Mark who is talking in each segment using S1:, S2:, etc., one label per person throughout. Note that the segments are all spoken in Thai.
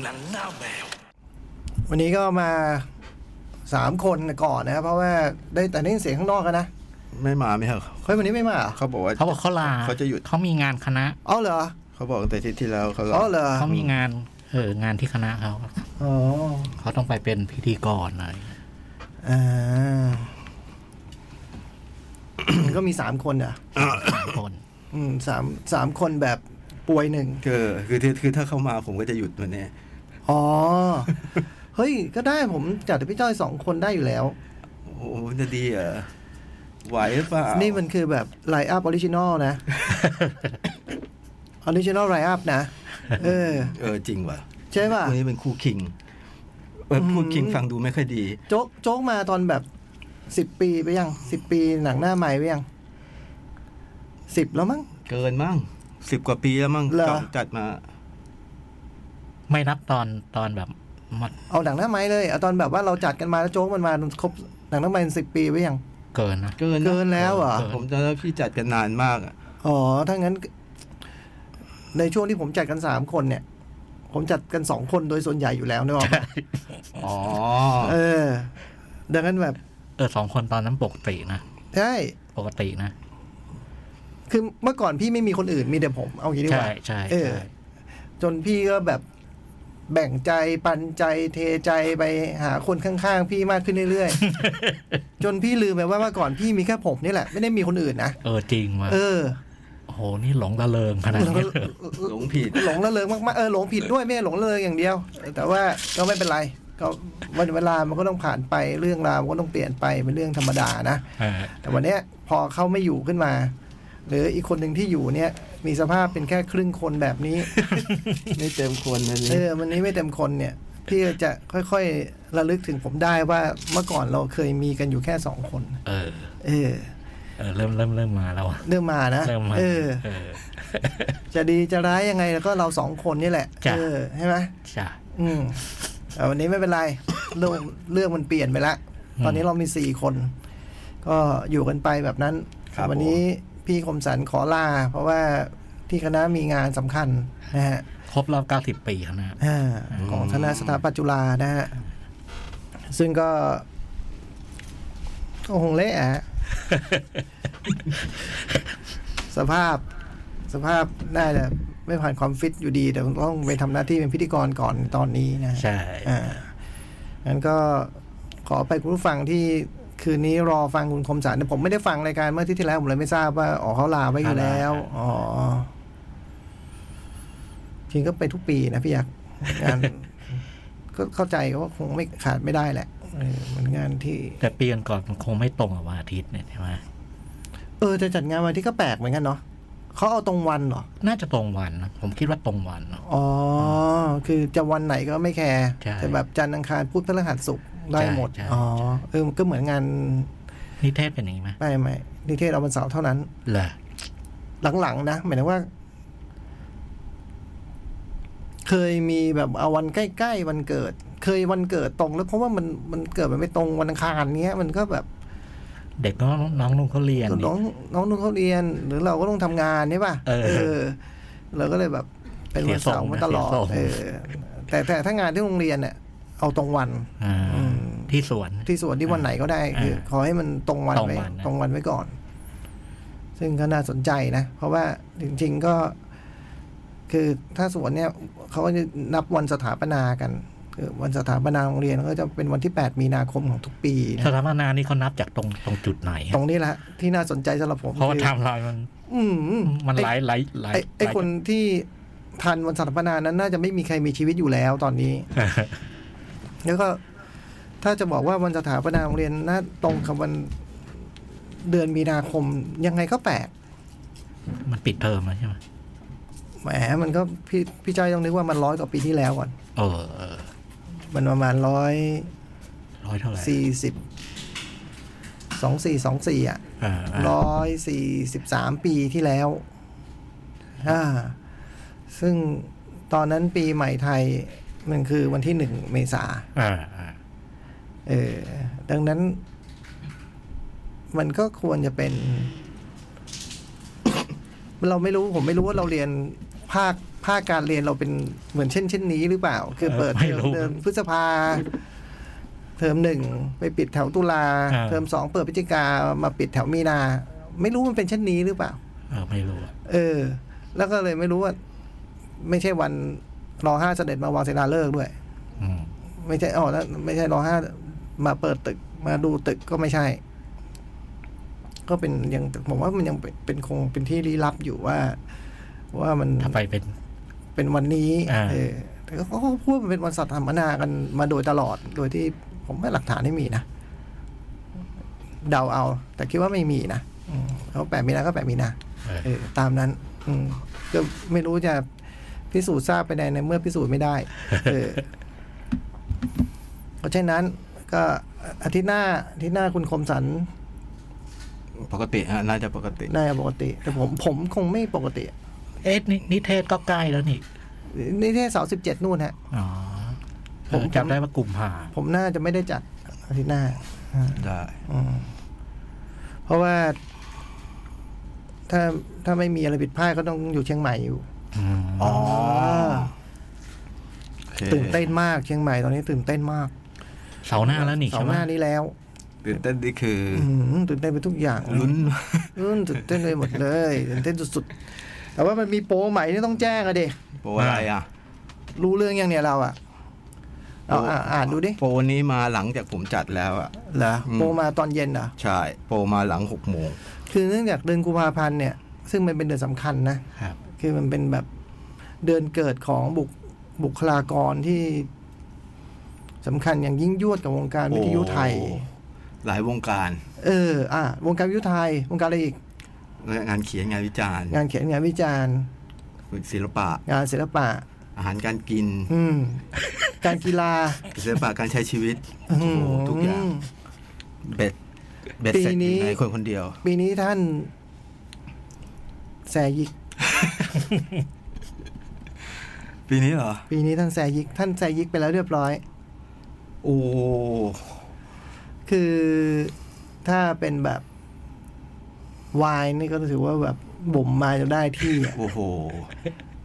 S1: หนังหน้าแมว
S2: วันนี้ก็มาสามคนก่อนนะครับเพราะว่าได้แต่ได้ยินเสียงข้างนอกกันนะ
S3: ไม่มาไหมครับ
S2: เฮ้ยวันนี้ไม่มาเหรอ
S3: เขาบอกว่า
S4: เขาบอกเขาลา
S3: เขาจะหยุด
S4: เขามีงานคณะ
S2: อ๋อเหรอ
S3: เขาบอกตั้งแต่อาที่ที่แล้วเขา
S2: อ๋อเหรอ
S4: เขามีงานเอองานที่คณะเขา
S2: อ๋อ
S4: เขาต้องไปเป็นพิธีกรอะไร
S2: อ่า ก็มีสามคนอะ
S4: สามคน
S2: อืมสามสามคนแบบ ป่วยหนึ่ง
S3: คือคือคือคือถ้าเขามาผมก็จะหยุดวันนี้
S2: อ๋อ เฮ้ย ก็ได้ผมจัดให้พี่จ้อยสองคนได้อยู่แล้ว
S3: โอ้โหจะดีเหรอไหวหรือเปล่า
S2: นี่มันคือแบบ line up original นะ original line up นะ เออ
S3: เออ จริงว่ะ
S2: ใช่ป่ะ
S3: วันนี้เป็นคู่คิงเออคู่คิงฟังดูไม่ค่อยดี
S2: โจ๊กโจ๊กมาตอนแบบสิบปีไปยังสิบปีหนังหน้าแมวไปยังสิบแล้วมั้ง
S3: เกินมั้ง สิบกว่าปีแล้วมั้ง
S2: เหรอ
S3: จองจัดมา
S4: ไม่นับตอนตอนแบบมัน
S2: เอาหนังหน้าไม้เลยเอาตอนแบบว่าเราจัดกันมาแล้วโจ๊กมันมาครบหนังหน้าไม้สิบปีไปยัง
S4: เกินนะ
S3: เกินนะ
S2: เกินแล้วเหรอ
S3: ผมจำได้พี่จัดกันนานมากอะ
S2: อ๋อ ถ้างั้น ในช่วงที่ผมจัดกันสามคนเนี่ย ผมจัดกันสองคนโดยส่วนใหญ่อยู่แล้วนึกออกปะ
S3: อ๋อ
S2: เออ ดังนั้นแบบ
S4: เออสองคนตอนนั้นปกตินะ
S2: ใช่
S4: ปกตินะ
S2: คือเมื่อก่อนพี่ไม่มีคนอื่นมีแต่ผม เอางี้ดีก
S4: ใช่
S2: ว่า
S4: ใช่
S2: เออ
S4: ใช่
S2: จนพี่ก็แบบแบ่งใจปันใจเทใจไปหาคนข้างๆ พี่มากขึ้นเรื่อยๆ จนพี่ลืมไปว่าเมื่อก่อนพี่มีแค่ผมนี่แหละ ไม่ได้มีคนอื่นนะ
S4: เออจริงว่ะ
S2: เออ
S4: โอ้โหนี่หลงตะเลิงขนาด
S2: แล้วก็
S4: นี้
S3: หลงผิด
S2: หลงละเริงมากๆเออหลงผิดด้วยไม่ใช่หลงละเริงอย่างเดียว แต่ว่าก็ไม่เป็นไร ก็วันเวลามันก็ต้องผ่านไปเรื่องราวมันก็ต้องเปลี่ยนไปเป็นเรื่องธรรมดานะ
S4: เออ
S2: แต่วันเนี้ยพอเขาไม่อยู่ขึ้นมา หรืออีกคนหนึ่งที่อยู่เนี่ย มีสภาพเป็นแค่ครึ่งคนแบบนี้
S3: ไม่เต็มคนวัน
S2: เอ
S3: นี้
S2: อวันนี้ไม่เต็มคนเนี่ยพี่ก็จะค่อยๆระลึกถึงผมได้ว่าเมื่อก่อนเราเคยมีกันอยู่แค่สองคน
S4: เออ
S2: เออ
S4: เออเริ่มเริ่มเริ่มมาแล้วอะ
S2: เริ่มมานะ
S4: เริ่มมา
S2: เออ
S4: เออ
S2: จะดีจะร้ายยังไงแล้วก็เราสองคนนี่แหละ
S4: จ้ะ
S2: เออใช่ไหม
S4: จ้ะ
S2: อืมแต่วันนี้ไม่เป็นไรเรื่องเรื่องมันเปลี่ยนไปละ
S4: อืม
S2: ตอนนี้เรามีสี่คน ก็อยู่กันไปแบบนั้น
S3: ครับ
S2: วันนี้ พี่คมสันขอลา เพราะว่าที่คณะมีงานสำคัญนะฮะ
S4: ครบรอบเก้าสิบปีแล้วนะ
S2: อ่าของคณะสถาปัตย์จุฬานะฮะ ซึ่งก็ก็คงเละอะฮะสภาพสภาพน่าจะไม่ผ่านความฟิตอยู่ดีแต่ต้องไปทำหน้าที่เป็นพิธีกรก่อนตอนนี้นะฮะ
S4: ใช่
S2: อ่างั้นก็ขอไปคุณผู้ฟังที่ คืนนี้รอฟังคุณคมสันผมไม่ได้ฟังรายการเมื่อที่ที่แล้วผมเลยไม่ทราบว่าอ๋อเขาลาไว้อยู่แล้ว อ๋อจริงก็ไปทุกปีนะพี่ยักษ์งานก็เข้าใจว่าคงไม่ขาดไม่ได้แหละเออมันงานที่
S4: แต่ปีก่อนๆมันคงไม่ตรงกับวันอาทิตย์เนี่ยใช่ไหม
S2: เออจะจัดงานวันที่ก็แปลกเหมือนกันเนาะเขาเอาตรงวันเหรอ
S4: น่าจะตรงวันนะผมคิดว่าตรงวันเนอะ
S2: อ๋อ คือจะวันไหนก็ไม่แคร์
S4: ใช่
S2: แต่แบบจันทร์อังคารพุธพฤหัสศุกร์ ได้หมด
S4: ใช่
S2: อ๋อ เออก็เหมือนงาน
S4: นิเทศเป็นอย่างนี้ไหม
S2: ไม่ไม่นิเทศเอาวันเสาร์เท่านั้น
S4: เหรอ
S2: หลังๆนะหมายถึงว่า เคยมีแบบเอาวันใกล้ๆวันเกิด เคยวันเกิดตรงแล้วเพราะว่ามันมันเกิดมันไม่ตรงวันอังคารเนี้ย มันก็แบบ
S4: เด็กน้องน้องนุ่งเขาเรียน
S2: น้องน้องนุ่งเขาเรียน หรือเราก็ต้องทำงานใช่ป่ะ
S4: เออ
S2: เราก็เลยแบบเป็นวันเสาร์มาตลอด
S4: เสียทรงนะ
S2: เออแต่แต่ถ้างานที่โรงเรียนเนี่ย เอาตรงวัน
S4: อ่า
S2: อืม
S4: ที่สวน
S2: ที่ส่วนที่วันไหนก็ได้คือ
S4: อ่า
S2: ขอให้มันตรงวัน
S4: ตรง
S2: ไว้
S4: วันนะ
S2: ตรงวันไว้ก่อน ซึ่งก็น่าสนใจนะ เพราะว่าจริง ๆ ก็ คือถ้าสวนเนี่ยเขาก็จะนับวันสถาปนากันคือวันสถาปนาโรงเรียนก็จะเป็นวันที่ 8 มีนาคมของทุกปี
S4: ส
S2: นะ
S4: ถาปนานี่เขานับจากตรงตรงจุดไหน
S2: ตรงนี้แหละที่น่าสนใจสำหรับผม
S4: เพราะว่า
S2: คือ
S4: ไทม์ไลน์มัน
S2: อืม
S4: มัน
S2: ไอ้
S4: หลายหลายหลาย
S2: ไอ้ไอ้
S4: หลาย
S2: คนที่ทันวันสถาปนานั้นน่าจะไม่มีใครมีชีวิตอยู่แล้วตอนนี้ แล้วก็ถ้าจะบอกว่าวันสถาปนาโรงเรียนน่าตรงกับวันเดือนมีนาคมยังไงก็แปลก
S4: มันปิดเทอมแล้วใช่ไหม
S2: แหมมันก็พี่พี่จ้อยต้องนึกว่ามันร้อยกว่าปีที่แล้วก่อน
S4: เออเออ
S2: มันประมาณร้อย
S4: ร้อยเท่าไหร่
S2: สี่สิบสองสี่สองสี่อะ
S4: อ่าอ่า
S2: ร้อยสี่สิบสามปีที่แล้วอ่าซึ่งตอนนั้นปีใหม่ไทย มันคือวันที่หนึ่งเมษา
S4: อ่าอ่า
S2: เออ ดังนั้น มันก็ควรจะเป็น เราไม่รู้ผมไม่รู้ว่าเราเรียนภาคภาคการเรียนเราเป็นเหมือนเช่น เช่นนี้หรือเปล่า คือเปิด
S4: เออไม่
S2: เทอ
S4: รู้
S2: มเดิมพฤษภาเทอมหนึ่งไปปิดแถวตุลา
S4: อ่า
S2: เทอมสองเปิดพฤศจิกามาปิดแถวมีนา ไม่รู้มันเป็นเช่นนี้หรือเปล่า
S4: เออไม่รู้อะ
S2: เออ แล้วก็เลยไม่รู้ว่า ไม่ใช่วัน รอห้าเสด็จมาวางเสนาเลิกษ์ด้วย
S4: อืม
S2: ไม่ใช่อ๋อแล้วไม่ใช่รอห้ามาเปิดตึกมาดูตึกก็ไม่ใช่ ก็เป็นยังผมว่ามันยังเป็นเป็นคงเป็นที่ลี้ลับอยู่ว่า ว่ามัน
S4: ถ้าไปเป็น
S2: เป็นวันนี้
S4: อ่า
S2: เออแต่เขาก็พูดมันเป็นวันสัตว์ธรรมนากันมาโดยตลอดโดยที่ผมว่าหลักฐานไม่มีนะเดาเอา แต่คิดว่าไม่มีนะอืมเขาแปดมีนาก็แปดมีนา
S4: เออ
S2: เออตามนั้น อืมก็ไม่รู้จะ พิสูจน์ทราบไปในในเมื่อพิสูจน์ไม่ได้เออเพราะฉะนั้นก็อาทิตย์หน้าอาทิตย์หน้าคุณคมสัน
S3: ปกติฮะน่าจะปกติ
S2: น่าจะปกติ แต่ผมผมคงไม่ปกติ
S4: เอ๊ะนินิเทศก็ใกล้แล้วนี่
S2: นี่แค่เสาสิบเจ็ดนู่นฮะ
S4: อ๋อ
S2: ผม
S4: เออจำได้ว่ากลุ่มผ่า
S2: ผมน่าจะไม่ได้จัดอาทิตย์หน้าอ่า
S3: ได้
S2: อืมเพราะว่า ถ้าถ้าไม่มีอะไรผิดพลาดก็ต้องอยู่เชียงใหม่อยู่
S4: อืม
S3: อ๋อาโอเค
S2: ตื่นเต้นมากเชียงใหม่ตอนนี้ตื่นเต้นมาก
S4: เสาร์หน้าแล้วนี่
S2: เสา
S4: ใช่
S2: ร์
S4: ไหม
S2: หน้านี้แล้ว
S3: ตื่นเต้นนี่คืออ
S2: อืมตื่นเต้นไปทุกอย่าง
S3: ลุ้น
S2: อืมตื่นเต้นไปหมดเลยตื่นเต้นสุดๆแต่ว่ามันมีโปรใหม่ที่ต้องแจ้งอะเด็
S3: โปรอะไรอะ
S2: รู้เรื่องยังเนี่ยเราอะเอาอ่าอ่านดูดิ
S3: โปรนี้มาหลังจากผมจัดแล้วอะ
S2: เหรอ
S3: อืม
S2: โปรมาตอนเย็นเหรอ
S3: ใช่โปรมาหลังหกโมง
S2: คือเนื่องจากเดือนกุมภาพันธ์เนี่ย ซึ่งมันเป็นเดือนสำคัญนะ
S4: ครับ
S2: คือมันเป็นแบบเดือนเกิดของบุคบุคลากรที่สำคัญอย่างยิ่งยวดกับวงการวิทยุไทย
S3: โอ้หลายวงการ
S2: เออ อะวงการวิทยุไทยวงการอะไรอีก
S3: งานเขียนงานวิจารณ์
S2: งานเขียนงานวิจารณ์
S3: ศิลปะ
S2: งานศิลปะ
S3: อาหารการกิน
S2: อืมการกีฬา
S3: ศิลปะการใช้ชีวิต
S2: อื
S3: โอ้
S2: ม
S3: โหทุกอย่างเบ็ดเบ็ดเสร็จ
S2: ปีนี้
S3: อยู่ในคนคนเดียว
S2: ปีนี้ท่านแซยิก
S3: ปีนี้เหรอ
S2: ปีนี้ท่านแซยิก ท่านแซยิกไปแล้วเรียบร้อย
S3: โอ้
S2: คือถ้าเป็นแบบไวน์นี่ก็ถือว่าแบบบ่มมาจนได้ที่อะ
S3: โอ้โห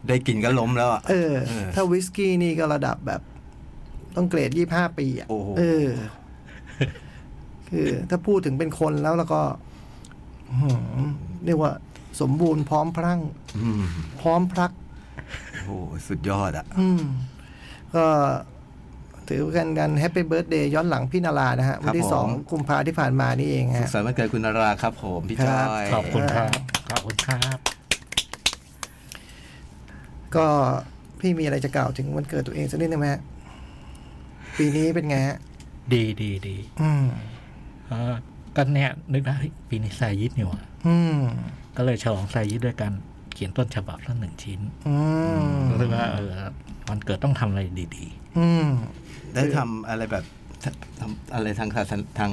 S3: ได้กินก็ล้มแล้วอะ
S2: เออ
S3: เออ
S2: ถ้าวิสกี้นี่ก็ระดับแบบ ต้องเกรดยี่ห้าปีอะ
S3: โอ้โห
S2: เออ คือถ้าพูดถึงเป็นคนแล้วแล้วก็อื้อหือเรียกว่า สมบูรณ์พร้อมพรั่ง
S3: อืม
S2: พร้อมพรัก
S3: โอ้โหสุดยอดอะ
S2: อืมก็ถือกันกัน Happy Birthday ย้อนหลังพี่นารานะฮะ วันที่
S3: ผม
S2: สองกุมภาที่ผ่านมานี่เอง
S3: สุข
S2: ฮะ
S3: สันต์วันเกิดคุณนาราครับ ผมพี่
S2: ค
S3: จ้
S2: รั
S3: อบย
S4: ขอบคุณครับขอบคุณครับ
S2: ก็พี่มีอะไรจะกล่าวถึงวันเกิดตัวเองสักนิดนึงไหมฮะปีนี้เป็นไงฮะ
S4: ดีดีดี
S2: อืม
S4: เออ ก็เนี่ยนึกได้เฮ้ยปีนี้แซยิดนี่หว่า
S2: อืม
S4: ก็เลยฉลองแซยิดด้วยการเขียนต้นฉบับสักหนึ่งชิ้น
S2: อืม
S4: รู้สึกว่าเออวันเกิดต้องทำอะไรดี
S2: อืม
S3: ได้ทำอะไรแบบทำอะไรทางศาสนาทาง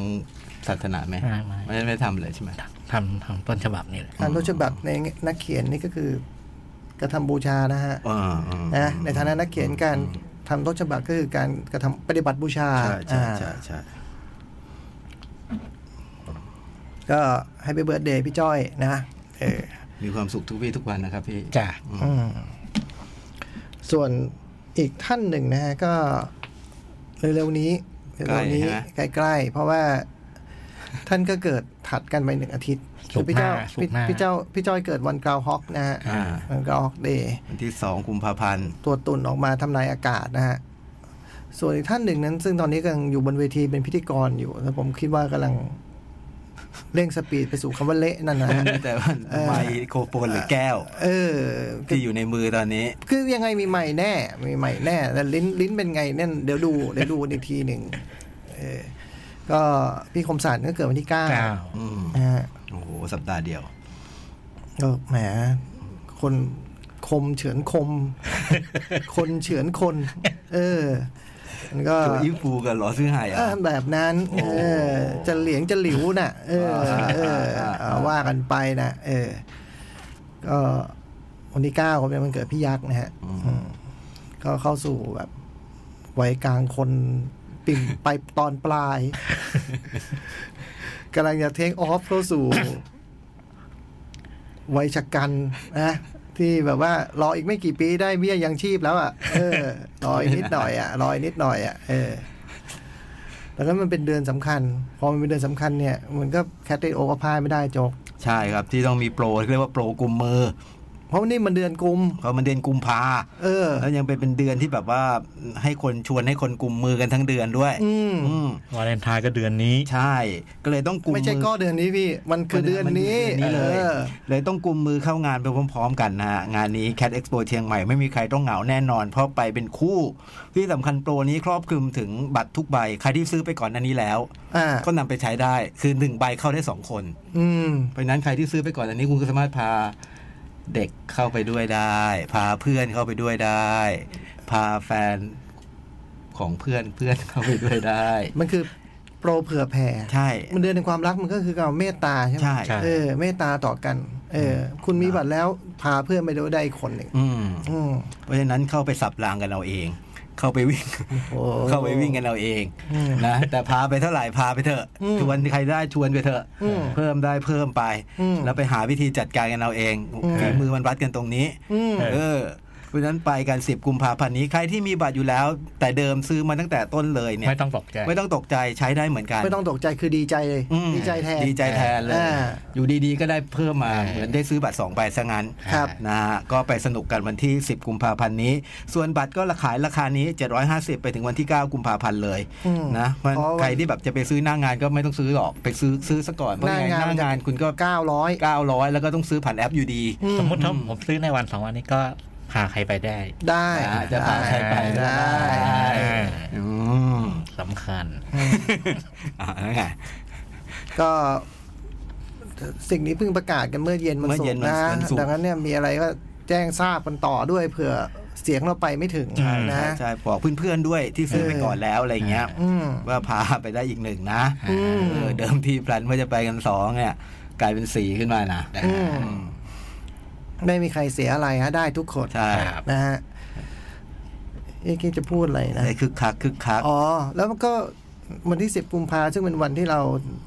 S3: ศาสนาไหม
S4: ๆไม่ไม่
S3: ไม่ไม่ทำเลยใช่ไหม
S4: ทำทำต้นฉบับนี่แหละ
S2: การต้นฉบับในนักเขียนนี่ก็คือกระทำบูชานะฮะ
S3: อ่าอ่า
S2: นะในฐานะนักเขียนการทำต้นฉบับก็คือการกระทำปฏิบัติบูชา
S3: ใช่ใช่ใช่
S2: อ่า
S3: ใช่
S2: ก็ให้ไปเบิร์ดเดย์พี่จ้อยนะเออ
S3: มีความสุขทุกวี่ทุกวันนะครับพี่
S4: จ้ะ
S2: อืมส่วนอีกท่านหนึ่งนะฮะก็เร็วๆนี้เร็วๆนี้ใกล้ๆเพราะว่าท่านก็เกิดถัดกันไปหนึ่งอาทิตย์
S4: สุก
S2: พี่
S4: หน้า
S2: เจ้า
S4: สุ
S2: พี่
S4: กหน้า
S2: พี่เจ้าพี่จ้อยเกิดวันกราวฮอกนะฮะ
S3: อ่า
S2: วันกราวฮอกเดย์
S3: วันที่สองกุมภาพันธ์
S2: ตัวตุ่นออกมาทำนายอากาศนะฮะส่วนอีกท่านหนึ่งนั้น ซึ่งตอนนี้กำลังอยู่บนเวทีเป็นพิธีกรอยู่แล้วผมคิดว่ากำลัง เร่งสปีดไปสู่คำว่าเละนั่นนะฮะ
S3: แต่ว่า
S2: เออ
S3: ไมโครโฟนหรือแก้ว
S2: เออ
S3: ที่อยู่ในมือตอนนี้
S2: คือยังไงมีใหม่แน่ มีใหม่แน่แต่ลิ้นลิ้นเป็นไงนั่นเดี๋ยวดูเดี๋ยวดูอีกทีหนึ่งเออก็พี่คมสันก็เกิดวันที่เก้า
S4: เก้า
S3: อืม
S2: นะฮะ
S3: โอ้โหสัปดาห์เดียว
S2: ก็แหมคนคมเฉือนคม คนเฉือนคน เออมัน ก็
S3: ตัวอีฟูกับหลอซื้อหายอะ
S2: เออแบบนั้น
S3: โอ้
S2: เออจะเหลียงจะหลิวน่ะ เออเออ
S3: อ่า
S2: เอาว่ากันไปนะเออ ก็วันที่เก้าก็เป็นวันเกิดพี่ยักษ์นะฮะอืมก็เข้าสู่แบบวัยกลางคนปิ่มไปตอนปลายกำลังจะเทคออฟเข้าสู่วัยชะกันนะ ที่แบบว่ารออีกไม่กี่ปีได้เบี้ยยังชีพแล้วอะเออรออีกนิดหน่อยอะรออีกนิดหน่อยอะเออแล้วก็มันเป็นเดือนสำคัญ พอมันเป็นเดือนสำคัญเนี่ย มันก็แคตติโอก็พลาดไม่ได้โจก
S3: ใช่ครับที่ต้องมีโปรเรียกว่าโปรกุมมือ
S2: เพ ราะว่านี่มันเดือนกุม
S3: เพราะมันเดือนกุมภา
S2: เออ
S3: แล้วยังเป็นเป็นเดือนที่แบบว่าให้คนชวนให้คนกุมมือกันทั้งเดือนด้วย
S2: อืม
S3: อืม
S4: วาเลนไทน์ก็เดือนนี้
S3: ใช่ ก็เลยต้องกุม
S2: ไม่ใช่
S3: มือ
S2: ก็เดือนนี้พี่ มันคือเดือนนี้
S3: มัเดือนนี้เลย
S2: ออ
S3: เลยต้องกุมมือเข้างานไปพร้อม ๆ กันนะฮะงานนี้ Cat Expo เชียงใหม่ไม่มีใครต้องเหงาแน่นอน เพราะไปเป็นคู่ ที่สำคัญโปรนี้ครอบคลุมถึงบัตรทุกใบใครที่ซื้อไปก่อนหน้านี้แล้ว
S2: อ่า
S3: ก็นำไปใช้ได้คือหนึ่งใบเข้าได้สองคน
S2: อืม
S3: เพราะฉะนั้นใครที่ซื้อไปก่อนอันนี้คุณก็สามารถพา เด็กเข้าไปด้วยได้ พาเพื่อนเข้าไปด้วยได้ พาแฟนของเพื่อนเพื่อนเข้าไปด้วยได้
S2: มันคือโปรเผื่อแผ่
S3: ใช่
S2: มันเดือนในความรักมันก็คือการเมตตาใช่ไหม
S3: ใช่
S4: ใช่
S2: เออเมตตาต่อกัน เออ คุณมีบัตรแล้วพาเพื่อนไปด้วยได้อีกคนหนึ่ง
S3: อืม
S2: อืม
S3: เพราะฉะนั้นเข้าไปสับรางกันเอาเอง เข้าไปวิ่ง
S2: โอ้
S3: เข้าไปวิ่งกันเอาเอง
S2: อืม
S3: นะแต่พาไปเท่าไหร่พาไปเถอะ
S2: อืม
S3: ชวนใครได้ชวนไปเถอะ
S2: อืม
S3: เพิ่มได้เพิ่มไป
S2: อืม
S3: แล้วไปหาวิธีจัดการกันเอาเอง
S2: อืม
S3: ฝีมือมันวัดกันตรงนี้
S2: อืม
S3: เออเพ ราะฉะนั้นไปกันสิบกุมภาพันธ์นี้ใครที่มีบัตรอยู่แล้ว แต่เดิมซื้อมาตั้งแต่ต้นเลยเนี่ย
S4: ไม่ต้องตกใจ
S3: ไม่ต้องตกใจใช้ได้เหมือนกัน
S2: ไม่ต้องตกใจคือดีใจเลย
S3: อืม
S2: ดีใจแทน
S3: ดีใจแทนเลย
S2: อ่า
S3: อยู่ดีๆ ก็ได้เพิ่มมา
S4: เออ
S3: เหมือนได้ซื้อบัตรสองใบซะงั้น
S2: ครับ
S3: นะฮะก็ไปสนุกกันวันที่ 10 กุมภาพันธ์นี้ ส่วนบัตรก็ราขายราคานี้ 750 ไปถึงวันที่ 9 กุมภาพันธ์เลย
S2: อืม
S3: นะเพราะ
S2: เพราะว่า
S3: ใครที่แบบจะไปซื้อหน้างานก็ไม่ต้องซื้อหรอกไปซื้อซื้อซะก่อนเพราะ
S2: หน้า
S3: ยังไง
S2: งาน
S3: หน้างานคุณก็
S2: เก้าร้อย
S3: 900 แล้วก็ต้องซื้อผ่านแอปอยู่ดี
S4: สมมติถ้า
S3: อืม
S4: ผมซื้อในวันสองวันนี้ก็ พาใครไปได้
S2: ได้
S3: อ่าจะพาใครไป
S2: ได้
S3: อืม
S4: สำคัญ
S3: อ่าแล้วไง
S2: ก็สิ่งนี้เพิ่งประกาศกันเมื่อเย็นวัน
S3: เมื่อ
S2: ศุ
S3: เย็
S2: ก
S3: น
S2: ร์
S3: วัน
S2: นะ
S3: วันศุกร์
S2: ดังนั้นเนี่ยมีอะไรก็แจ้งทราบกันต่อด้วยเผื่อเสียงเราไปไม่ถึง
S4: ใช่
S2: นะ
S3: ใช่ใช่บอกเพื่อนๆด้วยที่ซื้อไปก่อนแล้วอะไรอย่างเงี้ย
S2: อืม
S3: ว่าพาไปได้อีกหนึ่งนะ
S2: อืม
S3: เออเดิมทีแพลนว่าจะไปกันสองเนี่ย กลายเป็นสี่ขึ้นมานะ
S2: อืม
S3: อืม
S2: ไม่มีใครเสียอะไรฮะได้ทุกคน
S3: ใช่
S4: ครับ
S2: นะฮะเอ๊ะคิดจะพูดอะไรนะ
S3: ได้คึกคักคึกคัก
S2: อ๋อ แล้วมันก็วันที่ 10 กุมภาซึ่งเป็นวันที่เรา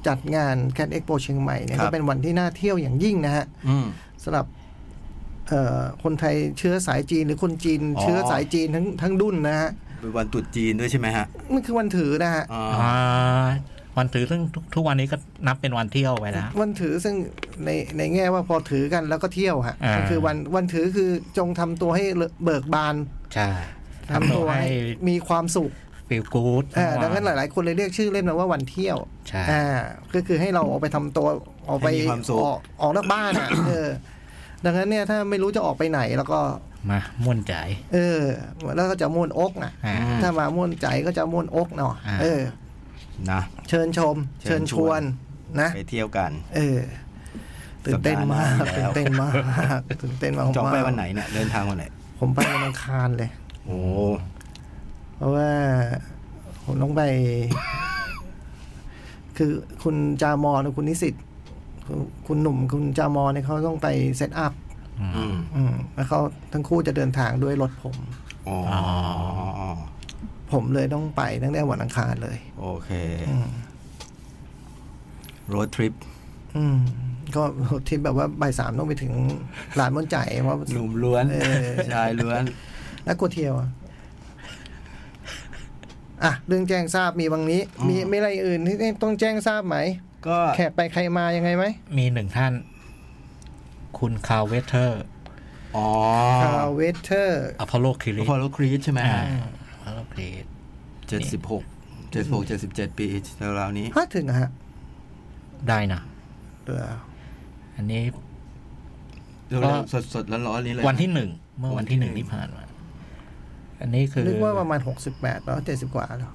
S2: จัดงานแค t เอ็กโปเชียงใหม่เนี่ยก็เป็นวันที่น่าเที่ยวอย่างยิ่งนะฮะ
S3: อืม
S2: สำหรับเอ่อคนไทยเชื้อสายจีนหรือคนจีน
S3: อ๋อ
S2: เชื้อสายจีนทั้งทั้งดุ้นนะฮะ
S3: เป็นวันตรุษจีนด้วยใช่ไหมฮะ
S2: มันคือวันถือนะฮะ
S3: อ๋อ
S4: อ่า วันถือซึ่งทุกทุกวันนี้ก็นับเป็นวันเที่ยวไปแล้ว
S2: วันถือซึ่งในในแง่ว่าพอถือกันแล้วก็เที่ยวฮะ
S4: อ่า
S2: ก็คือวันวันถือคือจงทำตัวให้เบิกบาน
S4: ใช่
S2: ทำตัวให้มีความสุข
S4: ฟิลกู๊ด
S2: อ่าดังนั้นหลาย ๆ คนเลยเรียกชื่อเล่มนะว่าวันเที่ยว
S4: ใช่
S2: อ่าก็คือให้เราออกไปทำตัวออกไป
S3: ให้มีความสุข
S2: ออกออกนอกบ้านอะเออ ดังนั้นเนี่ยถ้าไม่รู้จะออกไปไหนแล้วก็
S4: มาม่วนใจ
S2: เออ แล้วก็จะม่วนอกอะ
S4: อ่า
S2: ถ้ามาม่วนใจก็จะม่วนอกเนาะ
S4: อ่า
S2: เออ
S3: นะ
S2: เชิญชม
S3: เชิ
S2: เชิ
S3: ญ
S2: ญ
S3: ช
S2: ช
S3: ว
S2: วนนนะ
S3: ไปเที่ยวกัน
S2: เออตื่นเต้นมาก
S3: สัปดาห์หน้าแล้ว
S2: ตื่นเต้นมากตื่นเต้นมาก
S3: จองไปวันไหนเนี่ยเดินทางวันไหน
S2: ผมไปวันอังคารเลย
S3: โอ้
S2: เพราะว่าผมต้องไป คือคุณจามอและคุณนิสิตคุณคุณหนุ่มคุณจามอเนี่ยเขาต้องไปเซตอัพ
S3: อืม
S2: อืมแล้วเขาทั้งคู่จะเดินทางด้วยรถผม
S3: อ๋อ
S2: ผมเลยต้องไปตั้งแต่วันอังคารเลย
S3: โอเค
S2: อืม
S3: โรดทริป
S2: อืมก็ที่แบบว่าบ่ายสามต้องไปถึงลานม่อนใจเพราะ
S3: หนุ่มล้วน
S2: เออ
S3: ชายล้วน
S2: นักกวเที่ยวอะอะเรื่องแจ้งทราบมีบางนี้ มี
S3: อืม
S2: มีอะไรอื่นที่ต้องแจ้งทราบไหม
S3: ก็
S2: แขกไปใครมายังไงไหม
S4: มีหนึ่งท่าน คุณคาร์เวเทอร์
S3: อ๋อ
S2: คาเวเทอร์
S4: อพอลโลคิริ
S3: ฟอลโลครีสใช่ไหม
S4: อ่าอพอลโลคิริ
S3: เจ็ดสิบหกเจ็ดหกเจ็ดสิบเจ็ดปีราวๆนี้
S2: ฮะถึงอะฮะ
S4: ได้นะ
S2: เดี๋ยว
S4: อันนี้
S3: เร็วๆสดๆแล้วร้อนๆนี้เลย
S4: วันที่หนึ่งเมื่อวันที่หนึ่ง
S3: วันที่หนึ่ง
S4: ที่ผ่านมา อันนี้คือ
S2: นึกว่าประมาณหกสิบแปดแล้วเจ็ดสิบกว่าแล้ว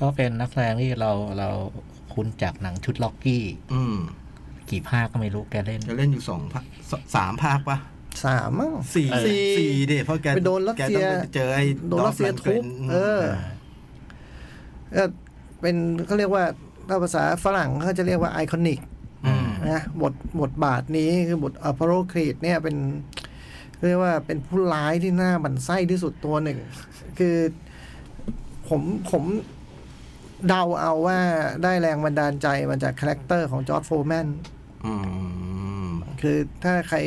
S4: ก็เป็นนักแสดงที่เราเราคุ้นจากหนังชุดล็อกกี้
S3: อืม
S4: กี่ภาคก็ไม่รู้แกเล่น
S3: จะเล่นอยู่สองภาคสสามภาคปะ
S2: สามมั้ง
S3: สี่
S4: เออ
S3: สี่ดิเพราะแก
S2: ไปโดนรัส
S3: แก
S2: เซีย
S3: ต้องไปเจอไอ้
S2: โดนรัสเซีย
S3: ดอฟ
S2: ทุบ
S3: แมน
S2: เออเออเป็นเขาเรียกว่าถ้าภาษาฝรั่งเขาจะเรียกว่าไอคอนิก
S3: อืม
S2: นะบทบทบาทนี้คือบทอพอลโลครีดเนี่ยเป็น เรียกว่าเป็นผู้ร้ายที่หน้าบันไส้ที่สุดตัวหนึ่ง คือผมผมเดาเอาว่าได้แรงบันดาลใจมาจากคาแรคเตอร์ของจอร์ดโฟแมน
S3: อืม
S2: คือถ้าใคร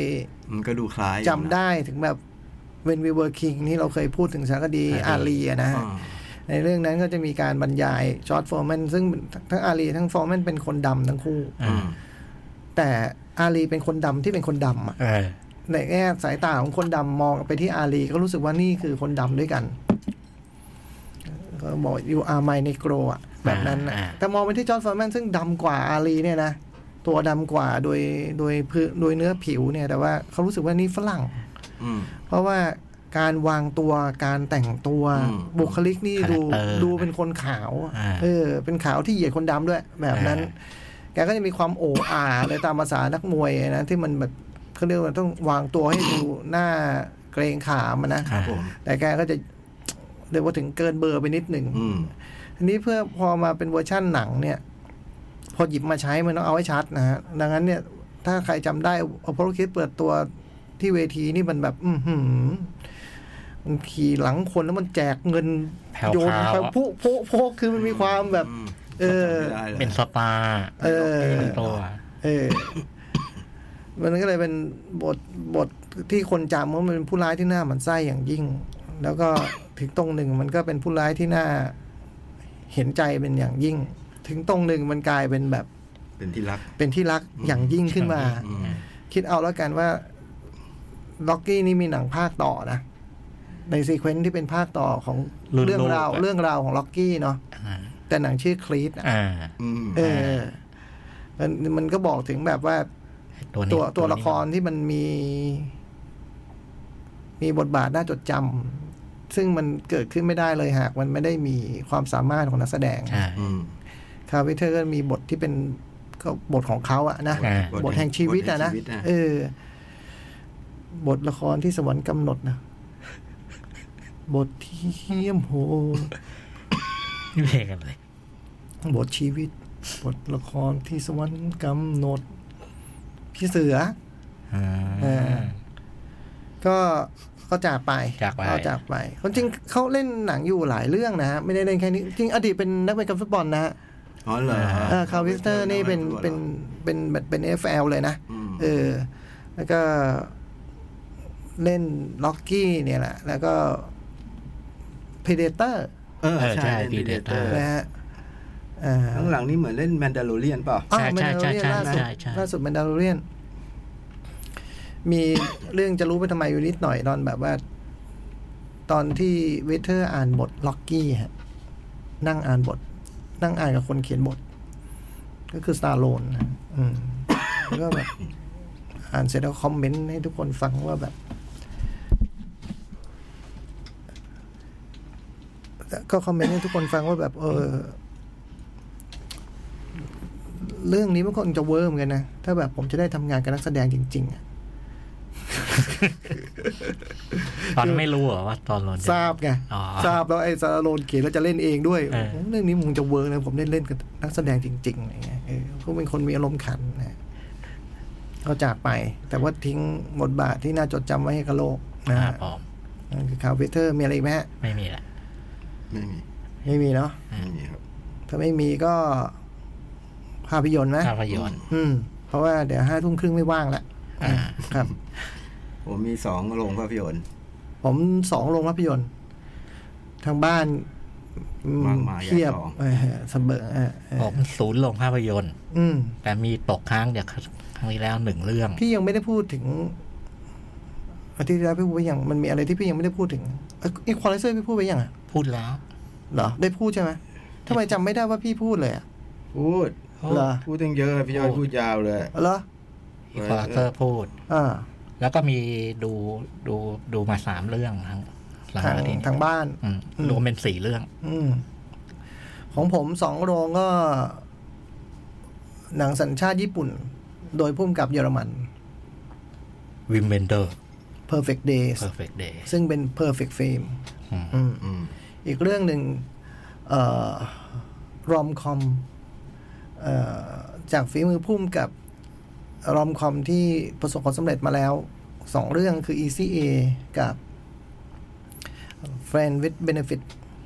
S3: มันก็ดูคล้ายอยู่นะ
S2: จำได้ถึงแบบ When We Were King ที่เราเคยพูดถึงสารคดีอาลีอะนะฮะ
S3: อ่า
S2: ในเรื่องนั้นก็จะมีการบรรยายจอร์จโฟร์แมนซึ่งทั้งอาลีทั้งโฟร์แมนเป็นคนดำทั้งคู่
S3: อืม
S2: แต่อาลีเป็นคนดำที่เป็นคนดำอะ
S4: เออ
S2: ในแง่สายตาของคนดำมองไปที่อาลีก็รู้สึกว่านี่คือคนดำด้วยกันก็บอก you are my negro อะแบบนั้นนะ
S4: อ่า
S2: แต่มองไปที่จอร์จโฟร์แมนซึ่งดำกว่าอาลีเนี่ยนะ ตัวดำกว่าโดยโดยพื้นโดยเนื้อผิวเนี่ยแต่ว่าเขารู้สึกว่านี่ฝรั่ง
S3: อืม
S2: เพราะว่าการวางตัวการแต่งตัว
S3: อืม
S2: บุคลิกนี่ดู
S4: Character
S2: ดูเป็นคนขาวอะ
S4: อ่า
S2: เออ เป็นขาวที่เหยียดคนดำด้วย แบบนั้น
S4: อ่
S2: แกก็จะมีความโอ้อาเลยตามภาษานักมวยนะที่มันแบบเขาเรียกว่าต้องวางตัวให้ดูหน้าเกรงขามอะนะ
S3: ครับผม
S2: แต่แกก็จะเรียกว่าถึงเกินเบอร์ไปนิดหนึ่ง
S3: อืม
S2: ทีนี้เพื่อพอมาเป็นเวอร์ชั่นหนังเนี่ย พอหยิบมาใช้มันต้องเอาให้ชัดนะฮะดังนั้นเนี่ย ถ้าใครจำได้อพอลคิดเปิดตัวที่เวทีนี่มันแบบ อือหือมันขี่หลังคนแล้วมันแจกเงิน
S4: แผ่วๆ
S2: โยนไป
S4: อะ
S2: พุโพะโพะคือมันมีความแบบ
S3: ม
S2: เออ
S3: จำไม่ได้ลย
S4: เป็นสตาร์
S2: เออ
S4: เป็นตัว
S2: เออมันก็เลยเป็นบทบทที่คนจำว่ามันเป็นผู้ร้ายที่หน้าหมันไส้อย่างยิ่ง แล้วก็ถึงตรงหนึ่งมันก็เป็นผู้ร้ายที่น่าเห็นใจเป็นอย่างยิ่ง ถึงตรงหนึ่งมันกลายเป็นแบบ
S3: เป็นที่รัก
S2: เป็นที่รักอย่างยิ่งขึ้นมา
S3: อืม
S2: คิดเอาแล้วกันว่าล็อกกี้นี่มีหนังภาคต่อนะ ในซีเควนซ์ที่เป็นภาคต่อของ
S4: รุ่น
S2: เรื่องราว
S4: ลูกอะ
S2: เรื่องราวของล็อกกี้เนาะ
S4: อ่า
S2: แต่หนังชื่อคลีต
S4: อ่า
S3: อืม
S2: เออมันมันก็บอกถึงแบบว่า
S4: ตัวนี้
S2: ตัวตัว
S4: นี้
S2: ละครที่มันมี มีบทบาทน่าจดจำซึ่งมันเกิดขึ้นไม่ได้เลยหาก มันไม่ได้มีความสามารถของนักแสดง
S4: ใช่
S3: อืม
S2: คาร์ลเวเธอร์สก็มีบทที่เป็นก็บทของเขาอะนะ
S4: อ่า
S2: บทแห่งชีวิตอะนะ
S3: บทแห่งชีวิตอะ
S2: เออบทละครที่สวรรค์กำหนดนะบทที่เหี้ยมโหด
S4: นี่เพลงกันเลย
S2: บทชีวิต บทละครที่สวรรค์กำหนด พี่เสือ
S4: อ่า
S2: เออก็ก็จากไป
S4: จากไป
S2: เขาจากไปคนจริงเขาเล่นหนังอยู่หลายเรื่องนะฮะไม่ได้เล่นแค่นี้ จริงอดีตเป็นนักเตะฟุตบอลนะฮะ
S3: อ๋อเหรอ
S2: เออคาร์วิสเตอร์นี่เป็นเป็นเป็นเป็นเป็น NFL เลยนะ
S3: อืม
S2: เออ แล้วก็เล่น Rocky เนี่ยแหละ แล้วก็พ e เดเตอร์
S3: เออ
S4: เออใช่
S3: ใช่
S4: Predator
S2: นะฮะอ่า
S3: ข้างหลังนี่เหมือนเล่น Mandalorian เปล่า
S2: อ้าว
S4: ใช่ใช่ใช่
S2: Mandalorian ล่าสุด
S4: ใช่ใช่
S2: ล่าสุด Mandalorian มีเรื่องจะรู้ไปทำไมอยู่นิดหน่อยตอนแบบว่า ตอนที่เวเธอร์สอ่านบท Rocky ฮะ นั่งอ่านบท นั่งอ่านกับคนเขียนบท ก็คือสตอลโลนนะอืมแล้วก็แบบอ่านเสร็จแล้วคอมเมนต์ให้ทุกคนฟังว่าแบบ ก็คอมเมนต์ให้ทุกคนฟังว่าแบบ เออ เรื่องนี้มันคงจะ work กว่านี้นะ ถ้าแบบผมจะได้ทำงานกับนักแสดงจริงๆอะ
S4: ตอนไม่รู้เหรอว่าตอนเรา
S2: ทราบไง
S4: อ๋อ
S2: ทราบแล้วไอ้สตอลโลนเขียนแล้วจะเล่นเองด้วย
S4: เออ
S2: เรื่องนี้มึงจะเวิร์กนะผมได้เล่นกับนักแสดงจริงๆอะไรเงี้ยเออเขาเป็นคนมีอารมณ์ขันนะเขาจากไป แต่ว่าทิ้งบทบาทที่น่าจดจำไว้ให้กับโลกนะ
S4: อ่า
S2: ฮะ
S4: ปลอม
S2: นั่นคือคาร์ลเวเธอร์สมีอะไรอีกไหมฮะ
S4: ไม่มีละ
S3: ไม่มี
S2: ไม่มีเนาะ
S3: ไม่มีครับ
S2: ถ้าไม่มีก็ภาพยนตร์นะ
S4: ภาพยนตร์
S2: อืมเพราะว่าเดี๋ยวห้าทุ่มครึ่งไม่ว่างละ
S4: อ่า
S2: ครับ
S3: ผมมีสองโรงภาพยนตร์
S2: ผมสองโรงภาพยนตร์ ทางบ้านอืม
S3: มากมาย
S2: เทียบ
S3: ใหญ่สอง
S2: เออเสมอเออเออ
S4: ผมศูนย์ลงภาพยนตร์
S2: อืม
S4: แต่มีตกค้างจากครั้งที่แล้วหนึ่งเรื่อง
S2: พี่ยังไม่ได้พูดถึงอาทิตย์ที่แล้วพี่พูดไปยังมันมีอะไรที่พี่ยังไม่ได้พูดถึงอีควอลิเซอร์พี่พูดไปยังอะ
S4: พูดแล้ว
S2: เหรอได้พูดใช่ไหมทำไมจำไม่ได้ว่าพี่พูดเลยอะ
S3: พูด
S2: เหรอ
S3: พูดตั้งเยอะพี่ยอด
S4: พูด
S3: พูดยาวเลย
S2: เหรอ
S4: อีควอเตอร์พูด
S2: อ่า
S4: แล้วก็มีดูดูดูมาสามเรื่องทั้งหลัง
S2: ทาง
S4: อาทิตย์
S2: ทางบ้าน
S4: อืม
S2: อืม
S4: รวมเป็นสี่เรื่อง
S2: อืมของผมสองโรงก็ หนังสัญชาติญี่ปุ่น โดยผู้กำกับเยอรมัน
S4: วิมเวนเดอร์ส
S2: Perfect Days
S4: Perfect Day
S2: ซึ่งเป็น Perfect Film
S4: อืม
S2: อืม
S3: อืม
S2: อีกเรื่องหนึ่งเอ่อ rom-com เอ่อจากฝีมือผู้กำกับ rom-com ที่ประสบความสำเร็จมาแล้วสองเรื่องคือ Easy A กับ Friend with Benefit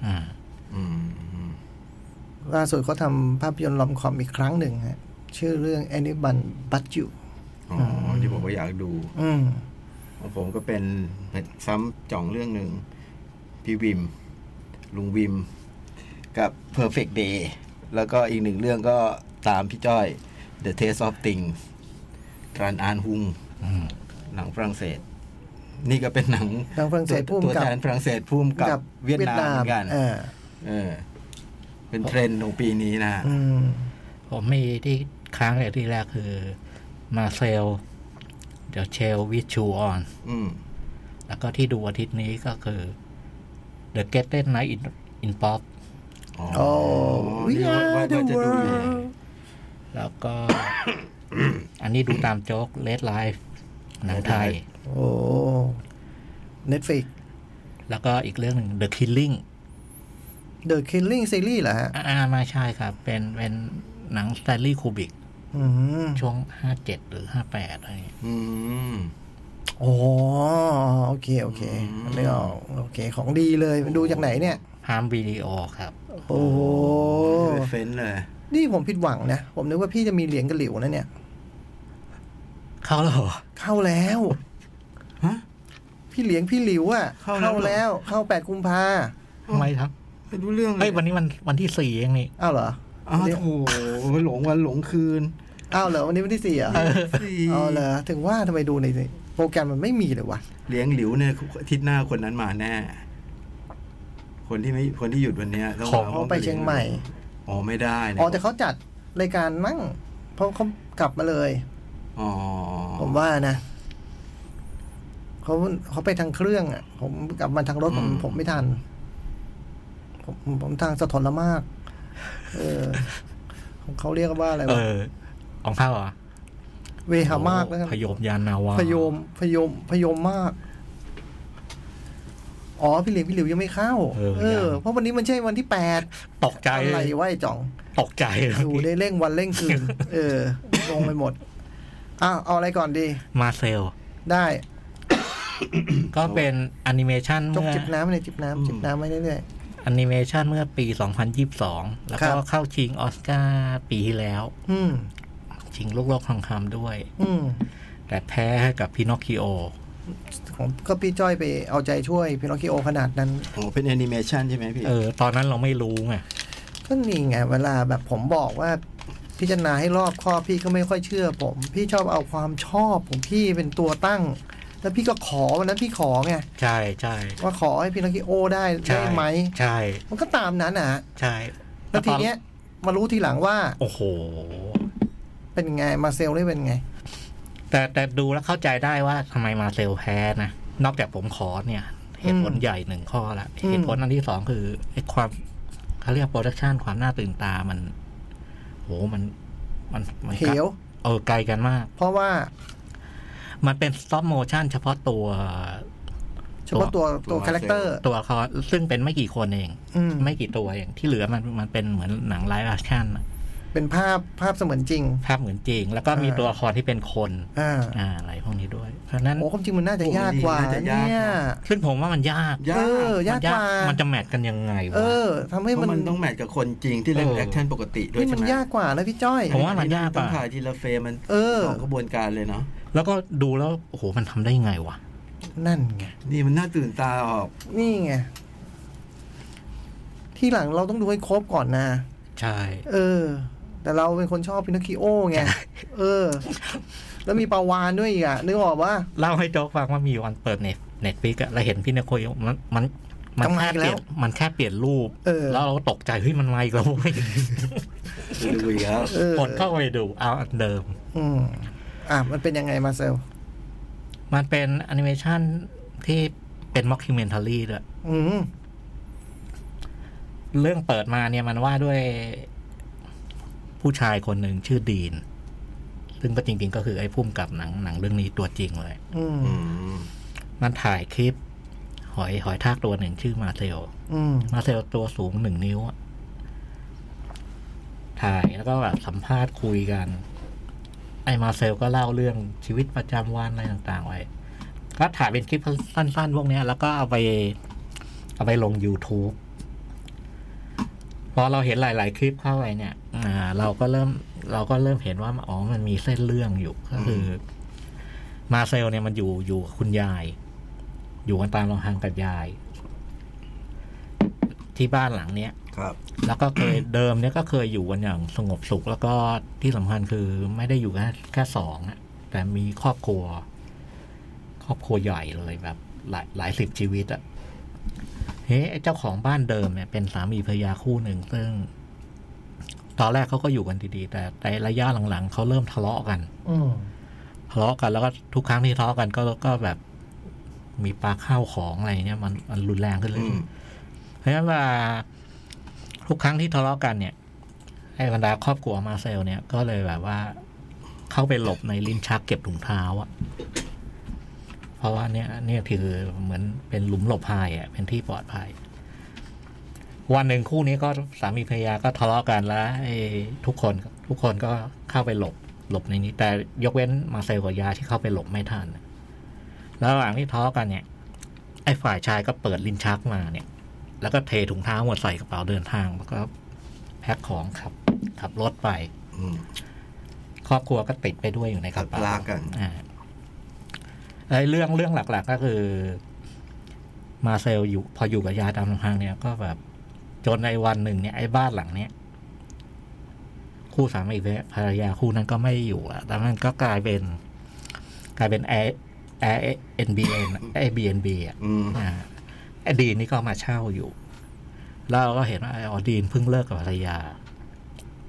S4: อืม
S3: อืมอืม
S2: ล่าสุดเขาทำภาพยนตร์รอมคอมอีกครั้งหนึ่งฮะชื่อเรื่อง Anyone But You
S3: อ๋อที่บอกว่าอยากดู
S2: อืม
S3: ของผมก็เป็นซ้ำจ่องเรื่องหนึ่ง พี่วิม ลุงวิม กับ Perfect Day แล้วก็อีกหนึ่งเรื่องก็ตามพี่จ้อย The Taste of Things ก รานอานฮุง
S4: อืม
S3: หนังฝรั่งเศส นี่ก็เป็นหนัง
S2: ทางฝรั่งเศส
S3: ตัว
S2: พุ่ม
S3: ตัว
S2: กับ
S3: แทนฝรั่งเศสพุ่มกับเวียดนามเหมือนกัน
S2: เออ
S3: เออเป็นเทรนด์ของปีนี้นะ
S2: อืม
S4: ผมมีที่ค้างเลยที่แรกคือมาเซลเดี๋ยวเชลวิชูออน
S3: อืม
S4: แล้วก็ที่ดูอาทิตย์นี้ก็คือ The g e t t e d Night in in Pop
S3: อ๋อ
S2: โอ้ we
S3: นี่ว่า
S2: are
S3: ว่า
S2: the
S3: จะดูอยู่
S2: world
S4: แล้วก็ อันนี้ดูตามโจ๊ก Red Life หนังไทย
S2: โอ้ Netflix
S4: แล้วก็อีกเรื่องหนึ่ง The Killing
S2: The Killing Series เหรอฮะ
S4: อ่าไม่ใช่ครับ เป็นเป็นหนังส t ต n ลี่คูบิก
S2: อืม
S4: ช่วงห้าเจ็ดหรือห้าแปดอะไรอย่างเงี้ย
S3: อืม
S2: โอ้โอเค โอเค
S3: อืม
S2: ไม่ออกโอเค ของดีเลยมันดูจากไหนเนี่ย
S4: Prime Video ครับ
S2: โอ้โห
S3: เฟนเลย
S2: นี่ผมผิดหวังนะ ผมนึกว่าพี่จะมีเหรียญกระหลิวนะเนี่ย
S4: เข้าแล้วเหรอ
S2: เข้าแล้ว
S3: ฮะ
S2: พี่เหลียงพี่หลิวอะ
S3: เข้าแล้วเหรอ
S2: แล้ว เข้าแปดกุมภา
S4: ทำไมครับ
S3: ไม่รู้เรื่องเล
S4: เฮ้ย
S3: ย
S4: วันนี้มันวันที่สี่เองนี่
S2: อ้าวเหรอ
S3: อ้าวโถหลงวันหลงคืน
S2: อ้าวเหรอวันนี้วันที่สี่เหรอ
S3: สี่
S2: อ๋อเหรอถึงว่าทำไมดูในโปรแกรมมันไม่มีเลยวะ
S3: เลี้ยงหลิวเนี่ยอาทิศหน้าคนนั้นมาแน่ คนที่ไม่คนที่หยุดวันเนี้ยต้อง
S4: ของ
S3: ม
S2: เขาไปเชียงใหม่
S3: อ๋อไม่ได้นะ
S2: อ๋อแต่เขาจัดรายการมั่งเพราะเขากลับมาเลย
S3: อ๋อ
S2: ผมว่านะเขาเขาไปทางเครื่องอะ ผมกลับมาทางรถผมผมไม่ทัน ผมผมทางสะทนละมาก เออของเขาเรียกว่าอะไร
S4: เอ
S2: วะ
S4: อของเข้าเหรอ
S2: เวหามากแล้วกัน
S4: พยมยานนาวา
S2: พยมพยมพยมมาก อ๋อพี่เหลียงพี่หลิวยังไม่เข้า
S4: เออยัง
S2: เพราะวันนี้มันใช่วันที่แปด
S4: ตกใจ
S2: อะไรวะไอ้จ่อง
S4: ตกใจ
S2: ดูได้เร่งวันเร่งคืน เอองงไปหมด อ้าวเอาอะไรก่อนดี
S4: Marcel
S2: ได้
S4: ก็เป็นแอนิเมชัน
S2: จก
S4: เมื่อ
S2: จิบน้ำเลยจิบน้ำจิบน้ำไว้เรื่อย
S4: แอนิเมชันเมื่อปี 2022 แล้วก็
S2: ครับ
S4: เข้าชิงออสการ์ปีที่แล้ว
S2: ๆอืม
S4: ชิงลูกโลกทองคำด้วย
S2: อืม
S4: แต่แพ้ให้กับพินอคคิโอ
S2: ของก็พี่จ้อยไปเอาใจช่วยพินอคคิโอขนาดนั้น
S3: โอ้เป็นแอนิเมชันใช่ไหมพี่
S4: เออ ตอนนั้นเราไม่รู้ไง
S2: ก็นี่ไง เวลาแบบผมบอกว่า พิจารณาให้รอบคอบพี่ก็ไม่ค่อยเชื่อผม พี่ชอบเอาความชอบของพี่เป็นตัวตั้ง แล้วพี่ก็ขอวันนั้นพี่ขอไง
S4: ใช่ใช่
S2: ว่าขอให้พินอคคิโอได้
S4: ใช่
S2: ได้ไหม
S4: ใช่
S2: มันก็ตามนั้นนะฮะ
S4: ใช่
S2: แล้วทีเนี้ยมารู้ทีหลังว่า
S4: โอ้โห
S2: เป็นไง Marcel ได้เป็นไง
S4: แต่แต่ดูแล้วเข้าใจได้ว่าทำไม Marcel แพ้นะนอกจากผมขอเนี่ยเหตุผล
S2: อืม
S4: ใหญ่หนึ่งข้อละ
S2: อืม
S4: เหตุผลอันที่สองคือไอ้ความเขาเรียก production ความน่าตื่นตามัน โหมันมันมัน
S2: เหว
S4: เออไกลกันมาก
S2: เพราะว่า
S4: มันเป็น stop motion เฉพาะตัว
S2: เฉพาะตัวตัว character ตั
S4: วละครซึ่งเป็นไม่กี่คนเอง
S2: อืม
S4: ไม่กี่ตัวเองที่เหลือมันมันเป็นเหมือนหนัง live action
S2: เป็นภาพภาพเสมือนจริง
S4: ภาพเหมือนจริง แล้วก็มี
S2: อ่า
S4: ตัวละครที่เป็นคน
S2: อ่า
S4: อ่าอะไรพวกนี้ด้วย เพราะฉะนั้น
S2: โอ้ความจริงมันน่าจะยากกว่า
S3: น่าจะยาก
S2: เนี่ย
S3: นะ
S4: ซึ่งผมว่ามันยาก
S3: ยา
S2: เอกอยากกว่า
S4: มันจะแมทกันยังไงวะ
S2: เออทำให้
S3: เพ
S2: มัน
S3: ราะมันต้องแมทกับคนจริงที่เล่น
S4: เออ
S3: แอคชั่นปกติด้วย
S2: นี่
S3: ใช่
S2: มัน
S3: ไหม
S2: ยากกว่านะพี่จ้อย
S4: ผมว่ามันยากก
S3: ต้อ
S4: ว่า
S3: งถ่ายทีละเฟรมมัน
S2: เออ
S3: สองกระบวนการเลยเนาะ
S4: แล้วก็ดูแล้วโอ้โหมันทำได้ยังไงวะ
S2: นั่นไง
S3: นี่มันน่าตื่นตาออก
S2: นี่ไงที่หลังเราต้องดูให้ครบก่อนนะ
S4: ใช่
S2: เออ แต่เราเป็นคนชอบ Pinocchio ไง เออ แล้วมีปลาวาฬด้วยอีกอะ นึกออกว่า
S4: เล่าให้โจ๊กฟังว่ามีวันเปิด Net Netflix อะเราเห็นพี่เนโคยมันมันมัน
S2: ทำไม
S4: แค่เปลี่ยน
S2: แล้ว
S4: มันแค่เปลี่ยนรูป
S2: เออ
S4: แล้วเราตกใจเฮ้ยมันมาอีกแล้วเว้ย
S3: ดูอีกแล้ว
S2: เออ
S4: กดเข้าไปดูเอาอันเดิม
S2: อืมอะมันเป็นยังไง Marcel
S4: มันเป็นแอนิเมชันที่เป็นม็อกคิเมนทารีด้วย
S2: อืม
S4: เรื่องเปิดมาเนี่ยมันว่าด้วย ผู้ชายคนหนึ่งชื่อดีน ซึ่งก็จริง ๆ ก็คือไอ้พุ่มกับหนังหนังเรื่องนี้ตัวจริงเลย
S2: อืม
S3: อืม
S4: มันถ่ายคลิป หอยหอยทากตัวหนึ่งชื่อมาเซล
S2: อืม
S4: มาเซลตัวสูงหนึ่งนิ้วอะถ่ายแล้วก็แบบสัมภาษณ์คุยกัน ไอ้มาเซลก็เล่าเรื่องชีวิตประจำวันอะไรต่าง ๆ ไว้ก็ถ่ายเป็นคลิปสั้นๆ พวกเนี้ยแล้วก็เอาไป เอาไปลง YouTube พ อเราเห็นหลาย ๆ คลิปเข้าไปเนี่ยอ่าเราก็เริ่มเราก็เริ่มเห็นว่าอ๋อมันมีเส้นเรื่องอยู่ก็คืออมาเซลเนี่ยมันอยู่อยู่กับคุณยาย อยู่กันตามลำพังกับยาย ที่บ้านหลังเนี้ย
S3: ครับ
S4: แล้วก็เคยเดิมเนี่ยก็เคยอยู่กันอย่างสงบสุข แล้วก็ที่สำคัญคือไม่ได้อยู่แค่แค่สองอะแต่มีครอบครัว ครอบครัวใหญ่เลยแบบ หลายหลายสิบชีวิตอะ เฮ้ไอ้เจ้าของบ้านเดิมเนี่ยเป็นสามีภรรยาคู่หนึ่ง ซึ่ง ตอนแรกเขาก็อยู่กันดีๆ แต่ในระยะหลังๆเขาเริ่มทะเลาะกัน
S2: อืม
S4: ทะเลาะกันแล้วก็ทุกครั้งที่ทะเลาะกันก็ก็แบบมีปลาข้าวของอะไรเนี้ยมันมันรุนแรงขึ้นเล
S3: อื
S4: ย
S3: ม
S4: เพราะฉะนั้นว่าทุกครั้งที่ทะเลาะกันเนี่ยไอ้บรรดาครอบครัวมาเซลเนี่ยก็เลยแบบว่า เข้าไปหลบในลิ้นชักเก็บถุงเท้าอะ เพราะว่าเนี่ยเนี่ยคือเหมือนเป็นหลุมหลบภัยอะเป็นที่ปลอดภัย วันหนึ่งคู่นี้ก็สามีภรรยาก็ทะเลาะกันแล้วไอ้ทุกคนทุกคนก็เข้าไปหลบหลบในนี้ แต่ยกเว้นมาเซลกับยาที่เข้าไปหลบไม่ทันแล้วระหว่างที่ทะเลาะกันเนี่ย ไอ้ฝ่ายชายก็เปิดลิ้นชักมาเนี่ย แล้วก็เทถุงเท้าหมดใส่กระเป๋าเดินทางแล้วก็แพ็คของขับ ขับรถไป
S3: อืม
S4: ครอบครัวก็ติดไปด้วยอยู่ในกระเป๋า
S3: ลากกัน
S4: อ่า ไอ้เรื่องเรื่องหลัก ๆ ก็คือ มาเซลอยู่ พออยู่กับยาตามลำพังเนี่ยก็แบบจนในวันหนึ่งเนี่ยไอ้บ้านหลังเนี้ยคู่สามีภรรยาคู่นั้นก็ไม่อยู่อะแล้วมันก็กลายเป็น กลายเป็น Air Air NBN Airbnb อะ
S3: อืม
S4: อ่าไอ้ดีนนี่ก็มาเช่าอยู่แล้วเราก็เห็นว่าไอ้ออดีนเพิ่งเลิกกับภรรยา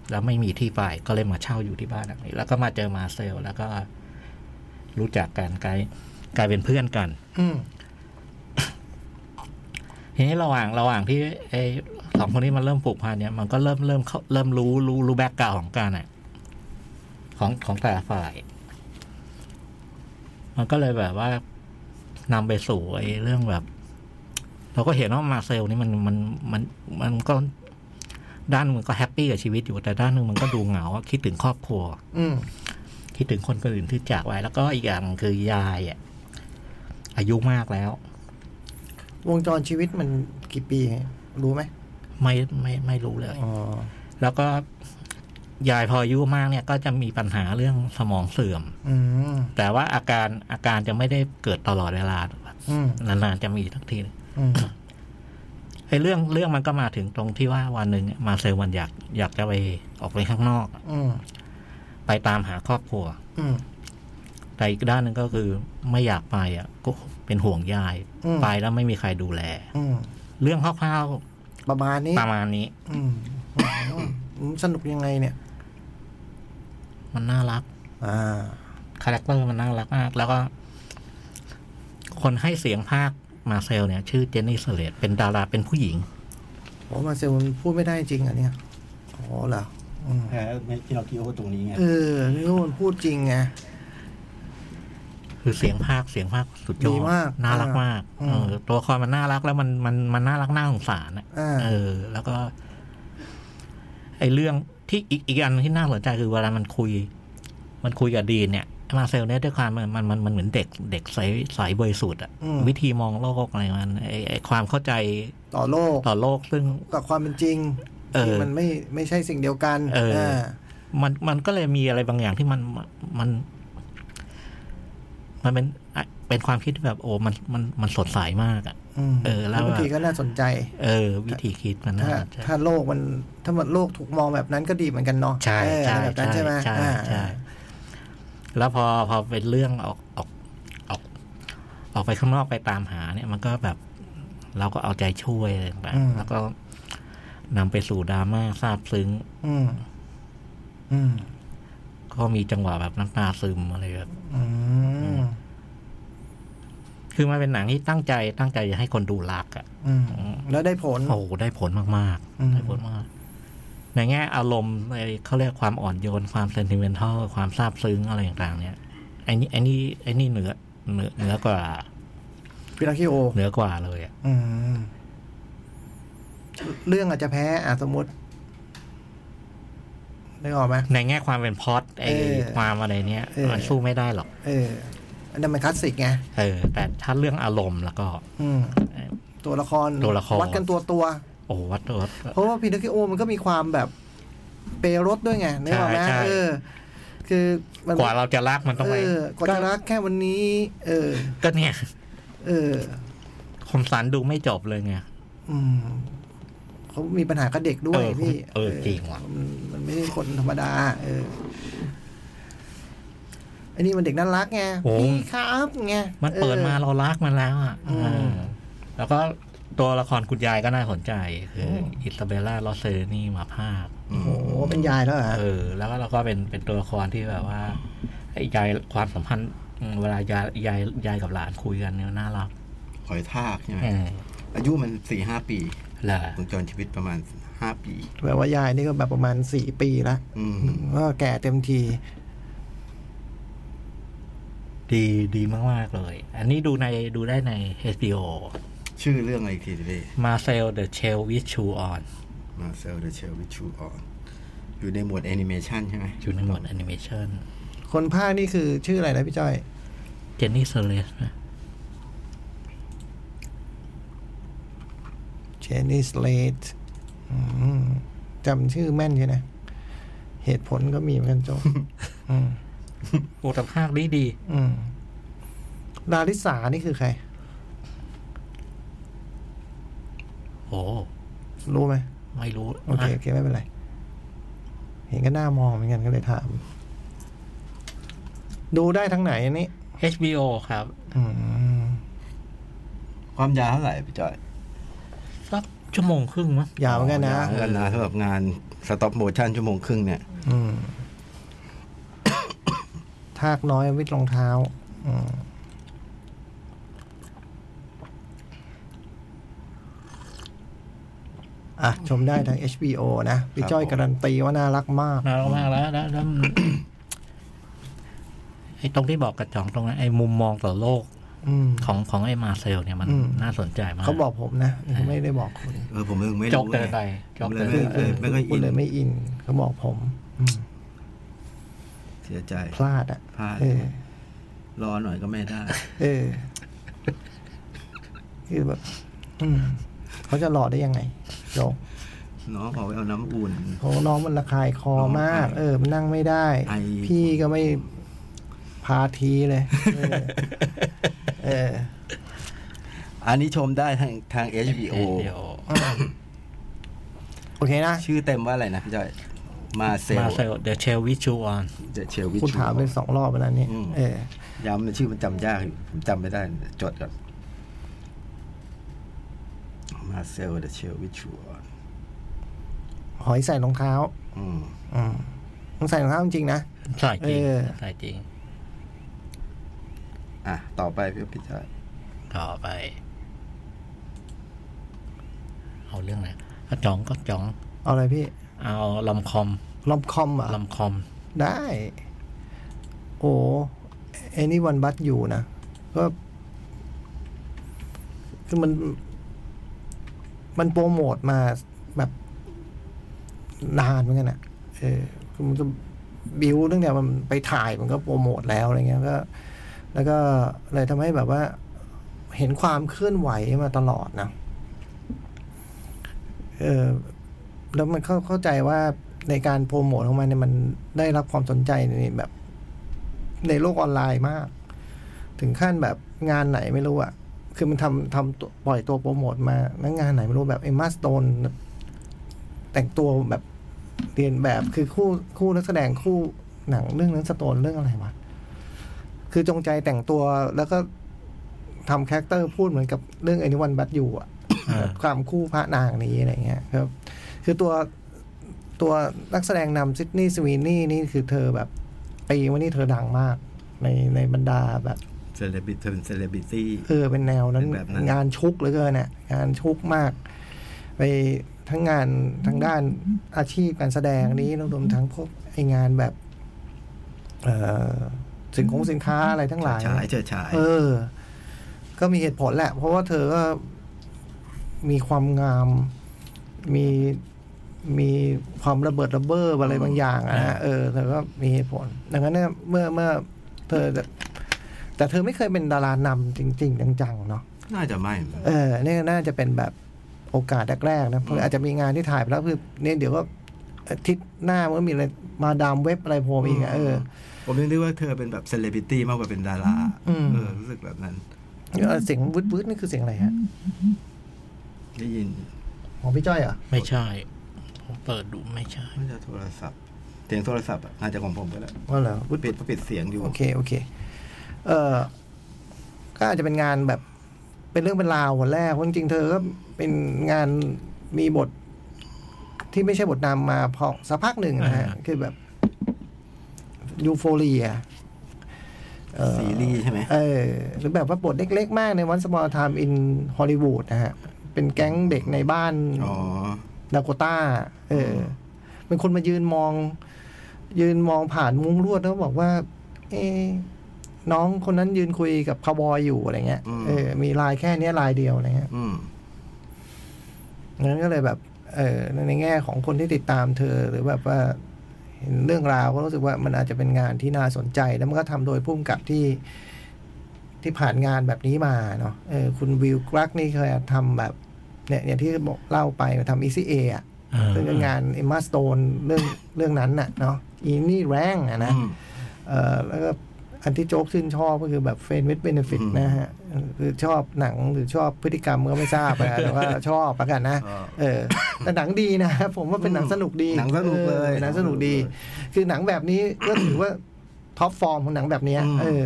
S4: แล้วไม่มีที่ไปก็เลยมาเช่าอยู่ที่บ้านหลังนี้ แล้วก็มาเจอ Marcel แล้วก็รู้จักกันกลาย กลายเป็นเพื่อนกัน
S2: อืม
S4: ทีนี้ระหว่างระหว่างที่ไอ้สองคนนี้มันเริ่มผูกพันเนี่ยมันก็เริ่มเริ่มเข้าเริ่มรู้รู้รู้ background ของกันอะ ของของแต่ละฝ่าย มันก็เลยแบบว่านำไปสู่ไอ้เรื่องแบบ เราก็เห็นว่ามาเซลนี่มันมันมันมันก็ด้านหนึงมันก็แฮปปี้กับชีวิตอยู่แต่ด้านหนึ่งมันก็ดูเหงาคิดถึงครอบครัว
S2: อืม
S4: คิดถึงคนคนอื่นที่จากไว้ แล้วก็อีกอย่างคือยายอะ อายุมากแล้ว
S2: วงจรชีวิตมันกี่ปีรู้ไหม
S4: ไม่ไม่ไม่รู้เลย
S2: อ๋อ
S4: แล้วก็ยายพออายุมากเนี่ย ก็จะมีปัญหาเรื่องสมองเสื่อม
S2: อืม
S4: แต่ว่าอาการอาการจะไม่ได้เกิดตลอดเวลา
S2: อืม
S4: นานๆจะมีทักทีหนึ่ง
S2: อืม
S4: ไอ้เรื่องเรื่องมันก็มาถึงตรงที่ว่าวันหนึ่งเนี่ยมาเซลมันอยากอยากจะไปออกไปข้างนอก
S2: อืม
S4: ไปตามหาครอบครัว
S2: อืม
S4: แต่อีกด้านหนึ่งก็คือไม่อยากไปอะก็เป็นห่วงยาย
S2: อืม
S4: ไปแล้วไม่มีใครดูแล
S2: อืม
S4: เรื่องคร่าว
S2: ประมาณนี้
S4: ๆประมาณนี้
S2: อืมอืมสนุกยังไงเนี่ย
S4: มันน่ารัก
S2: อ่า
S4: character มันน่ารักมาก แล้วก็ คนให้เสียงพากย์ Marcel เนี่ย ชื่อ Jenny Slate เป็นดาราเป็นผู้หญิง
S2: โอ้ Marcel มันพูดไม่ได้จริงเหรอะเนี่ยอ๋อเหรออืม
S1: แพ้ไม่ที่เราคิดว่าตรงนี้ไง
S2: เออนี่ก็มันพูดจริงไง
S4: คือเสียงภาคเสียงภาคสุดยอ
S2: ดี
S4: ด
S2: มาก
S4: น่ารักมาก
S2: อืม
S4: เออตัวละครมันน่ารักแล้วมันมันมันน่ารักน่าสงสารอะ
S2: อ่า
S4: เออ แล้วก็ ไอเรื่องที่อีกอีกอันที่น่าสนใจคือเวลามันคุย มันคุยกับดีนเนี่ยมาเซลเนี่ยด้วยความมันมันมันมันเหมือนเด็กเด็กใสใสบริสุทธิ์อะ
S2: อืม
S4: วิธีมองโลกอะไรมันไอไอความเข้าใจ
S2: ต่อโลก
S4: ต่อโลกซึ่ง
S2: กับความเป็นจริง
S4: เออ
S2: ที่มันไม่ไม่ใช่สิ่งเดียวกัน
S4: เออามันมันก็เลยมีอะไรบางอย่างที่มันมัน มันเป็นอะเป็นความคิดที่แบบโอ้มันมันมันสดใสมากอะ
S2: ม
S4: เออ แล้ว
S2: บางทีก็น่าสนใจ
S4: เออ วิธีคิดมันน่า
S2: ถ้า
S4: สนใจ
S2: ถ้าโลกมันถ้ามันโลกถูกมองแบบนั้นก็ดีเหมือนกันเนาะ
S4: ใช่
S2: เออ
S4: ใช่
S2: แบบนั้นใช่ไหม
S4: ใช่
S2: อ่า
S4: ใช่แล้วพอพอเป็นเรื่องออกออกออก ออกไปข้างนอกไปตามหา เนี่ย มันก็แบบ เราก็เอาใจช่วยอะไรต่างๆแล้วก็นำไปสู่ดราม่าซาบซึ้ง
S2: อืม อืม
S4: ก็มีจังหวะแบบน้ำตาซึมอะไรแบบ
S2: อืม
S4: คือมันเป็นหนังที่ตั้งใจตั้งใจจะให้คนดูรักอะ
S2: อืมแล้วได้ผล
S4: โอ้โหได้ผลมาก
S2: อืม
S4: ๆได้ผลมากในแง่อารมณ์ไอ้เขาเรียกความอ่อนโยนความเซนติเมนทัลความซาบซึ้งอะไรต่างๆ เนี่ยไอ้นี่ไอ้นี่ไอ้นี่เหนือเหนือเหนือกว่า
S2: พิราคิโอ
S4: เหนือกว่าเลยอะ
S2: อืมเรื่องอาจจะแพ้อะสมมติ ได้ออกไหม
S4: ในแง่ความเป็นพล็อดไอ้
S2: เออ
S4: ความอะไรเนี้ย
S2: เออ
S4: มันสู้ไม่ได้หรอก
S2: เอออันนั้นมันคลาสสิกไง
S4: เออ แต่ถ้าเรื่องอารมณ์แล้วก็
S2: อืม
S4: เออ
S2: ตัวละคร
S4: ตัวละคร
S2: วัดกันตัวตัว
S4: โอ้วัดตัว
S2: เพราะว่าพินาคิโอมันก็มีความแบบเปรสด้วยไงนึกออกไหม
S4: ใช่ใช่
S2: เออ คือมัน
S4: กว่าเราจะรักมันต้อง
S2: เอ
S4: ไป
S2: อกว่าจะรักแค่วันนี้ เออ
S4: ก็เนี่ย
S2: เออ
S4: คมสันดูไม่จบเลยไง
S2: อืม เขามีปัญหากับเด็กด้วย
S4: เออ
S2: พี่
S4: เออจริงว่ะ
S2: มันมันไม่ใช่คนธรรมดา เอออันนี้มันเด็กน่ารักไง
S4: โอ้
S2: พี่ครับไง
S4: มันเปิดมา
S2: ออ
S4: เรารักมันแล้วอะ
S2: อืม
S4: เออแล้วก็ตัวละครคุณยายก็น่าสนใจ คืออ Isabella Rossellini มาพากย์
S2: โอ้โหเป็นยายแล้วเหรอ
S4: เออแล้วก็เราก็เป็นเป็นตัวละครที่แบบว่าไอ้ยายความสัมพันธ์อืมเวลายายยายยายกับหลานคุยกันเนี่ยน่ารัก
S3: หอยทากใช่ไหม
S4: เออ
S3: อายุมันสี่ห้าปี
S4: แหละ
S3: วงจรชีวิตประมาณห้าปี
S2: แปลว่ายายนี่ก็แบบประมาณสี่ปีละ
S3: อืม
S2: ก็แก่เต็มที
S4: ดีดีมากๆเลย อันนี้ดูในดูได้ใน HBO
S3: ชื่อเรื่องอะไรอีกทีดิ
S4: Marcel the Shell with Shoe on
S3: มาเซลเดอะเชลวิชูออนอยู่ในหมวดแอนิเมชันใช่ไหม
S4: อยู่ในหมวดแอนิเมชัน
S2: คนพากย์นี่คือชื่ออะไรนะพี่จ้อย
S4: Jenny Slate นะ
S2: Jenny Slate จำชื่อแม่นใช่ไหมเหตุผลก็มีเหมือนกันโจอืม
S4: โอ้แต่พากย์ดีดี
S2: อืมดาริสานี่คือใคร
S4: โอ้
S2: รู้ไหม
S4: ไม่รู้
S2: โอเคโอเคไม่เป็นไร เห็นก็น่ามองเหมือนกันก็เลยถาม ดูได้ทั้งไหนอันนี้
S4: อะ HBO ครับ
S2: อืม
S3: ความยาวเท่าไหร่พี่จอย
S4: สัก ชั่วโมงครึ่งมั้ง
S2: ยาวเหมือนกันนะ
S3: ยาวเหมือนกันนะสำหรับงาน stop motion ชั่วโมงครึ่งเนี่ย
S2: อืมทากน้อย with รองเท้าอืมอะ ชมได้ทาง HBO นะพี่จ้อยการันตีว่าน่ารักมาก
S4: น่ารักมากแล้วแล้วแล้วมันไอ้ตรงที่บอกกระจองตรงนั้นไอ้มุมมองต่อโลก
S2: อืม
S4: ของของไอ้มาเซลเนี่ยมัน
S2: อืม
S4: น่าสนใจมาก
S2: เขาบอกผมนะเขาไม่ได้บอกคุณ
S3: เออผมยังไม่
S4: จบ
S3: รู้
S4: เกิน
S3: ไง
S4: ไปจ
S3: ผ
S4: บ
S3: มเล
S4: เกิ
S3: ย
S4: น
S3: ไม่
S4: ไป
S3: ไม่ไม่ค่อย
S2: พู
S3: อิ
S2: ด
S3: น
S2: เลยไม่อินเขาบอกผมอืม
S3: เสียใจ
S2: พลาดอะ
S3: พลาด
S2: เออ
S3: รอหน่อยก็ไม่ได้
S2: เออคือแบบอืมเขาจะหล่อได้ยังไงโย
S3: น้องขอไปเอาน้ำอุ่น
S2: เพราะน้องมันระคายคอมาก
S3: น้องไอ
S2: เออ มันนั่งไม่ได้
S3: ไอ
S2: พี่ก็ไม่พาทีเลยเออเออ
S3: อันนี้ชมได้ทางทาง HBO
S4: เดี๋ยว
S2: โอเคนะ
S3: ชื่อเต็มว่าอะไรนะพี่จอยมาเซล
S4: มาเซลเดอะเชลวิชูออน
S3: จะเชลวิ
S2: คุณถามไปสองรอบแล้วนี่
S3: อืม
S2: เออ
S3: ย้ำมันชื่อมันจำยากอยู่ผมจำไม่ได้ จดก่อนมาเซลเดอะเชลวิชู
S2: หอยใส่รองเท้า
S3: อืม
S2: อืมต้องใส่รองเท้าจริงๆนะ
S4: ใช่จริง
S2: เออ
S4: ใช่จริง
S3: อะ ต่อไปพี่พี่จอย
S4: ต่อไป เอาเรื่องไหนก็จองก็จอง
S2: เอาอะไรพี่
S4: เอาลอมคอม
S2: ลอมคอมเหรอะ
S4: ลอมคอม
S2: ได้ โอ้ไอ้นี่วันบัตอยู่นะ ก็คือมันมันโปรโมทมาแบบนานเหมือนกันอะเออคือมันก็บิวตั้งแต่มันไปถ่ายมันก็โปรโมทแล้วอะไรเงี้ยก็ แล้วก็เลยทำให้แบบว่าเห็นความเคลื่อนไหวมาตลอดนะเออแล้วมันเข้าเข้าใจว่าในการโปรโมทของมันเนี่ยมันได้รับความสนใจในแบบ ในโลกออนไลน์มาก ถึงขั้นแบบงานไหนไม่รู้อะคือมันทำทำปล่อยตัวโปรโมทมาแล้วงานไหนไม่รู้แบบเอ็มมาสโตนแต่งตัวแบบเรียนแบบคือคู่คู่นักแสดงคู่หนังเรื่องนั้นสโตนเรื่องอะไรวะ คือจงใจแต่งตัวแล้วก็ทำ character พูดเหมือนกับเรื่องไอ้ Anyone But You อะ
S4: อ่า
S2: ความคู่พระนางนี้อะไรเงี้ยครับ คือตัวตัวนักแสดงนำ Sydney Sweeney นี่คือเธอแบบปีวันนี้เธอดังมาก ในในบรรดาแบบ
S3: เซเลบิเธอเป็นเซเลบิตี้
S2: เออเป็นแนวนั้น
S3: เป็นแบบนั้น
S2: งานชุกเหลือเกินน่ะงานชุกมาก ไปทั้งงานทั้งด้านอาชีพการแสดงนี้แล้วรวมทั้งพวกไองานแบบ เอ่อ สินคงสินค้าอะไรทั้งหลาย
S3: ฉายเจอฉาย
S2: เออ ก็มีเหตุผลแหละ เพราะว่าเธอก็มีความงาม มีมีความระเบิดระเบ้ออะไรบางอย่างอะนะเออเธอก็มีเหตุผล ดังนั้นเนี่ยเมื่อเมื่อเธอ แต่เธอไม่เคยเป็นดารานำจริง ๆ จังๆเนาะ
S3: น่าจะไม่
S2: เออเนี่ยน่าจะเป็นแบบโอกาสแรกๆนะเพราะอาจจะมีงานที่ถ่ายไปแล้วคือเนี่ยเดี๋ยวก็อาทิตย์หน้ามันก็มีอะไรมาดามเว็บอะไรโผล่มาอีกอะเออ
S3: ผมยังนึกว่าเธอเป็นแบบเซเลบริตี้มากกว่าเป็นดารา
S2: อืม
S3: เออรู้สึกแบบนั้น
S2: เออเสียงวืดวืดๆนี่คือเสียงอะไรฮะ
S3: ได้ยิน
S2: ของพี่จ้อยเหรอ
S4: ไม่ใช่ผมเปิดดูไม่ใช่
S3: น่าจะโทรศัพท์ เสียงโทรศัพท์อะน่าจะของผมก็แล้ว
S2: ว่าเหรอวืด
S3: ปิดปิดเสียงอยู่
S2: โอเคโอเค เออก็อาจจะเป็นงานแบบ เป็นเรื่องเป็นราววันแรกเพราะจริงๆเธอก็เป็นงานมีบทที่ไม่ใช่บทนำมาพอสักพักหนึ่งนะฮะ
S4: อ่า
S2: คือแบบ Euphoria
S3: ซีรีส์ใช่ไหม
S2: เออหรือแบบว่าบทเล็กๆ มากใน Once Upon a Time in Hollywood นะฮะ เป็นแก๊งเด็กในบ้าน
S3: อ๋อ
S2: ดาโกต้า เออ เป็นคนมายืนมอง ยืนมองผ่านมุ้งลวดแล้วบอกว่า เอะน้องคนนั้นยืนคุยกับคาวบอยอยู่อะไรเงี้ย
S3: อืม
S2: เออ มีลายแค่เนี้ยลายเดียวอะไรเงี้ย
S3: อืม
S2: งั้นก็เลยแบบ เออในแง่ของคนที่ติดตามเธอหรือแบบว่า เห็นเรื่องราวก็รู้สึกว่ามันอาจจะเป็นงานที่น่าสนใจ แล้วมันก็ทำโดยผู้กำกับที่ที่ผ่านงานแบบนี้มาเนาะเออคุณ Will Gluck นี่เคยทำแบบเนี่ยอย่างที่บอกเล่าไปทำ Easy Aอ่าซึ่งก็งาน Emma Stone เรื่องเรื่องนั้นน่ะเนาะอีนี่แรงอะนะ
S3: อืม
S2: เออแล้วก็ อันที่โจ๊กชื่นชอบก็คือแบบ Friends with Benefits
S3: อืม
S2: นะฮะเออคือชอบหนังหรือชอบพฤติกรรมก็ไม่ทราบอะแต่ว่าชอบประกันนะ
S3: อ่า
S2: เออแต่หนังดีนะผมว่าเป็นหนังสนุกดี
S3: หนังสนุกเลย
S2: ออหนังสนุกดี คือหนังแบบนี้ก็ถือว่า top form ของหนังแบบเนี้ย
S3: อืม
S2: เออ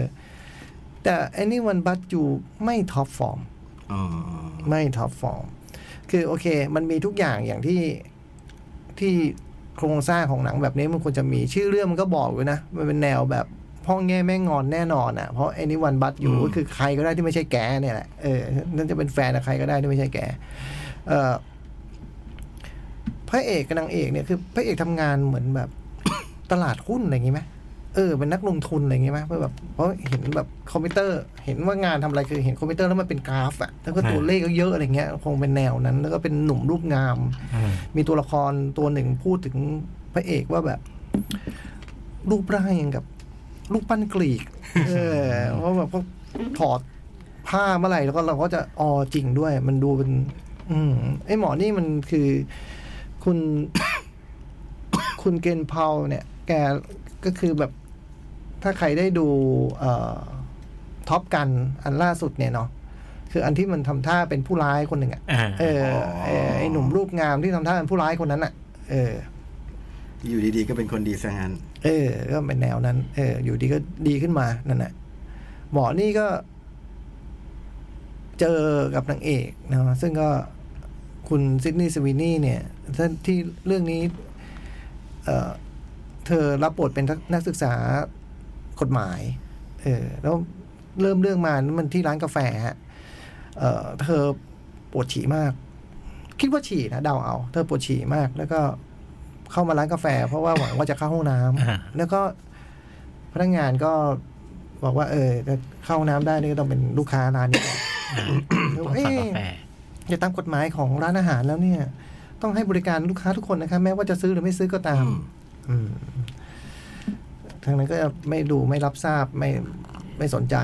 S2: แต่ anyone but you ไม่ top form อ๋
S3: อ
S2: ไม่ top form คือโอเค มันมีทุกอย่างอย่างที่ที่โครงสร้างของหนังแบบนี้มันควรจะมีชื่อเรื่องมันก็บอกอยู่นะ มันเป็นแนวแบบ พ่อแง่แม่งอนแน่นอนอะเพราะ anyone but you ก็คือใครก็ได้ที่ไม่ใช่แกเนี่ยแหละเออนั่นจะเป็นแฟนกับใครก็ได้ที่ไม่ใช่แกเออพระเอกกับนางเอกเนี่ยคือพระเอกทำงานเหมือนแบบตลาดหุ้นอะไรอย่างงี้ไหมเออเป็นนักลงทุนอะไรอย่างงี้ไหมเพราะแบบเพราะเห็นแบบคอมพิวเตอร์ เห็นว่างานทำอะไรคือเห็นคอมพิวเตอร์แล้วมันเป็นกราฟอะแล้วก็ตัวเลขก็เยอะอะไรเงี้ยคงเป็นแนวนั้น แล้วก็เป็นหนุ่มรูปงาม
S4: อืม
S2: มีตัวละครตัวหนึ่งพูดถึงพระเอกว่าแบบ รูปร่างอย่างกับ ลูกปั้นกรีก เออเพราะแบบพอถอดผ้าเมื่อไหร่แล้วก็เราก็จะออจริงด้วย มันดูเป็น อืมไอ้หมอนี่มันคือ คุณ คุณเกนเพาเนี่ย แกก็คือแบบ ถ้าใครได้ดู เอ่อท็อปกันอันล่าสุดเนี่ยเนาะคืออันที่มันทำท่าเป็นผู้ร้ายคนหนึ่งอะ
S4: อ่า
S2: เออเออไอ้หนุ่มรูปงามที่ทำท่าเป็นผู้ร้ายคนนั้นอะ เออ
S3: อยู่ดีๆก็เป็นคนดีซะงั้น
S2: เออ ก็เป็นแนวนั้น เออ อยู่ดีก็ดีขึ้นมานั่นแหละหมอนี่ก็ เจอกับนางเอกนะซึ่งก็คุณซิดนีย์สวีนี่เนี่ยท่านที่เรื่องนี้ เออเธอรับบทเป็นนักศึกษากฎหมาย เออ แล้วเริ่มเรื่องมามันที่ร้านกาแฟฮะเออเธอปวดฉี่มาก คิดว่าฉี่นะเดาเอา เธอปวดฉี่มาก แล้วก็ เข้ามาร้านกาแฟ เพราะว่าหวังว่าจะเข้าห้องน้ำ
S4: อ่า
S2: แล้วก็พนักงานก็บอกว่า เออจะเข้าห้องน้ำได้นี่ก็ต้องเป็นลูกค้าร้านนี้ก่อน
S4: อ่า
S2: แล้ว
S4: ต้อง
S2: เอ๊
S4: สั่งกาแฟะ
S2: จะตามกฎหมายของร้านอาหารแล้วเนี่ย ต้องให้บริการลูกค้าทุกคนนะคะแม้ว่าจะซื้อหรือไม่ซื้อก็ตามอืมทางนั้นก็ไม่ดูไม่รับทราบไม่ไม่สนใจ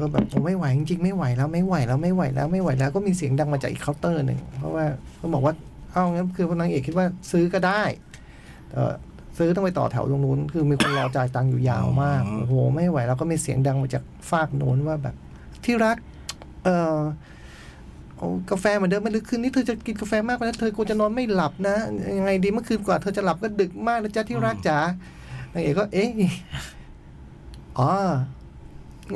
S2: ก็แบบผมไม่ไหวจริงๆไม่ไหวแล้วไม่ไหวแล้วไม่ไหวแล้วไม่ไหวแล้วก็มีเสียงดังมาจากอีกเคาน์เตอร์หนึ่งเพราะว่าเขาบอกว่า เอ้างั้นคือพนางเอกคิดว่าซื้อก็ได้เออซื้อต้องไปต่อแถวตรงนู้น คือมีคนรอจ่ายตังค์อยู่ยาวมาก
S3: อ๋อ
S2: โอ้โห ไม่ไหว แล้วก็มีเสียงดังมาจากฝากโน้นว่าแบบ ที่รัก เออเอากาแฟเหมือนเดิมไหม่ลึกคืนนี้เธอจะกินกาแฟมากไปแล้วเธอควรจะนอนไม่หลับนะ ยังไงดีเมื่อคืนกว่าเธอจะหลับก็ดึกมากนะจ๊ะที่รักจ๋านางเอกก็ เอ๊ะอ๋อ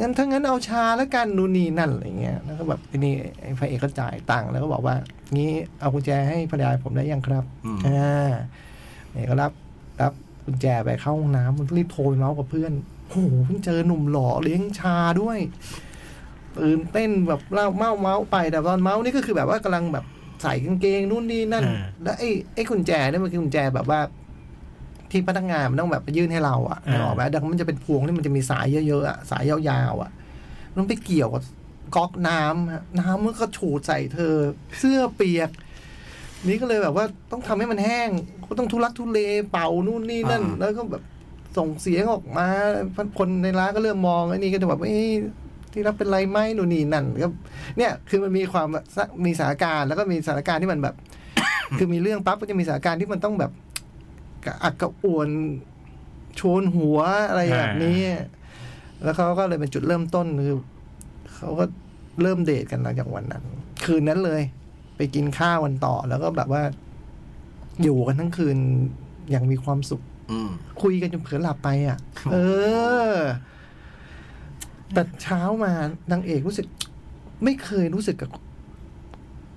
S2: งั้นถ้างั้นเอาชาแล้วกันนูนนี่นั่นอะไรเงี้ยแล้วก็แบบทีนี้ไอ้พระเอกก็จ่ายตังค์แล้วก็บอกว่า งี้เอากุญแจให้ภรรยาผมได้ยังครับ
S3: อืม
S2: อ่าเนี่ยก็รับรับกุญแจไปเข้าห้องน้ำมันรีบโทรไปเม้าท์กับเพื่อนโอ้โหเพิ่งเจอหนุ่มหล่อเลี้ยงชาด้วยตื่นเต้นแบบเล่าเม้าเม้าท์ไปแต่ตอนเม้าท์นี่ก็คือแบบว่ากำลังแบบใส่กางเกงนู่นนี่นั่น
S4: อ่า
S2: แล้วไอ้ไอ้กุญแจเนี่ยมันคือกุญแจแบบว่า ที่พนักงานมันต้องแบบไปยื่นให้เราอะนึกออกไหมดังนั้นมันจะเป็นพวงที่มันจะมีสายเยอะๆอะสายยาวๆอะมันไปเกี่ยวกับก๊อกน้ำฮะน้ำมันก็ฉูดใส่เธอ เสื้อเปียก นี่ก็เลยแบบว่าต้องทำให้มันแห้งก็ต้องทุลักทุเลเป่านู่นนี่นั่น
S3: อ่า
S2: แล้วก็แบบส่งเสียงออกมาคนในร้านก็เริ่มมองไอ้นี่ก็จะแบบเอ้ยที่รับเป็นไรไหมนู่นนี่นั่นก็เนี่ยคือมันมีความมีสถานการณ์แล้วก็มีสถานการณ์ที่มันแบบ คือมีเรื่องปั๊บก็จะมีสถานการณ์ที่มันต้องแบบ กระอักกระอ่วนโชนหัวอะไรแบบนี้ แล้วเขาก็เลยเป็นจุดเริ่มต้นคือเขาก็เริ่มเดทกันหลังจากวันนั้น คืนนั้นเลย ไปกินข้าววันต่อ แล้วก็แบบว่า อยู่กันทั้งคืนอย่างมีความสุข
S3: อืม
S2: คุยกันจนเผลอหลับไปอะ เออ แต่เช้ามานางเอกรู้สึก ไม่เคยรู้สึกกับ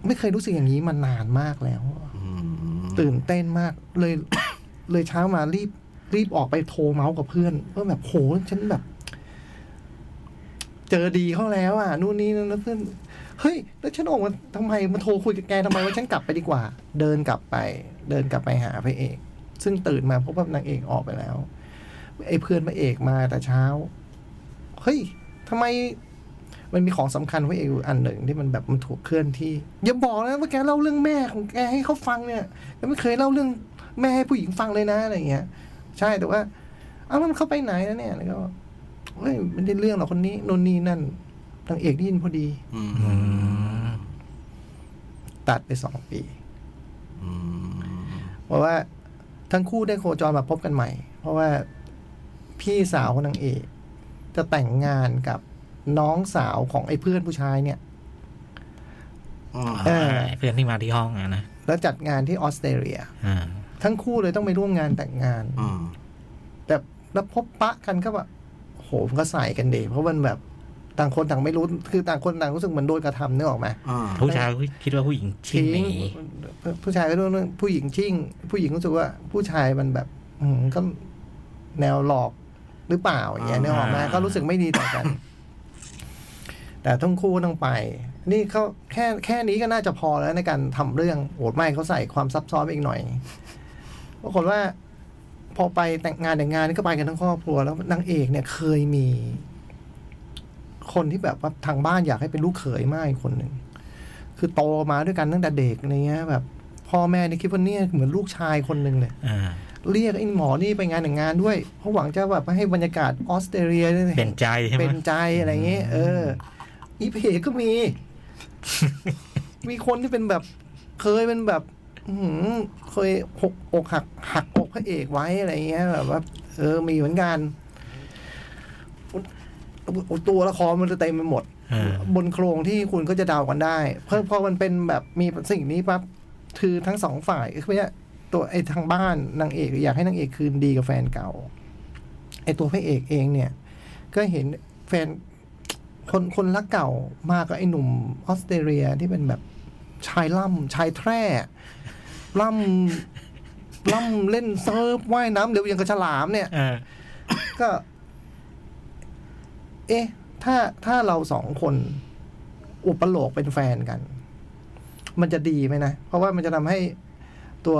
S2: ไม่เคยรู้สึกอย่างนี้มานานมากแล้ว
S3: อืม
S2: ตื่นเต้นมากเลย เลยเช้ามารีบรีบออกไปโทรเมาส์กับเพื่อนว่าแบบโหฉันแบบ เจอดีเขาแล้วอะนู่นนี่นั่นแล้วเพื่อนเฮ้ย แล้วฉันออกมาทำไมมาโทรคุยกับแกทำไมว่าฉันกลับไปดีกว่า เดินกลับไป เดินกลับไปหาพระเอก ซึ่งตื่นมาพบว่านางเอกออกไปแล้ว ไอ้เพื่อนพระเอกมาแต่เช้า เฮ้ยทำไมมันมีของสำคัญพระเอกอันหนึ่งที่มันแบบมันถูกเคลื่อนที่ อย่าบอกนะว่าแกเล่าเรื่องแม่ของแกให้เขาฟังเนี่ยแกไม่เคยเล่าเรื่อง แม่ให้ผู้หญิงฟังเลยนะอะไรเงี้ย ใช่แต่ว่า เอ้ามันเข้าไปไหนแล้วเนี่ยแล้วก็เฮ้ยไม่ได้เรื่องหรอกคนนี้นนนี่นั่นนางเอกได้ยินพอดี
S3: อืม
S4: อืม
S2: ตัดไปสองปี
S3: อืม
S2: เพราะว่าทั้งคู่ได้โคจรมาพบกันใหม่ เพราะว่าพี่สาวของนางเอก จะแต่งงานกับน้องสาวของไอ้เพื่อนผู้ชายเนี่ย
S3: อืม
S2: เออ
S4: เพื่อนที่มาที่ห้องอะนะ
S2: แล้วจัดงานที่ออสเตรเลีย
S4: อ่า
S2: ทั้งคู่เลยต้องไปร่วมงานแต่งงาน
S3: อืม
S2: แต่แล้วพบปะกันก็แบบโหมันก็ใส่กันเดเพราะมันแบบต่างคนต่างไม่รู้คือต่างคนต่างรู้สึกเหมือนโดนกระทำนึกออกไหม
S3: อ่า
S4: ผู้ชายคิดว่าผู้หญิงชิงหนี
S2: ผู้ชายก็รู้เรื่องผู้หญิงชิ่ง ผู้หญิงรู้สึกว่าผู้ชายมันแบบอืมก็แนวหลอกหรือเปล่าอย่างเงี้ยนึกออกไหมก็รู้สึกไม่ดีต่อกัน แต่ทั้งคู่ต้องไป นี่เขาแค่แค่นี้ก็น่าจะพอแล้วในการทำเรื่องโอดไม่เขาใส่ความซับซ้อนไปอีกหน่อย ปรากฏว่า พอไปแต่งงานแต่งงานนี่ก็ไปกันทั้งครอบครัวแล้วนางเอกเนี่ยเคยมี คนที่แบบว่าทางบ้านอยากให้เป็นลูกเขยมากอีกคนหนึ่งคือโตมาด้วยกันตั้งแต่เด็กอะไรเงี้ย แบบ พ่อแม่นี่คิดว่าเนี่ยเหมือนลูกชายคนหนึ่งเลย
S4: อ่า
S2: เรียกไอ้หมอนี่ไปงานแต่งงานด้วย เพราะหวังจะแบบให้บรรยากาศออสเตรเลียเนี่ย
S4: เป็นใจใช่ไหม
S2: เป็นใจอะไรเงี้ยเออ อีเพจก็มี มีคนที่เป็นแบบเคยเป็นแบบอื้อหือ เคยหกอกหักหักอกพระเอกไว้อะไรเงี้ยแบบว่าเออมีเหมือนกัน ตัวละครมันจะเต็มไปหมด
S4: อ่า
S2: บนโครงที่คุณก็จะเดากันได้ เพราะพอมันเป็นแบบมีสิ่งนี้ปั๊บคือทั้งสองฝ่ายคือเนี่ยตัวไอ้ทางบ้านนางเอกอยากให้นางเอกคืนดีกับแฟนเก่าไอ้ตัวพระเอกเองเนี่ย ก็เห็นแฟนคนคนรักเก่ามากับไอ้หนุ่มออสเตรเลียที่เป็นแบบชายล่ำชายแทร่ ล่ำล่ำเล่นเซิร์ฟว่ายน้ำเร็วอย่างกับฉลามเนี่ย
S4: อ่า
S2: ก็ เอ๊ะ ถ้าถ้าเราสองคน อุปโลกเป็นแฟนกัน มันจะดีไหมนะ เพราะว่ามันจะทำให้ตัว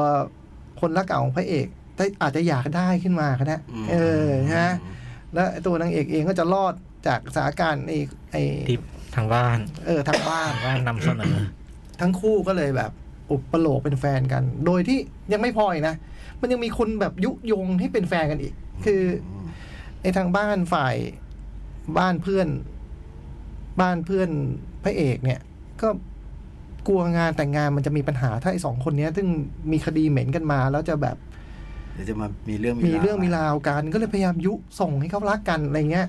S2: คนรักเก่าของพระเอกได้อาจจะอยากได้ขึ้นมาก็ได้เออฮะแล้วไอ้ตัวนางเอกเองก็จะรอดจากสถานการณ์ไอ้ไอ้
S4: ที่ทางบ้าน
S2: เออทางบ้าน
S4: ทางบ้านนำเสนอ
S2: ทั้งคู่ก็เลยแบบ อุปโลกเป็นแฟนกัน โดยที่ยังไม่พออีกนะ มันยังมีคนแบบยุยงให้เป็นแฟนกันอีก คือไอ้ทางบ้านฝ่ายบ้านเพื่อน บ้านเพื่อนพระเอกเนี่ย ก็กลัวงานแต่งงานมันจะมีปัญหาถ้าไอ้สองคนเนี้ยซึ่งมีคดีเหม็นกันมา แล้วจะแบบ
S3: เดี๋ยวจะมามีเรื่อง
S2: มีเรื่องมีราวกันก็เลยพยายามยุส่งให้เขารักกันอะไรเงี้ย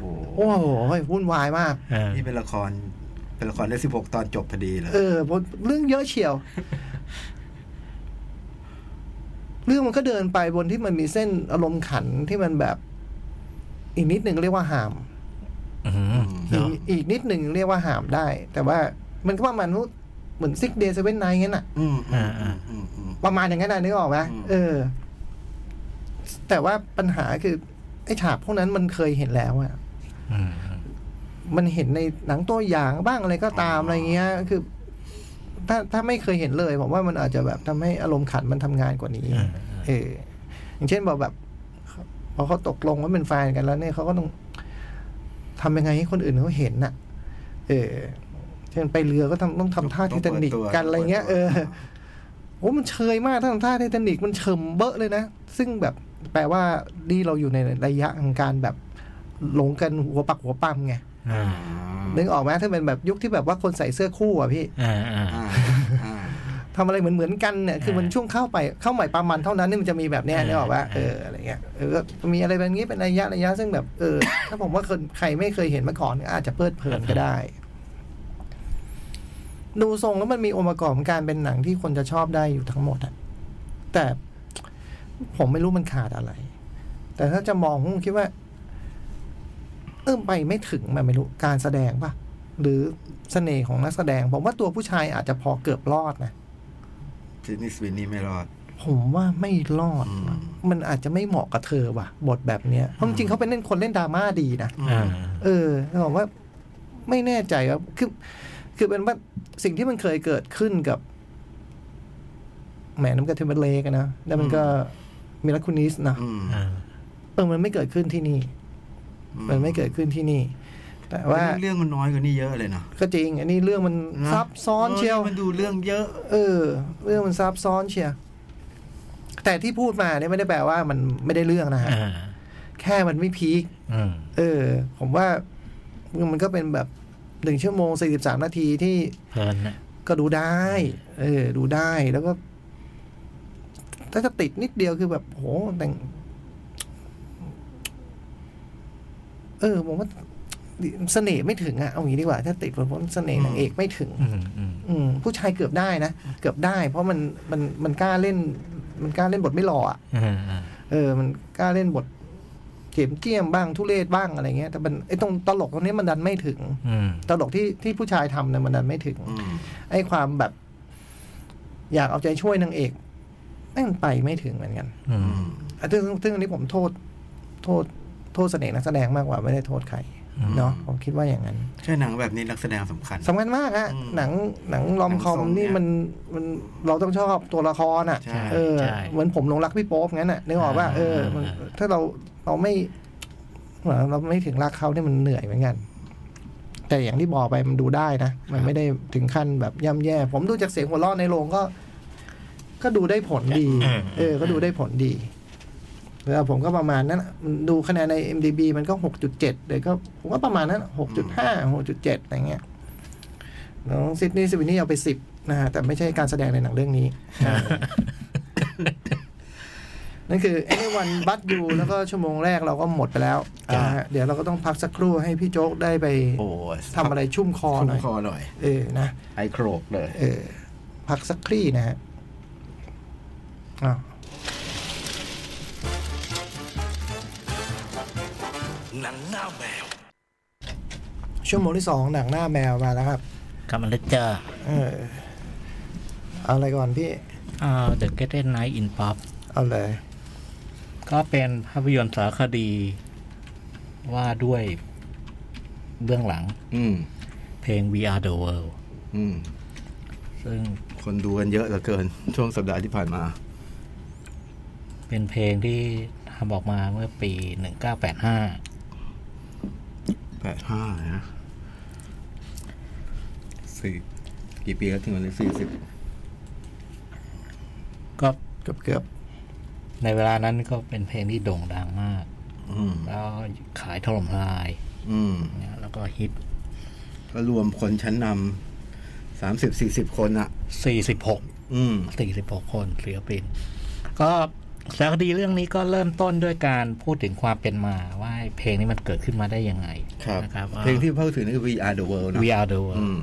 S3: โอ้โห
S2: โอ้โหวุ่นวายมาก
S4: อ่า
S3: นี่เป็นละคร เป็นละครได้สิบหกตอนจบพอดีเลย
S2: เออเพราะเรื่องเยอะเฉียว เรื่องมันก็เดินไปบนที่มันมีเส้นอารมณ์ขันที่มันแบบ อีกนิดหนึ่งเรียกว่าหาม
S4: อืม
S2: อี
S4: เนาะ
S2: กอีกนิดหนึ่งเรียกว่าหามได้ แต่ว่ามันก็ประมาณนู้นเหมือนซิกเดย์เซเว่นไนงั้นอะ
S3: อืมอืมอืมอืมอืม
S2: ประมาณอย่างนั้นนะนึกออกไหม
S3: อืม
S2: เออ แต่ว่าปัญหาคือ ไอ้ฉากพวกนั้นมันเคยเห็นแล้วอะ
S4: อื ม
S2: มันเห็นในหนังตัวอย่างบ้างอะไรก็ตามอะไรเงี้ยคือ ถ้าถ้าไม่เคยเห็นเลยผมว่ามันอาจจะแบบทำให้อารมณ์ขันมันทำงานกว่านี้
S4: อ่า
S2: เอออย่างเช่นบอกแบบพอเขาตกลงว่าเป็นแฟนกันแล้วเนี่ยเขาก็ต้องทำยังไงให้คนอื่นเขาเห็นน่ะ เออเช่นไปเรือก็ทำต้องทำท่าไททานิกกันอะไรเงี้ยเออโอ้มันเชยมากถ้าทำท่าไททานิกมันเฉิมเบอะเลยนะ ซึ่งแบบแปลว่านี่เราอยู่ในระยะของการแบบหลงกันหัวปักหัวปั๊มไง
S4: อ่า
S2: นึกออกไหมถ้าเป็นแบบยุคที่แบบว่าคนใส่เสื้อคู่อะพี่
S4: อ่าอ่า
S3: อ่าอ่า
S2: เทำอะไรเหมือนเหมือนๆกันเนี่ยคือมันช่วงเข้าไปเข้าใหม่ปลามันเท่านั้นนี่มันจะมีแบบเนี้ยนี่บอกว่าเอออะไรเงี้ยเออก็มีอะไรแบบนี้เป็นระยะระยะซึ่งแบบเออ ถ้าผมว่าคนใครไม่เคยเห็นมาก่อนอาจจะเพลิดเพลินก็ได้ ดูทรงแล้วมันมีองค์ประกอบของการเป็นหนังที่คนจะชอบได้อยู่ทั้งหมดอะแต่ผมไม่รู้มันขาดอะไร แต่ถ้าจะมองผมคิดว่า เอิ่มไปไม่ถึงมันไม่รู้การแสดงปะหรือเสน่ห์ของนักแสดง ผมว่าตัวผู้ชายอาจจะพอเกือบรอดนะ
S3: Sydney Sweeney ไม่รอด
S2: ผมว่าไม่รอด
S3: อืม
S2: มันอาจจะไม่เหมาะกับเธอว่ะ บทแบบเนี้ยเพราะจริงๆเขาเป็นเล่นคนเล่นดราม่าดีนะ
S4: อ่า
S2: เออแล้วผมว่าไม่แน่ใจว่าคือ คือเป็นว่าสิ่งที่มันเคยเกิดขึ้นกับแหมน้ำกระเทมเบอร์เลกอะนะแล้วมันก็มิลาคุนิสนะ
S3: อืม
S4: อ่า
S2: เออมันไม่เกิดขึ้นที่นี่ มันไม่เกิดขึ้นที่นี่ แต่ว่า
S3: เรื่องมันน้อยกว่านี้เยอะเลยนะ
S2: ก็จริง อันนี้เรื่องมัน
S3: นะ
S2: ซับซ้อนเชียว
S3: มันดูเรื่องเยอะ
S2: เออ เรื่องมันซับซ้อนเชียวแต่ที่พูดมาเนี่ยไม่ได้แปลว่ามันไม่ได้เรื่องนะฮะ
S4: อ่า
S2: แค่มันไม่พีค
S4: อืม
S2: เออ ผมว่ามันก็เป็นแบบหนึ่งชั่วโมงสี่สิบสามนาทีที่
S4: เพลินนะ
S2: ก็ดูได้ เออ ดูได้แล้วก็ ถ้าจะติดนิดเดียวคือแบบโหแต่ง เออผมว่าเสน่ห์ไม่ถึงอะเอางี้ดีกว่า ถ้าติดผมว่าเสน่ห์นางเอกไม่ถึง
S4: อืมอืม
S2: อืมผู้ชายเกือบได้นะ เกือบได้ เพราะมันมันมันกล้าเล่น มันกล้าเล่นบทไม่หล่ออะ
S4: อ่าอ่า
S2: เออ มันกล้าเล่นบทเข็มเจียมบ้างทุเรศบ้างอะไรเงี้ยแต่มันไอ้ตรงตลกตรงนี้มันดันไม่ถึง
S4: อืม
S2: ตลกที่ที่ผู้ชายทำเนี่ยมันดันไม่ถึง
S3: อืม
S2: ไอ้ความแบบ อยากเอาใจช่วยนางเอกแม่งไปไม่ถึงเหมือนกัน
S4: อื
S3: อื
S4: ม
S3: ม
S2: อะซึ่งซึ่งอันนี้ผมโทษ โทษ โทษเสน่ห์นักแสดงมากกว่าไม่ได้โทษใคร
S4: อืม
S2: เนาะผมคิดว่าอย่างนั้น
S3: ใช่หนังแบบนี้นักแสดงสำคัญ
S2: สำคัญมากฮะ
S3: อืม
S2: หนังหนังลอมคอม
S3: หนังทรง
S2: นี่
S3: เนี่ย
S2: มันมันเราต้องชอบตัวละครอะ
S3: ใช่
S2: เออ
S4: ใช่
S2: เหมือนผมหลงรักพี่โป๊ปงั้นอะนึกออกว่าเออมัน
S4: อ่า
S2: ถ้าเราเราไม่เหมือนเราไม่ถึงรักเขาเนี่ยมันเหนื่อยเหมือนกัน แต่อย่างที่บอกไปมันดูได้นะ มันไม่ได้ถึงขั้นแบบย่ำแย่ ผมดูจากเสียงหัวเราะในโรงก็ ก็ดูได้ผลดี เออ ก็ดูได้ผลดี แล้วผมก็ประมาณนั้นอะดูคะแนนใน MDB มันก็หกจุดเจ็ดเลยก็ผมว่าประมาณนั้นหกจุดห้าหกจุดเจ็ดอะไรเงี้ยน้องซิดนีย์สวินนี่เอาไปสิบนะฮะแต่ไม่ใช่การแสดงในหนังเรื่องนี้ นั่นคือ anyone but you แล้วก็ชั่วโมงแรกเราก็หมดไปแล้ว
S3: จ้ะ
S2: นะฮะเดี๋ยวเราก็ต้องพักสักครู่ให้พี่โจ๊กได้ไป
S3: โอ้ย
S2: ทำอะไรชุ่มคอ
S3: ชุ่
S2: ห
S3: ม
S2: น่อย
S3: คอหน่อย
S2: เออนะ
S3: ไอโครกเลย
S2: เออ พักสักครี่นะฮะอ้าว
S5: หนังหน้าแมว
S2: ชั่วโมงที่สองหนังหน้าแมวมาแล้วครับ
S4: กำลังจะเจอ
S2: เออเอาอะไรก่อนพี่
S4: อ่า The Get Night in Pop
S2: เอาเลย
S4: ก็เป็นภาพยนตร์สารคดีว่าด้วยเบื้องหลัง
S3: อืม
S4: เพลง We Are the World
S3: อืม
S4: ซึ่ง
S3: คนดูกันเยอะเหลือเกิน ช่วงสัปดาห์ที่ผ่านมา
S4: เป็นเพลงที่ทำออกมาเมื่อปี 1985
S3: แปดห้านะสี่กี่ปีแล้วถึงวันนี้สี่สิบ
S4: ก็
S2: เกือบเกือบ
S4: ในเวลานั้นก็เป็นเพลงที่โด่งดังมาก
S3: อืม
S4: แล้วขายถล่มทลาย
S3: อืม
S4: เนี่ยแล้วก็ฮิต
S3: ก็รวมคนชั้นนำสามสิบสี่สิบคนอะ
S4: 46
S3: อืม
S4: 46คนศิลปิน ก็ สารคดีเรื่องนี้ก็เริ่มต้นด้วยการพูดถึงความเป็นมาว่าไอ้เพลงนี้มันเกิดขึ้นมาได้ยังไง
S3: ครับ
S4: นะครับ
S3: เพลงที่พูดถึงนี่คือ We Are the World นะ
S4: We Are the
S3: อื
S4: World
S3: ม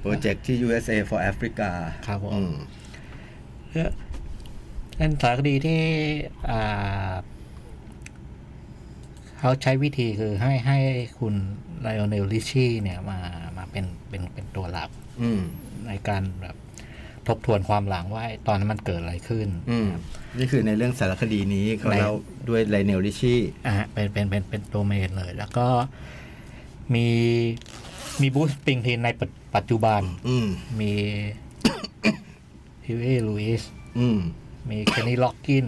S3: โปรเจกต์ที่ USA for Africa
S4: ครับผม
S3: อืม
S4: เป็นสารคดีที่อ่าเขาใช้วิธีคือให้ให้คุณไลโอเนลลิชี่เนี่ยมามาเป็นเป็นเป็นตัวหลัก
S3: อืม
S4: ในการแบบทบทวนความหลังว่าไอ้ตอนนั้นมันเกิดอะไรขึ้น
S3: อืม นี่คือในเรื่องสารคดีนี้เขา
S4: ใน
S3: เล่าด้วย Lionel Richie
S4: อะฮะเป็นเป็นเป็นเป็นตัว main เลย แล้วก็มีมี Bruce Springsteen ในปัจปัจจุบัน
S3: อืม
S4: มี Huey Lewis อื
S3: ม
S4: มี Kenny Loggins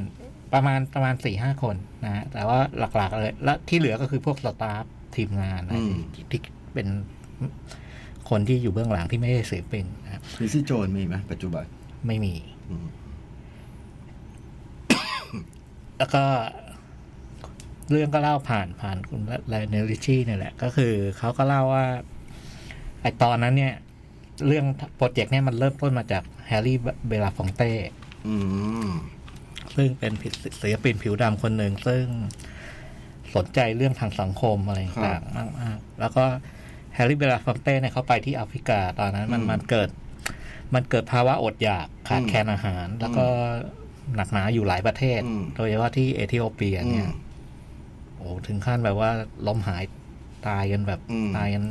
S4: ประมาณประมาณสี่ห้าคนนะฮะแต่ว่าหลักๆเลย และที่เหลือก็คือพวก staffทีมงานนะ
S3: อืม
S4: ที่ที่เป็นคนที่อยู่เบื้องหลังที่ไม่ใช่ศิลปินนะครับ
S3: Quincy Jones มีไหมปัจจุบัน
S4: ไม่มี
S3: อืม
S4: แล้วก็เรื่องก็เล่าผ่านผ่านคุณ Lionel Richie เนี่ยแหละ ก็คือเขาก็เล่าว่าไอตอนนั้นเนี่ย เรื่องโปรเจกต์เนี่ยมันเริ่มต้นมาจาก Harry Belafonteอื
S3: ม
S4: ซึ่งเป็นศิลปินผิวดำคนหนึ่ง ซึ่งสนใจเรื่องทางสังคมอะไรต่างๆมากๆแล้วก็แฮร์รี่เบลาฟองเต้เนี่ยเขาไปที่แอฟริกาตอนนั้นมันมันเกิด มันเกิดภาวะอดอยากขาดแคลนอาหาร แล้วก็ หนักหนาอยู่หลายประเทศ
S3: อืม
S4: โดยเฉพาะที่เอธิโอเปีย
S3: อื
S4: เนี่
S3: ม
S4: ยโอ้ถึงขั้นแบบว่าล้มหายตายกันแบบ
S3: อืม
S4: ตายกัน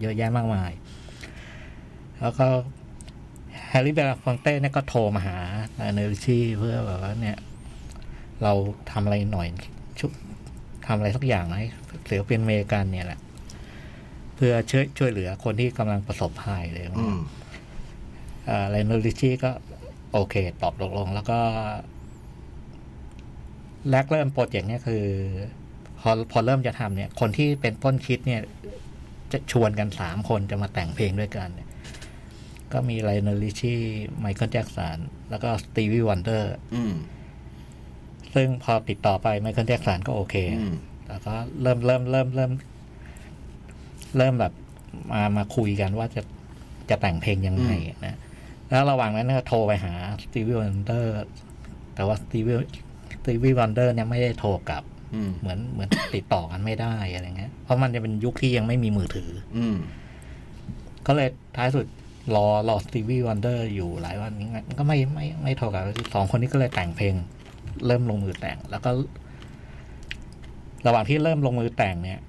S4: เยอะแยะมากมาย แล้วก็Harry Belafonte เนี่ยก็โทรมาหา Lionel Richie เพื่อแบบว่าเนี่ย เราทำอะไรหน่อยชุบทำอะไรสักอย่างให้ศิลปินอเมริกันเนี่ยแหละ เพื่อช่วยช่วยเหลือคนที่กำลังประสบภัยเลย
S3: อืม
S4: อะไร Lionel Richie ก็ โอเค ตอบตกลงแล้วก็แรกเริ่มโปรเจกต์เนี่ยคือ พอพอเริ่มจะทำเนี่ย คนที่เป็นต้นคิดเนี่ย จะชวนกันสามคนจะมาแต่งเพลงด้วยกันเนี่ยก็มี Lionel Richie Michael Jackson แล้วก็ Stevie Wonder อื
S3: ม
S4: ซึ่งพอติดต่อไป Michael Jackson ก็โอเค
S3: อืม
S4: แล้วก็เริ่มเริ่มเริ่มเริ่ม เริ่มแบบมามาคุยกันว่าจะจะแต่งเพลงยังไงนะ แล้วระหว่างนั้นก็โทรไปหา Stevie Wonder แต่ว่า Stevie Stevie Wonder เนี่ยไม่ได้โทรกลับ
S3: อืม
S4: เหมือนเหมือนติดต่อกันไม่ได้อะไรเงี้ย เพราะมันจะเป็นยุคที่ยังไม่มีมือถือ
S3: อืม
S4: ก็เลยท้ายสุดรอรอ Stevie Wonder อยู่หลายวันนี้ก็ไม่ไม่ไม่โทรกลับสองคนนี้ก็เลยแต่งเพลง เริ่มลงมือแต่ง แล้วก็ ระหว่างที่เริ่มลงมือแต่งเนี่ย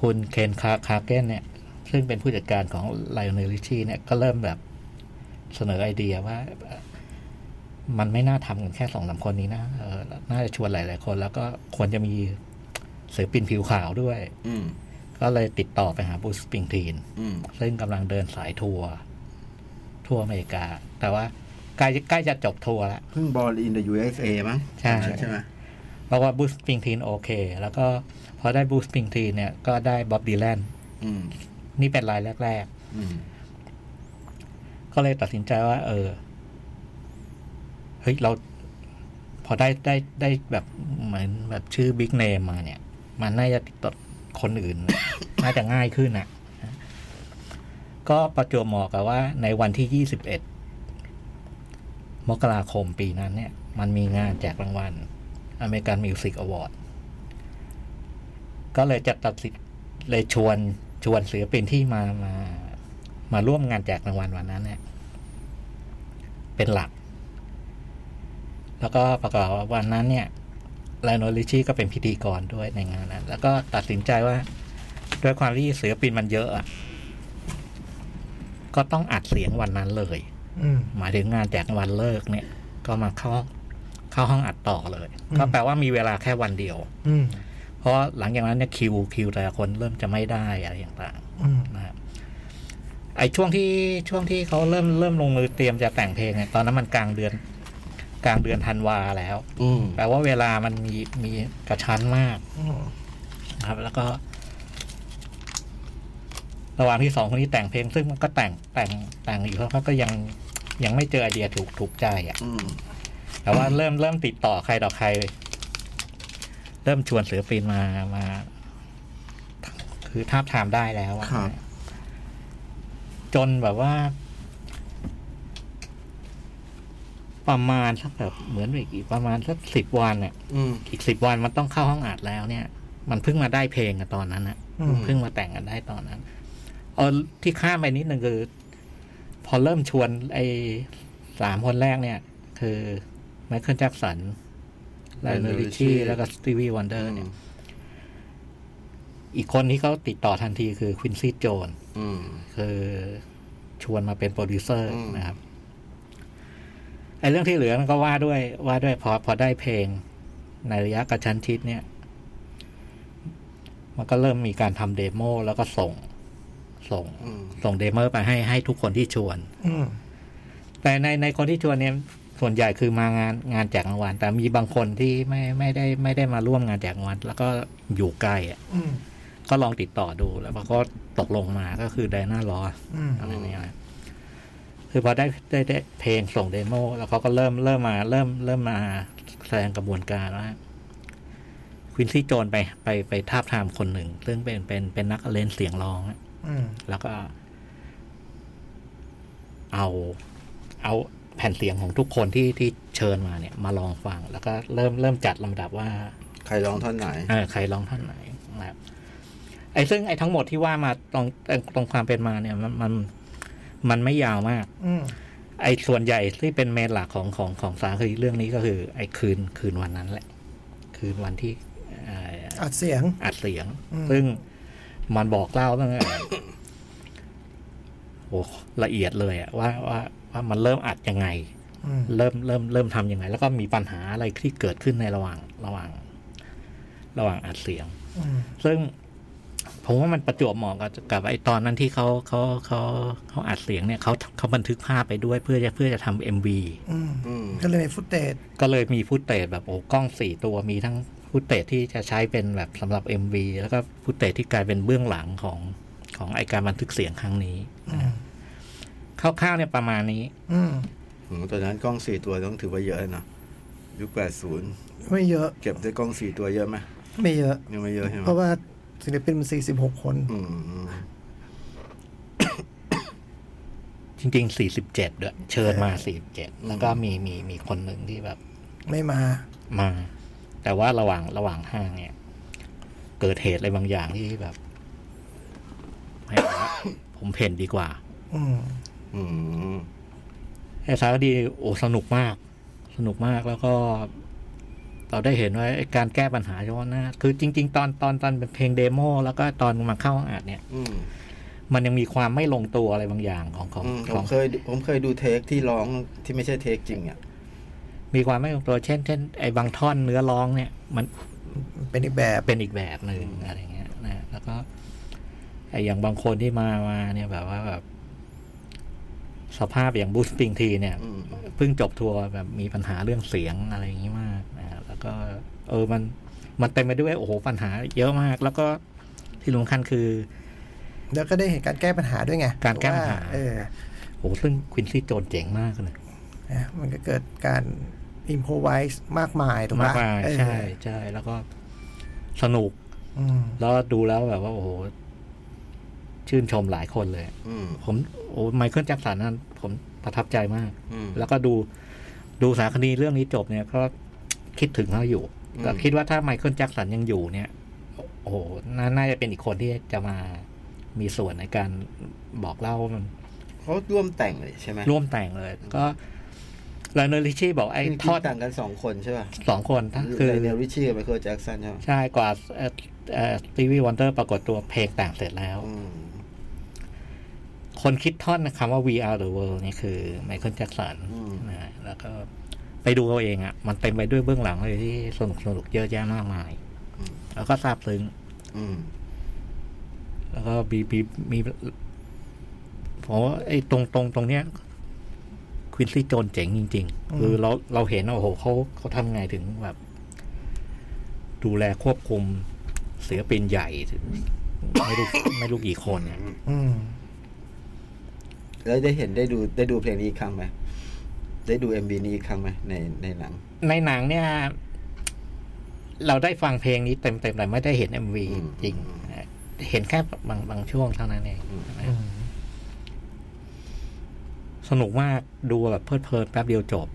S4: คุณ Ken Kra Kragen เนี่ย ซึ่งเป็นผู้จัดการของ Lionel Richie เนี่ยก็เริ่มแบบ เสนอไอเดียว่า มันไม่น่าทำกันแค่สองสามคนนี้นะเออน่าจะชวนหลาย ๆ คน แล้วก็ควรจะมีศิลปินผิวขาวด้วย
S3: อืม
S4: ก็เลยติดต่อไปหา Bruce Springsteen
S3: อืม
S4: ซึ่งกำลังเดินสายทัวร์ทั่วอเมริกา แต่ว่าใกล้ใกล้จะจบทัวร์แล้ว
S3: เพิ่ง Born in the U.S.A. มั้ง
S4: ใช่
S3: ใช่ไหม
S4: เพราะว่า Bruce Springsteen โอเค แล้วก็พอได้ Bruce Springsteen เนี่ยก็ได้ Bob Dylan
S3: อืม
S4: นี่เป็นรายแรก
S3: อืม
S4: ๆ ก็เลยตัดสินใจว่า เออเฮ้ยเราพอได้ได้ได้แบบเหมือนแบบชื่อ big name มาเนี่ย มันน่าจะติดต่อคนอื่น น่าจะง่ายขึ้นอะ ก็ประจวบเหมาะกับว่า ในวันที่21มกราคมปีนั้นเนี่ย มันมีงานแจกรางวัล American Music Awards ก็เลยจะตัดสินเลยชวนชวนศิลปินที่มามา มาร่วมงานแจกรางวัลวันนั้นเนี่ย เป็นหลัก แล้วก็ประกอบกับวันนั้นเนี่ยไลโนลิชี่ก็เป็นพิธีกรด้วยในงานนั้น แล้วก็ตัดสินใจว่าด้วยความที่ศิลปินมันเยอะอะก็ต้องอัดเสียงวันนั้นเลย
S2: อืม
S4: หมายถึงงานแจกรางวัลเลิกเนี่ย ก็มาเข้าเข้าห้องอัดต่อเลย
S2: อืม
S4: ก็แปลว่ามีเวลาแค่วันเดียว
S2: อืม
S4: เพราะหลังจากนั้นเนี่ยคิวคิวแต่ละคนเริ่มจะไม่ได้อะไรต่าง
S2: อืม
S4: ๆนะครับ ไอ้ช่วงที่ช่วงที่เขาเริ่มเริ่มลงมือเตรียมจะแต่งเพลงเนี่ยตอนนั้นมันกลางเดือน กลางเดือนธันวาแล้ว
S3: อืม
S4: แปลว่าเวลามันมีมีกระชั้นมาก
S2: อืม
S4: นะครับ แล้วก็ ระหว่างที่สองคนนี้แต่งเพลง ซึ่งมันก็แต่งแต่งแต่งอยู่เพราะก็ยังยังไม่เจอไอเดียถูกถูกใจอะ
S3: อืม
S4: แต่ว่าเริ่มเริ่มติดต่อใครต่อใคร เริ่มชวนศิลปินมามา คือทาบทามได้แล้วอะ
S3: ครับ
S4: จนแบบว่า ประมาณสักแบบเหมือนอีกประมาณสักสิบวันเนี่ย
S3: อืม
S4: อีกสิบวันมันต้องเข้าห้องอัดแล้วเนี่ย มันเพิ่งมาได้เพลงกันตอนนั้นอะ
S2: อืม
S4: เพิ่งมาแต่งกันได้ตอนนั้นเออที่ข้ามไปนิดนึงคือ พอเริ่มชวนไอ้สามคนแรกเนี่ย คือ Michael Jackson Lionel Richie แล้วก็ Stevie Wonder เนี่ย อีกคนที่เขาติดต่อทันทีคือ Quincy Jones
S3: อืม
S4: คือชวนมาเป็นโปรดิวเซอร์
S3: อืม
S4: นะครับไอ้เรื่องที่เหลือมันก็ว่าด้วยว่าด้วยพอพอได้เพลง ในระยะกระชั้นชิดเนี่ย มันก็เริ่มมีการทำเดโมแล้วก็ส่ง ส่ง
S3: อืม
S4: ส่งเดโมไปให้ให้ทุกคนที่ชวน
S2: อืม
S4: แต่ในในคนที่ชวนเนี่ยส่วนใหญ่คือมางานงานแจกรางวัลแต่มีบางคนที่ไม่ไม่ได้ไม่ได้มาร่วมงานแจกรางวัลแล้วก็อยู่ไกลอะ
S2: อืม
S4: ก็ลองติดต่อดูแล้วมันก็ตกลงมาก็คือ Diana Ross อื
S2: ม
S4: อะไรเนี่ยนะคือพอได้ได้ได้เพลงส่งเดโมแล้วเขาก็เริ่มเริ่มมาเริ่มเริ่มมาแสดงกระบวนการว่าควินซี่โจนไปไปไปทาบทามคนหนึ่ง ซึ่งเป็นเป็นเป็นนักเล่นเสียงร้องอะ
S2: อืม
S4: แล้วก็ เอา เอาแผ่นเสียงของทุกคนที่ที่เชิญมาเนี่ย มาลองฟัง แล้วก็เริ่มเริ่มจัดลำดับว่า
S3: ใครร้องท่อนไหน
S4: เออใครร้องท่านไหนนะครับ ไอ้ซึ่งไอ้ทั้งหมดที่ว่ามาตรงตรงความเป็นมาเนี่ย มันมันมันไม่ยาวมาก
S2: อืม
S4: ไอ้ส่วนใหญ่ที่เป็นเมนหลักของของของสารคดีเรื่องนี้ก็คือ ไอ้คืนคืนวันนั้นแหละ คืนวันที่เอ่อ
S2: อัดเสียง
S4: อัดเสียง
S2: อืม
S4: ซึ่งมันบอกเล่าตั้งแต่โอ้ละเอียดเลยอะว่าว่าว่ามันเริ่มอัดยังไง
S2: อืม
S4: เริ่มเริ่มเริ่มทำยังไง แล้วก็มีปัญหาอะไรที่เกิดขึ้นในระหว่างระหว่าง ระหว่างอัดเสียง
S2: อืม
S4: ซึ่ง ผมว่ามันประจวบเหมาะกับกับไอ้ตอนนั้นที่เขาเขาเขาเขาอัดเสียงเนี่ยเขาเขาบันทึกภาพไปด้วยเพื่อจะเพื่อจะทำเอ็มวี
S2: อืม
S3: อืม
S2: ก็เลยมี footage
S4: ก็เลยมี footage แบบโอ้กล้องสี่ตัวมีทั้ง footage ที่จะใช้เป็นแบบสำหรับ MV แล้วก็ footage ที่กลายเป็นเบื้องหลังของของไอการบันทึกเสียงครั้งนี้
S2: อืม
S4: คร่าวๆเนี่ยประมาณนี้
S2: อืม
S3: โอ้โหตอนนั้นกล้องสี่ตัวต้องถือว่าเยอะนะยุคแปดศูนย์
S2: ไม่เยอะ
S3: เก็บด้วยกล้องสี่ตัวเยอะไหม
S2: ไม่เยอะ
S3: ยังไม่เยอะใช่ไหม
S2: เพราะว่า ศิลปินมันสี่สิบหกคน
S3: อืมอืม
S4: จริงๆ47ด้วย เชิญมา47แล้วก็มีมีมีคนหนึ่งที่แบบ
S2: ไม่มา
S4: มา แต่ว่าระหว่างระหว่างห้างเนี่ย เกิดเหตุอะไรบางอย่างที่แบบไม่เอาละผมเพ่นดีกว่า
S2: อืม
S3: อืม
S4: ไอ้สารคดีโอ้สนุกมาก สนุกมากแล้วก็ เราได้เห็นว่าไอ้การแก้ปัญหาเฉพาะหน้าคือจริง ๆ ตอนตอนตอนเป็นเพลงเดโมแล้วก็ตอนมาเข้าห้องอัดเนี่ย
S3: อืม
S4: มันยังมีความไม่ลงตัวอะไรบางอย่างของของ
S3: อืมผ
S4: ขอ
S3: ม
S4: ง
S3: เคยผมเคยดูเทคที่ร้องที่ไม่ใช่เทคจริงอะ
S4: มีความไม่ลงตัวเช่นเช่นไอ้บางท่อนเนื้อร้องเนี่ย มัน
S2: เป็นอีกแบบ
S4: เป็นอีกแบบหนึ่งอะไรเงี้ยนะแล้วก็ไอ้อย่างบางคนที่มามาเนี่ยแบบว่าแบบสภาพอย่างบูสติงทีเนี่ย
S3: อืม
S4: เพิ่งจบทัวร์แบบมีปัญหาเรื่องเสียงอะไรอย่างนี้มากนะแล้ว ก็ เออมันมันเต็มไปด้วยโอ้โหปัญหา เยอะมาก แล้วก็ที่สำคัญคือ
S2: แล้วก็ได้เห็นการแก้ปัญหาด้วยไง
S4: การแก้ปัญหา
S2: ว่เออ
S4: โอ้โหซึ่งควินซี่โจนเจ๋งมากเลย
S2: นะมันก็เกิดการอิมพ o ไวส์มากมายถูกไหม
S4: มากมาย
S2: เออ
S4: ใช่ใช่แล้วก็สนุก
S2: อืม
S4: แล้วดูแล้วแบบว่า โอ้โห ชื่นชมหลายคนเลย
S3: อืม
S4: ผมโอ้ไมเคิลแจ็คสันนั้นผมประทับใจมาก
S3: อืม
S4: แล้วก็ดูดูสารคดีเรื่องนี้จบเนี่ยก็ คิดถึงเขาอยู่
S3: อืม
S4: แต่คิดว่าถ้าไมเคิลแจ็คสันยังอยู่เนี่ย โอ้โหนาน่าจะเป็นอีกคนที่จะมามีส่วนในการบอกเล่ามัน
S3: เขาร่วมแต่งเลยใช่ไหม
S4: ร่วมแต่งเลย ก็ไลโอเนลริชชี่บอกไอ้
S3: จริงๆ
S4: ทอด
S3: แต่งกันสองคนใช่ป่ะ
S4: สองคนถ้าคือ
S3: ไลโอเนลริชชี่กับไมเคิลแจ็คสันใช่ไหม
S4: ใช่กว่าสตีวีวอนเดอร์ปรากฏตัวเพลงแต่งเสร็จแล้ว
S3: อืม
S4: คนคิดท่อนคำว่า We Are the World นี่คือไมเคิลแจ็คสัน
S3: อืม
S4: นะแล้วก็ ไปดูเอาเองอะ่ะ มันเต็มไปด้วยเบื้องหลังเลยที่สนุกสนุกเยอะแยะมากมาย แล้วก็ซาบซึ้ง
S3: อืม
S4: แล้วก็มีมีมีผมว่าไอ้ตรงตรงตรงเนี้ยควินซี่โจนเจ๋งจริง ๆ คือเราเราเห็นว่าโอ้โหเขาเขาทำไงถึงแบบ ดูแลควบคุมศิลปินใหญ่ถึงไม่รู้ไม่รู้กี่คนเนี่ย
S2: อืม
S3: แล้วได้เห็นได้ดูได้ดูเพลงนี้อีกครั้งไหม ได้ดูเอ็มบีนี้อีกครั้งไหมในในหนัง
S4: ในหนังเนี่ย เราได้ฟังเพลงนี้เต็มๆแต่ไม่ได้เห็นเอ็มวี
S3: อืม
S4: จริงนะเห็นแค่บางบางช่วงเท่านั้นเอง
S3: อืม
S4: นะสนุกมากดูแบบเพลิดเพลินแป๊บเดียวจบ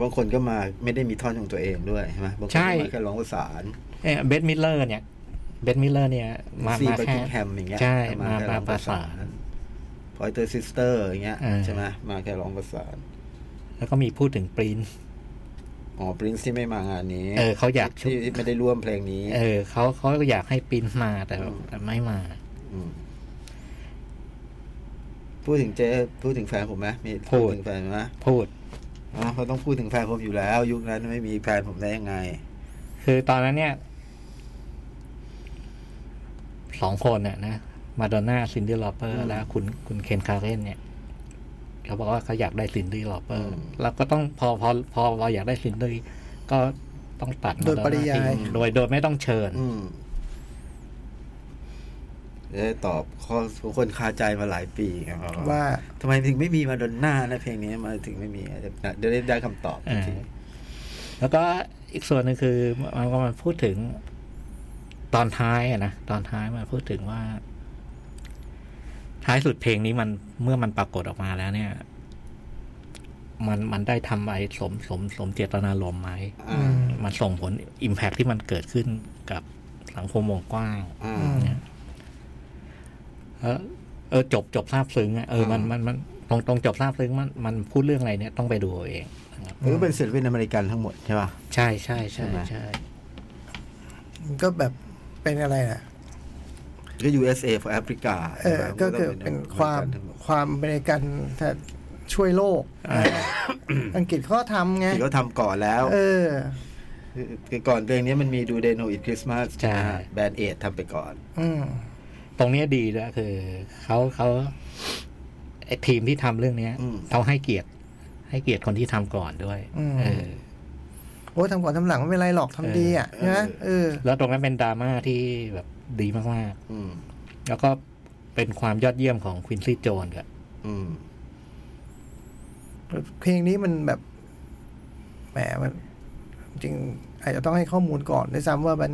S3: บางคนก็มาไม่ได้มีท่อนของตัวเองด้วยใช่ไหมบางคน
S4: ใช่
S3: ก็มาแค่ร้องประสาน
S4: เบตต์ มิดเลอร์เนี่ยเบตต์ มิดเลอร์เนี่ย
S3: ลิ
S4: นด์
S3: ซีย์
S4: บัก
S3: กิงแฮมอย่างเงี้ย
S4: ใช่
S3: ก็
S4: มา
S3: แค่
S4: มา
S3: ร้อง
S4: ประสาน
S3: พอยเตอร์ซิสเตอร์อย่างเงี้ย
S4: อ่า
S3: ใช่ไหมมาแค่ร้องประสาน
S4: แล้วก็มีพูดถึงปรินซ์
S3: อ๋อปรินซ์ที่ไม่มางานนี้
S4: เออเขาอยากช่วย
S3: ที่ไม่ได้ร่วมเพลงนี้
S4: เออเขาเขาก็อยากให้ปรินซ์มาแต่
S3: อืม
S4: แต่ไม่มา
S3: มพูดถึงเจพูดถึงแฟนผมไหมมี
S4: พูด
S3: ถึงแฟนไหม
S4: พูด
S3: อ๋อเขาต้องพูดถึงแฟนผมอยู่แล้ว ยุคนั้นไม่มีแฟนผมได้ยังไง
S4: คือตอนนั้นเนี่ยสองคนเนี่ยนะมาดอนน่าซินดี้ลอเปอร์อื
S3: ม
S4: แล้วคุณคุณเคน เครเกนเนี่ย เขาบอกว่าเขาอยากได้ซินดี้ลอเปอร์
S3: อืม
S4: แล้วก็ต้องพอพอพอเราอยากได้ซินดี้ก็ต้องตัด
S2: โดยปริยาย
S4: ทิ้งโดยโดยไม่ต้องเชิญ
S3: อืมจะได้ตอบข้อคนคาใจมาหลายปีครับ
S2: ว่า
S3: ทำไมถึงไม่มีมาดอนน่านะเพลงนี้มาถึงไม่มีเดี๋ยวได้ได้คำตอบ
S4: อ่า
S3: ที
S4: แล้วก็อีกส่วนหนึ่งคือมันก็มันพูดถึงตอนท้ายอะนะตอนท้ายมันพูดถึงว่า ท้ายสุดเพลงนี้มันเมื่อมันปรากฏออกมาแล้วเนี่ย มันมันได้ทำไอ้สมสมสมเจตนารมณ์ไหม
S3: อ่า
S2: อืม
S4: มันส่งผลอิมแพ t ที่มันเกิดขึ้นกับสังคมวงกว้าง
S3: อ่า
S2: อืม
S4: เออเออจบจบซาบซึ้งอะเออมันมันมันตรงตรงจบซาบซึ้งมันมันพูดเรื่องอะไรเนี่ยต้องไปดูเอาเองนะครับ
S3: มันก็เป็นศิลปินอเมริกันทั้งหมดใช่ป่ะ
S4: ใช่ใช่ใช่
S3: ใช่ไหม
S4: ใช่
S2: มันก็แบบเป็นอะไรนะ
S3: ก็ USA for Africa
S2: เออก็คือเป็นความความอเมริกันถ้าช่วยโลก อังกฤษเขาก็ทำไง
S3: ที่เขาทำก่อนแล้ว
S2: เออ
S3: คือก่อนเพลงนี้มันมี Do They Know It's Christmasแบนเอดทำไปก่อน
S2: อืม
S4: ตรงเนี้ยดีด้วยคือเขาเขาไอ้ทีมที่ทำเรื่องเนี้ย
S3: อืม
S4: เขาให้เกียรติ ให้เกียรติคนที่ทำก่อนด้วย
S2: อืม
S4: เออ
S2: โอ้ยทำก่อนทำหลังไม่เป็นไรหรอกทำดีอะใช่ไหมเออ
S4: แล้วตรงนั้นเป็นดราม่าที่แบบ ดีมาก
S3: อืม
S4: ๆแล้วก็เป็นความยอดเยี่ยมของควินซี่โจนด้วย
S3: อืม
S2: เพลงนี้มันแบบแหมมัน จริง อาจจะต้องให้ข้อมูลก่อนด้วยซ้ำว่ามัน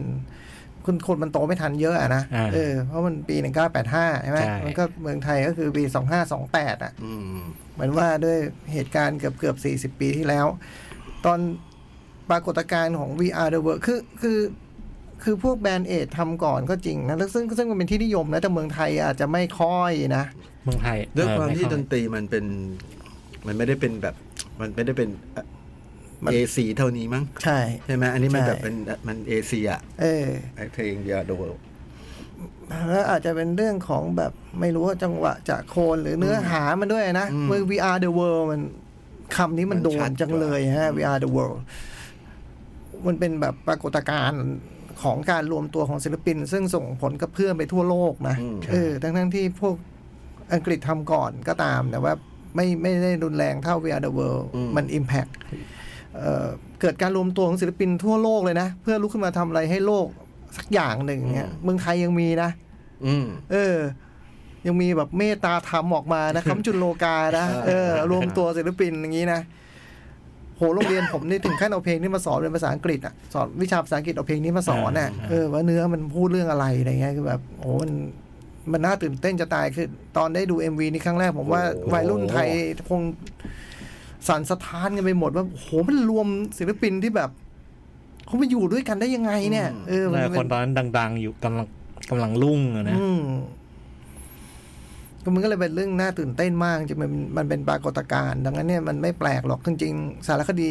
S2: คนคนมันโตไม่ทันเยอะอะนะ
S4: อ่า
S2: เออเพราะมันปีหนึ่งเก้าแปดห้าใช่ไหม
S4: ใช่
S2: มันก็เมืองไทยก็คือปีสองห้าสองแปดอะ
S3: อืม
S2: เหมือนว่าด้วยเหตุการณ์เกือบเกือบสี่สิบปีที่แล้ว ตอนปรากฏการณ์ของ VR the World คือคือ คือพวกแบรนด์เอททำก่อนก็จริงนะแล้วซึ่งซึ่งมันเป็นที่นิยมนะแต่เมืองไทยอาจจะไม่ค่อยนะ
S4: เมืองไทย
S3: ด้วยความ
S4: เออ
S3: ที่
S4: ได
S3: นตรีมันเป็น มันไม่ได้เป็นแบบ มันไม่ได้เป็น
S2: มัน
S3: เอซีเท่านี้มั้ง
S2: ใช่
S3: ใช่ไหมอันนี้มัน
S2: ใช่
S3: แบบเป็นมันเอซีอะ
S2: เออ
S3: ไอเพลงเดียวโด
S2: แล้วอาจจะเป็นเรื่องของแบบไม่รู้ว่าจังหวะจากโคนหรือเนื้อหามันด้วยนะ
S3: อืม
S2: เมื่อ VR the world มันคำนี้มัน
S3: มัน
S2: โด
S3: ชั
S2: น
S3: ด
S2: จังเลยฮะ VR the world มันเป็นแบบปรากฏการณ์ ของการรวมตัวของศิลปิน ซึ่งส่งผลกระเพื่อมไปทั่วโลกนะ
S3: อืม
S2: เออทั้งทั้งๆที่พวกอังกฤษทำก่อนก็ตามแต่ว่าไม่ไม่ได้รุนแรงเท่า VR the world มัน impact เอ่อเกิดการรวมตัวของศิลปินทั่วโลกเลยนะ เพื่อลุกขึ้นมาทำอะไรให้โลกสักอย่างหนึ่งเนี่ยเมืองไทยยังมีนะ
S3: อืม
S2: เออ ยังมีแบบเมตตาธรรมออกมานะคำจุลโลกานะ
S3: เออ
S2: เออ รวมตัวศิลปินอย่างนี้นะ โหโรงเรียนผมนี่ถึงขั้นเอาเพลงนี้มาสอนเป็นภาษาอังกฤษอะสอนวิชาภาษาอังกฤษเอาเพลงนี้มาสอนอะเออว่าเนื้อมันพูดเรื่องอะไรอะไรเงี้ยคือแบบโอ้มันมันน่าตื่นเต้นจะตายคือ ตอนได้ดู MV นี้ครั้งแรกผมว่าวัยรุ่นไทยคงสั่นสะท้านกันไปหมดว่าโหมันรวมศิลปินที่แบบเขามาอยู่ด้วยกันได้ยังไงเนี่ย เออ
S4: เอ
S2: มัน
S4: อ
S2: เป็
S4: คนตอนนั้นดัง ๆ อยู่กำลังกำลังรุ่งอะนะ
S2: อื มก็มันก็เลยเป็นเรื่องน่าตื่นเต้นมากจริงๆมันมันเป็นปรากฏการณ์ดังนั้นเนี่ยมันไม่แปลกหรอกจริงๆสารคดี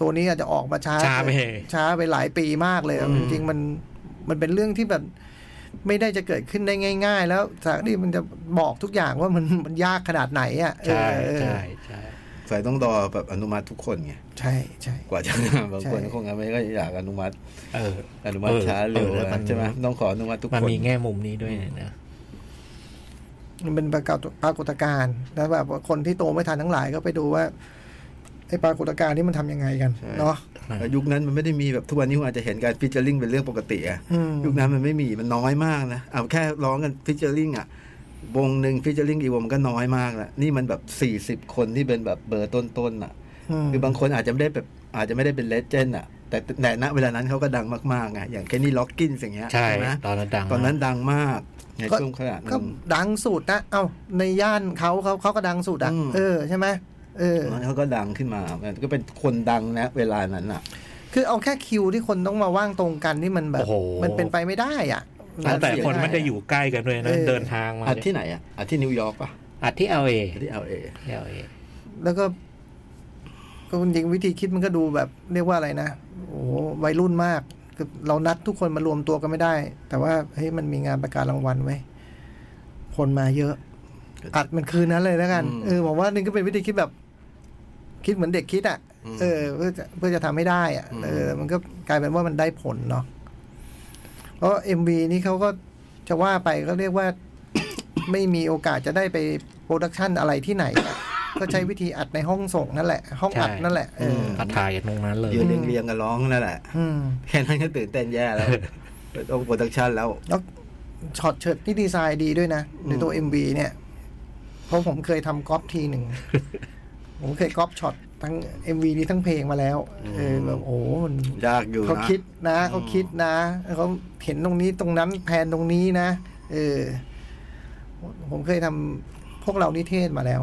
S2: ตัวนี้อาจจะออกมาช้า
S4: ช้าไป
S2: ช้าไปหลายปีมากเลย
S3: อืม
S2: จริงๆมันมันเป็นเรื่องที่แบบไม่ได้จะเกิดขึ้นได้ง่าย ๆ แล้วสารคดีมันจะบอกทุกอย่างว่ามันมันยากขนาดไหนอะเอ
S4: ใช่
S2: อเออ
S4: ใช่ใช่
S3: ฝ่ายต้องรอแบบอนุมัติทุกคนไง
S2: ใช่ใช่
S3: กว่าจะบางคน
S2: ใช่
S3: คงไม่ก็อยากอนุมัติ
S4: เออ
S3: อนุมัติ
S4: เออ
S3: ช้าเร็ว
S4: เออมัน
S3: ใช่ไหมต้องขออนุมัติทุก
S4: มัน
S3: คน
S4: มีแง่มุมนี้ด้วยนะ
S2: มันเป็นปรากฏปรากฏการณ์แล้วแบบว่าคนที่โตไม่ทันทั้งหลายก็ไปดูว่าไอ้ปรากฏการณ์นี่มันทำยังไงกัน
S3: ใช่
S2: เนาะ
S3: แต่ยุคนั้นมันไม่ได้มีแบบทุกวันนี้คุณอาจจะเห็นการ featuring เป็นเรื่องปกติอะ
S2: อืม
S3: ยุคนั้นมันไม่มีมันน้อยมากนะเอาแค่ร้องกัน featuring อะวงหนึ่ง featuring อีกวงมันก็น้อยมากแล้วนี่มันแบบสี่สิบคนที่เป็นแบบเบอร์ต้นๆอะ
S2: ม
S3: คือบางคนอาจจะไม่ได้แบบอาจจะไม่ได้เป็น legend อะแต่แต่ณเวลานั้นเขาก็ดังมากๆไงอย่างเคนนี่ล็อกกินส์อย่างเงี้ย
S4: ใช่
S3: ไหม
S4: ตอนนั้นดัง
S3: ตอนนั้น
S4: มาก
S3: ดังมาก ในช่วงขนาด
S2: ก็
S3: นั้น
S2: ดังสุดนะเอ้าในย่านเขาเขาเขาก็ดังสุดอะ
S3: อืม
S2: เออใช่ไหมเออ
S3: ตอนนั้นเขาก็ดังขึ้นมามันก็เป็นคนดังนะเวลานั้นอะ
S2: คือเอาแค่คิวที่คนต้องมาว่างตรงกันนี่มันแบบ
S4: โอ้โห
S2: มันเป็นไปไม่ได้อะ
S4: แล้วแต่คน
S2: เสียดาย
S4: ไม่ได้อยู่ใกล้กันด้วยนะ
S2: เออ
S4: เดินทางมา
S3: อัดที่ไหนอะอัดที่นิวยอร์กป่ะ
S4: อัดที่เอลเอ
S3: อัดที่เอลเอ
S4: เอลเอ
S2: แล้วก็ก็จริงๆวิธีคิดมันก็ดูแบบเรียกว่าอะไรนะโอ้โหวัยรุ่นมาก คือเรานัดทุกคนมารวมตัวกันไม่ได้ แต่ว่าเฮ้ยมันมีงานประกาศรางวัลไว้ยคนมาเยอะ อัดมันคืนนั้นเลยแล้วกันเออผมว่านี่ก็เป็นวิธีคิดแบบ คิดเหมือนเด็กคิดอะ เออ เพื่อจะเพื่อจะทำให้ได้อะเออ มันก็กลายเป็นว่ามันได้ผลเนาะเพราะ MV นี่เขาก็จะว่าไปก็เรียกว่าไม่มีโอกาสจะได้ไป production อะไรที่ไหนอะ ก็ใช้วิธีอัดในห้องส่งนั่นแหละ ห้องอัดนั่นแหละเออ
S4: อัดถ่ายกันตรงนั้นเลย
S3: ยืนเรียงๆกันร้องนั่นแหละ
S2: อืม
S3: แค่นั้นก็ตื่นเต้นแย่แล้วต้อง production แล้ว
S2: แล้วช็อตเฉิดที่ดีไซน์ดีด้วยนะในตัว MV เนี่ย เพราะผมเคยทำก๊อปทีหนึ่งผมเคยก๊อปช็อตทั้ง MV นี้ทั้งเพลงมาแล้วเออแบบโอ้โหมัน
S3: ยากอยู่
S2: เขา
S3: นะ
S2: คิดนะเขาคิดนะเขาเห็นตรงนี้ตรงนั้น pan ตรงนี้นะเออผมเคยทำผ พวกเรานิเทศมาแล้ว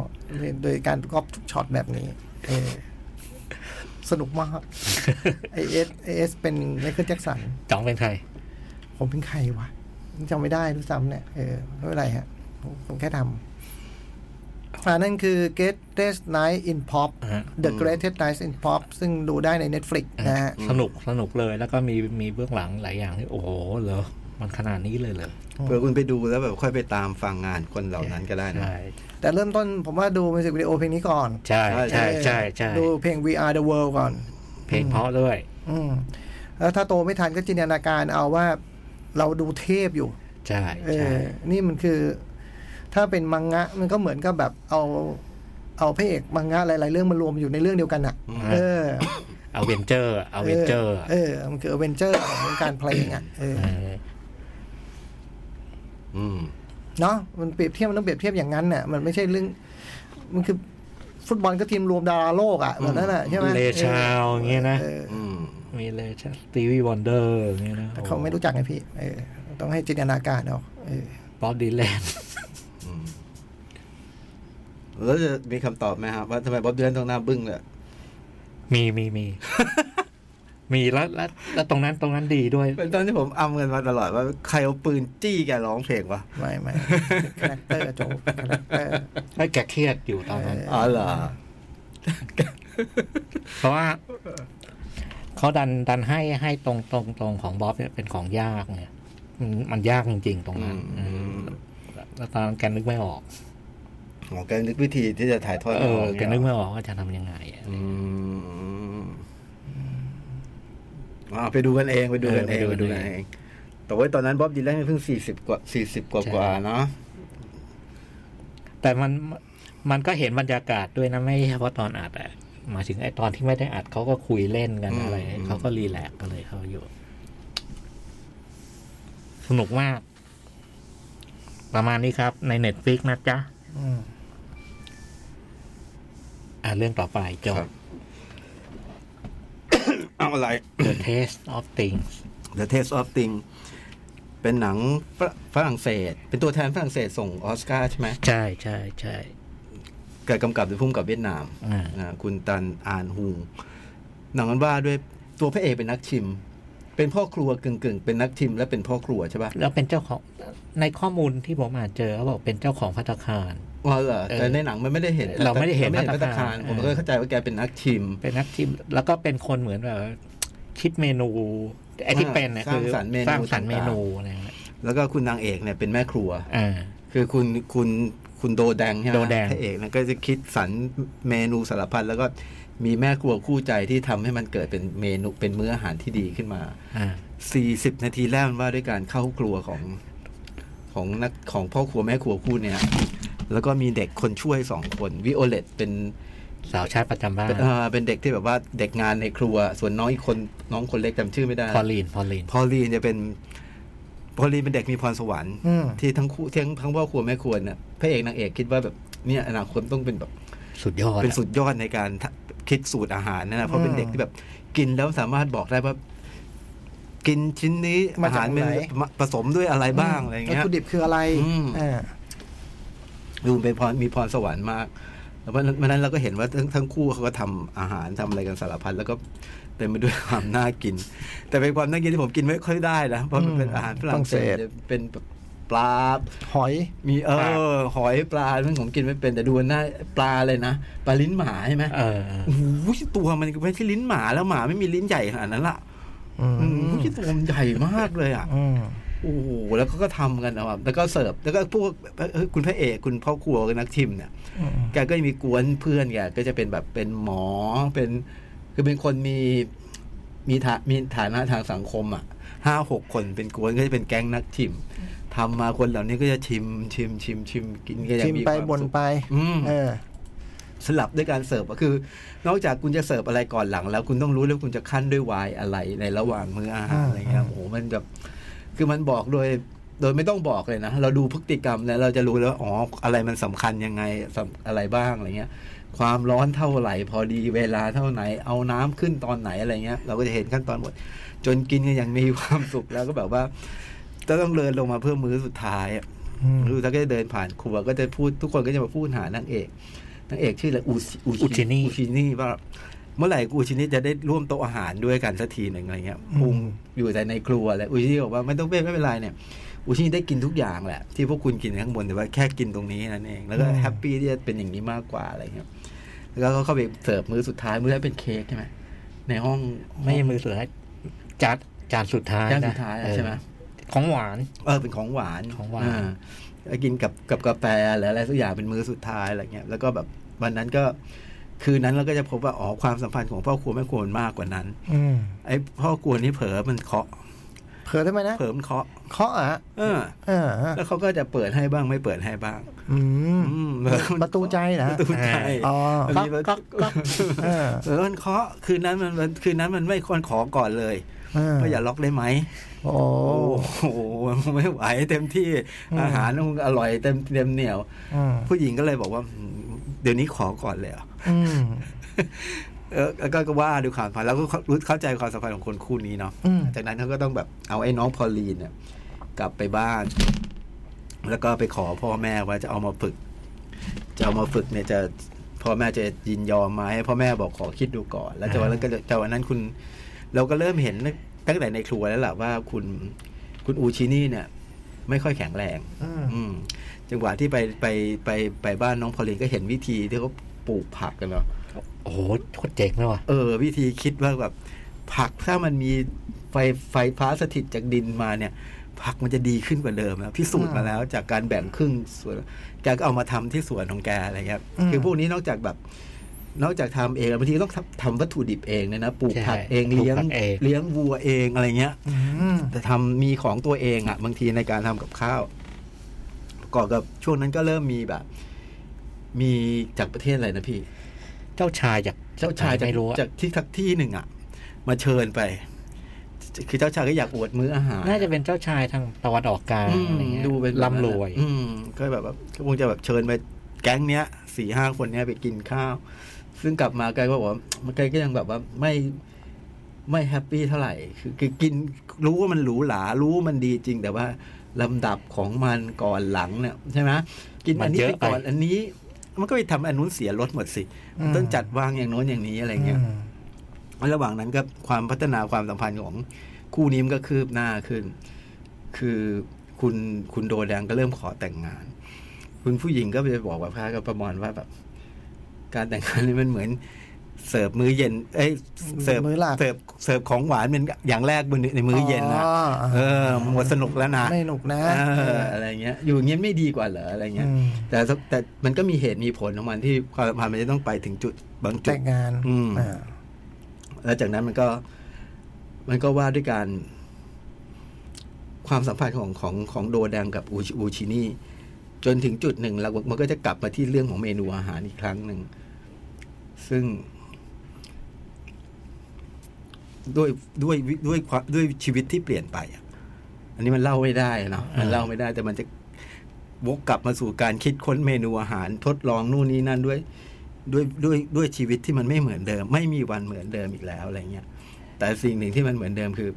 S2: โดยการก๊อปทุกช็อตแบบนี้ เออสนุกมากไอเอสไอเอสเป็นไมเคิลแจ็คสัน
S4: จ๋องเป็นใคร
S2: ผมเป็นใครวะจำไม่ได้ด้วยซ้ำเนี่ย เออไม่เป็นไรฮะผมผมแค่ทำอ่านั่นคือ Greatest Night in Pop
S4: อ่าฮะ
S2: The Greatest Night in Pop ซึ่งดูได้ใน Netflix นะฮะ
S4: สนุกสนุกเลยแล้วก็มีมีเบื้องหลังหลายอย่างที่โอ้โหเหรอ มันขนาดนี้เลยเหรอ
S3: เผื่อคุณไปดูแล้วแบบค่อยไปตามฟังงานคนเหล่านั้นก็ได้นะ
S4: ใช่
S2: แต่เริ่มต้นผมว่าดูมิวสิกวิดีโอเพลงนี้ก่อน
S4: ใช่ใช่ใช่ใช่
S2: ดูเพลง We Are the World ก่อน
S4: เพลงเพราะด้วย
S2: อืมแล้วถ้าโตไม่ทันก็จินตนาการเอาว่าเราดูเทพอยู่
S4: ใช่
S2: เอ
S4: ใช่
S2: อนี่มันคือ ถ้าเป็นมังงะมันก็เหมือนกับแบบเอา เอาพระเอกมังงะหลาย ๆ เรื่องมารวมอยู่ในเรื่องเดียวกันอะ เออ
S4: เอาเวนเจอร์เอาเวนเจอร์
S2: เออ มันคือเวนเจอร์ของวงการเพลงอะเออ
S3: อืม
S2: เนาะมันเปรียบเทียบมันต้องเปรียบเทียบอย่างนั้นน่ะมันไม่ใช่เรื่อง มันคือฟุตบอลก็ทีมรวมดาราโลกอะแบบนั้นอะใช่ไหม
S4: เรย์ชาร์ลส์อย่างเงี้ยนะ
S2: เออ
S3: อืม
S4: มีเรย์ชาร์ลส์สตีวีวอนเดอร์อย่างเงี้ยนะ
S2: แต่เขาไม่รู้จักไงพี่เออต้องให้จินตนาการเอาเออ
S4: บ๊อบดีแลน
S3: อืมแล้วจะมีคำตอบไหมครับว่าทำไมบ๊อบดีแลนต้องหน้าบึ้งเลย
S4: มีมีมี มีแล้วแล้วแล้วตรงนั้นตรงนั้นดีด้วย
S3: เป็นตอนที่ผมอำกันมาตลอดว่าใครเอาปืนจี้แกร้องเพลงวะ
S2: ไม่ไม่คาแรคเตอร์โจคาแรคเตอร์
S4: ให้แกเครียดอยู่ตอนนั้น
S3: อ๋อเหรอ
S4: เพราะว่าเขาดันดันให้ให้ตรงตรงตรงของบ๊อบเนี่ยเป็นของยากเนี่ยมันมันยากจริงๆตรงนั้น
S3: อืม
S4: เออแล้วตอนนั้นแกนึกไม่ออก
S3: ของแกนึกวิธีที่จะถ่ายทอด
S4: เออ
S3: อ
S4: แกนึกไม่ออกว่าจะทำยังไงอะ
S3: อืมอ่า ไปดูกันเองไปดูกันเองไปดูกันเอง แต่ว่าตอนนั้นบ๊อบดีแลนเพิ่งสี่สิบกว่าสี่สิบกว่ากว่าเนาะ
S4: แต่มันมันก็เห็นบรรยากาศด้วยนะไม่เฉพาะตอนอัดอะหมายถึงไอ้ตอนที่ไม่ได้อัดเขาก็คุยเล่นกันอะไรเขาก็รีแลกซ์กันเลยเขาอยู่ สนุกมาก ประมาณนี้ครับ ในเน็ตฟิกนะจ๊ะ
S2: อืม
S4: อ่าเรื่องต่อไปจบ
S3: ครับ เอาอะไร
S4: The Taste of Things
S3: The Taste of Thing เป็นหนังฝรฝรั่งเศส เป็นตัวแทนฝรั่งเศสส่งออสการ์ใช่ไหม
S4: ใช่ใช่ใช่
S3: เกิดกำกับโดยพุ่มกับเวียดนาม
S4: อ่า
S3: นะคุณตันอานฮูงหนังมันว่าด้วยตัวพระเอกเป็นนักชิม เป็นพ่อครัวกึ่งกึ่งๆเป็นนักชิม และเป็นพ่อครัวใช่ปะ
S4: แล้วเป็นเจ้าของในข้อมูลที่ผมอ่านเจอเขาบอกเป็นเจ้าของพัตตาคาร
S3: ว่าเหรอ
S4: เออ
S3: แต่ในหนังมันไม่ได้เห็น
S4: เราไม่ได้เห็น
S3: ไม่เห็น
S4: ภั
S3: พั
S4: ต
S3: ต
S4: ตา
S3: ตา
S4: คา
S3: คารร
S4: เออ
S3: ผมก็เข้าใจว่าแกเป็นนักชิม
S4: เป็นนักชิม แล้วก็เป็นคนเหมือนแบบว่าคิดเมนูไอ้ที่เป็นเนี่ย
S3: สร้างสรรค์เมนูคือ
S4: สร้างสรรค์เมนู
S3: ต่างๆ
S4: อะไรเงี้ย
S3: แล้วก็คุณนางเอกเนี่ยเป็นแม่ครัว
S4: อ่า
S3: คือคุณคุณคุณโดแดงใช่ไหม
S4: โดแดง
S3: พระเอกนะก็จะคิดสรรค์เมนูสารพัดแล้วก็มีแม่ครัวคู่ใจที่ทำให้มันเกิดเป็นเมนูเป็นมื้ออาหารที่ดีขึ้นมา
S4: อ่า
S3: สี่สิบนาทีแรกมันว่าด้วยการเข้าครัวของของนักของพ่อครัวแม่ครัวคู่เนี่ย แล้วก็มีเด็กคนช่วยสองคนวิโอเลตเป็น
S4: สาวใช้ประจำบ้าน
S3: เป็นเอ่อเป็นเด็กที่แบบว่าเด็กงานในครัว ส่วนน้องอีกคนน้องคนเล็กจำชื่อไม่ได้
S4: พอลีนพอลีน
S3: พอลีนจะเป็นพอลีนเป็นเด็กมีพรสวรรค์
S2: อืม
S3: ที่ทั้งคู่ทั้งทั้งพ่อครัวแม่ครัวเนี่ยพระเอกนางเอกคิดว่าแบบเนี่ยอนาคตต้องเป็นแบบ
S4: สุดยอด
S3: เป็น
S4: อะ
S3: สุดยอดในการทะคิดสูตรอาหารนะนะเพราะเป็นเด็กที่แบบกินแล้วสามารถบอกได้ว่ากินชิ้นนี้
S2: มา
S3: อา
S2: จาก
S3: หารมัน
S2: ไหน
S3: มาผสมด้วยอะไรบ้างอะไร
S2: วัต
S3: เงี้ย
S2: ถุดิบคืออะไร
S3: อื ม
S2: อ่า
S3: ดูเป็นพรมีพรสวรรค์มากแล้ววันนั้นวันนั้นเราก็เห็นว่าทั้งทั้งคู่เขาก็ทำอาหารทำอะไรกันสารพัดแล้วก็เต็มไปด้วยความน่ากิน แต่เป็นความน่ากินที่ผมกินไม่ค่อยได้นะเพราะมันเป็นอาหารฝรั่งเศสเป็นแบบปลา
S2: หอย
S3: มีเออ หอยปลาเรื่องผมกินไม่เป็นแต่ดูหน้าปลาเลยนะปลาลิ้นหมาใช่ไหม
S4: เออ
S3: โอ้โหตัวมันไม่ใช่ลิ้นหมาแล้วหมาไม่มีลิ้นใหญ่ขนาดนั้นละ
S2: อืม
S3: โอ้โหตัวมันใหญ่มากเลยอะ
S2: อืม
S3: โอ้โหแล้วก็ก็ทำกันนะแบบแล้วก็เสิร์ฟแล้วก็พวกเอ้ยคุณพระเอกคุณพ่อครัวกับนักชิมเนี่ย
S2: อืม
S3: แกก็มีกวนเพื่อนแกก็จะเป็นแบบเป็นหมอเป็น คือเป็นคนมีมีฐามีฐานะทางสังคมอะห้าหกคนเป็นกวนก็จะเป็นแก๊งนักชิมทำมาคนเหล่านี้ก็จะชิมชิมชิมชิมกินก็ยัง
S2: ชิม
S3: มี
S2: ไป
S3: ความ
S2: บน
S3: สุข
S2: ไป
S3: อืม
S2: เออ
S3: สลับด้วยการเสิร์ฟก็คือ นอกจากคุณจะเสิร์ฟอะไรก่อนหลัง แล้วคุณต้องรู้แล้วคุณจะขั้นด้วยไวน์อะไรในระหว่างมื้ออาหาร
S2: อ่า
S3: อะไรเงี้ยโอ้โหมันแบบ คือมันบอกโดยโดยไม่ต้องบอกเลยนะ เราดูพฤติกรรมแล้วเราจะรู้แล้วอ๋ออะไรมันสำคัญยังไงสำอะไรบ้างอะไรเงี้ย ความร้อนเท่าไหร่ พอดีเวลาเท่าไหน เอาน้ำขึ้นตอนไหนอะไรเงี้ย เราก็จะเห็นขั้นตอนหมด จนกินกันอย่างมีความสุขแล้วก็แบบว่าจะต้องเดินลงมาเพื่อมื้อสุดท้ายอะ
S2: อืม
S3: รู้ถ้าก็จะเดินผ่านครัวก็จะพูดทุกคนก็จะมาพูดหานางเอกนางเอกชื่ออะไรอูชิ
S4: อูชินี่
S3: อูชินี่ว่า เมื่อไหร่อูชินี่จะได้ร่วมโต๊ะอาหารด้วยกันสักทีหนึ่งอะไรเงี้ยพุงอยู่แต่ในครัวแหละอูชินี่บอกว่าไม่ต้องเป็นไม่เป็นไรเนี่ยอูชินี่ได้กินทุกอย่างแหละ ที่พวกคุณกินข้างบนแต่ว่าแค่กินตรงนี้นั่นเองแล้วก็แฮปปี้ที่จะเป็นอย่างนี้มากกว่าอะไรเงี้ยแล้วก็เข้าไปเสิร์ฟมื้อสุดท้ายมื้อแรกเป็นเค้กใช่ไหมในห้อง
S4: ไม่มื้อสุดท้ายจานจานสุดท้าย
S3: ย่าง
S4: นะ
S3: สุดท้ายอะใช่ไหม
S4: เออของหวาน
S3: เออเป็นของหวาน
S4: ของหวาน
S3: แล้วกินกับกับกาแฟหรืออะไรสักอย่างเป็นมื้อสุดท้ายอะไรเงี้ยแล้วก็แบบวันนั้นก็ คืนนั้นเราก็จะพบว่าอ๋อความสัมพันธ์ของพ่อครัวแม่ครัวมันมากกว่านั้น
S2: อืม
S3: ไอ้พ่อครัวนี่เผลอมันเคาะ
S2: เผลอทำไมนะ
S3: เผลอมันเคาะ
S2: เคาะอะ
S3: เออ
S2: เออ
S3: แล้วเขาก็จะเปิดให้บ้างไม่เปิดให้บ้าง
S2: อืม
S3: อืม
S2: ประตูใจนะ
S3: ประตูใจ
S2: อ๋อ
S3: บางทีมัน
S4: ก็ก็
S2: เออ
S3: เออมันเคาะคืนนั้นมันมันคืนนั้นมันไม่ควรขอก่อนเลย
S2: เออ
S3: ว่าอย่าล็อกได้ไหม
S2: โอ้
S3: โอ้โหไม่ไหวเต็มที่
S2: อืม
S3: อาหารต้องอร่อยเต็มเต็มเหนียว
S2: อืม
S3: ผู้หญิงก็เลยบอกว่าอืม เดี๋ยวนี้ขอก่อนเลยเหรอ
S2: อืม
S3: เออแล้วก็ก็ว่าดูความสัมพันธ์แล้วก็รู้เข้าใจความสัมพันธ์ของคนคู่นี้เนาะ
S2: อืม
S3: จากนั้นเขาก็ต้องแบบเอาไอ้น้องพอลลีนเนี่ยกลับไปบ้าน แล้วก็ไปขอพ่อแม่ว่าจะเอามาฝึก จะเอามาฝึกเนี่ยจะพ่อแม่จะยินยอมไหมพ่อแม่บอกขอคิดดูก่อน แล้วจากวันนั้นก็จากวันนั้นคุณ เราก็เริ่มเห็นตั้งแต่ในครัวแล้วล่ะว่าคุณคุณอูชินี่เนี่ย ไม่ค่อยแข็งแรง
S2: อืม
S3: อืม จังหวะที่ไปไปไปไปบ้านน้องพอลลีนก็เห็นวิธีที่เขาปลูกผักกันเนาะ
S4: โอ้โหโคตรเจ๋งเลยว่ะ
S3: เออ วิธีคิดว่าแบบผักถ้ามันมีไฟไฟฟ้าสถิตจากดินมาเนี่ย ผักมันจะดีขึ้นกว่าเดิมแล้วพิสูจน์มาแล้วจากการแบ่งครึ่งส่วนแกก็เอามาทำที่สวนของแกอะไรเงี้ย
S2: อืม
S3: คือพวกนี้นอกจากแบบ นอกจากทำเองแล้วบางทีต้องทำทำวัตถุดิบเองเนี่ยนะปลูก
S4: ใช่
S3: ผักเอง
S4: ปลูก
S3: เลี้ยง
S4: ผักเอง
S3: เลี้ยงวัวเองอะไรเงี้ย
S2: อืม
S3: แต่ทำมีของตัวเองอะ่ะ บางทีในการทำกับข้าวประ ก่อนกับช่วงนั้นก็เริ่มมีแบบ มีจากประเทศอะไรนะพี่
S4: เจ้าชายจาก
S3: เจ้าชายจาก
S4: ไม่รู้อะ
S3: จากที่ทักที่หนึ่งอะ มาเชิญไป คือเจ้าชายก็อยากอวดมื้ออาหาร
S4: น่าจะเป็นเจ้าชายทางตะวันออกกลาง
S3: อืม
S4: อะไรเงี้ย
S3: ดูเป็น
S4: ร่ำรวย
S3: อืมก็แบบว่าก็คงจะแบบเชิญไปแก๊งเนี้ยสี่ห้าคนเนี้ยไปกินข้าว ซึ่งกลับมาแกก็บอกว่ามันแกก็ยังแบบว่าไม่ไม่แฮปปี้เท่าไหร่คือคือกินรู้ว่ามันหรูหรารู้ว่ามันดีจริง แต่ว่า ลำดับของมันก่อนหลังเนี่ยใช่ไหมกินอันนี้
S4: มันเย
S3: ไป
S4: อะไป
S3: ก่อนอันนี้ มันก็ไปทำอันนู้นเสียรสหมดสิมันต้องจัดวางอย่างโน้นอย่างนี้อะไรเงี้ยระหว่างนั้นก็ความพัฒนาความสัมพันธ์ของคู่นี้มันก็คืบหน้าขึ้น คือคุณคุณโดแดงก็เริ่มขอแต่งงาน คุณผู้หญิงก็ไปบอกว่าพระก็ประมาณว่าแบบ การแต่งงานนี่มันเหมือน เสิร์ฟมื้อเย็น เอ้ยเสิร์ฟ
S2: มื้อหลัก
S3: เสิร์ฟเสิร์ฟของหวานเป็นอย่างแรกบนในมื้อเย็นนะ
S2: อ๋อ
S3: เออหมดสนุกแล้วนะ
S2: ไม่หนุกนะ
S3: เอออะไรเงี้ย อยู่อย่างเงี้ยไม่ดีกว่าเหรออะไรเงี้ย
S2: อืม
S3: แต่แต่มันก็มีเหตุมีผลของมันที่ความสัมพันธ์มันจะต้องไปถึงจุดบางจุ
S2: แต่
S3: ด
S2: งงาน
S3: อืม
S2: อ่า
S3: แล้วจากนั้นมันก็ มันก็ว่าด้วยการความสัมพันธ์ของของของโดแดงกับอูอูชินี่ จนถึงจุดหนึ่งแล้วมันก็จะกลับมาที่เรื่องของเมนูอาหารอีกครั้งหนึ่ง ซึ่ง ด้วยด้วยด้วยความด้วยชีวิตที่เปลี่ยนไปอะอันนี้มันเล่าไม่ได้เนาะมันเล่าไม่ได้แต่มันจะวกกลับมาสู่การคิดค้นเมนูอาหารทดลองนู่นนี่นั่นด้วยด้วยด้วยด้วยชีวิตที่มันไม่เหมือนเดิม ไม่มีวันเหมือนเดิมอีกแล้วอะไรเงี้ยแต่สิ่งหนึ่งที่มันเหมือนเดิมคือ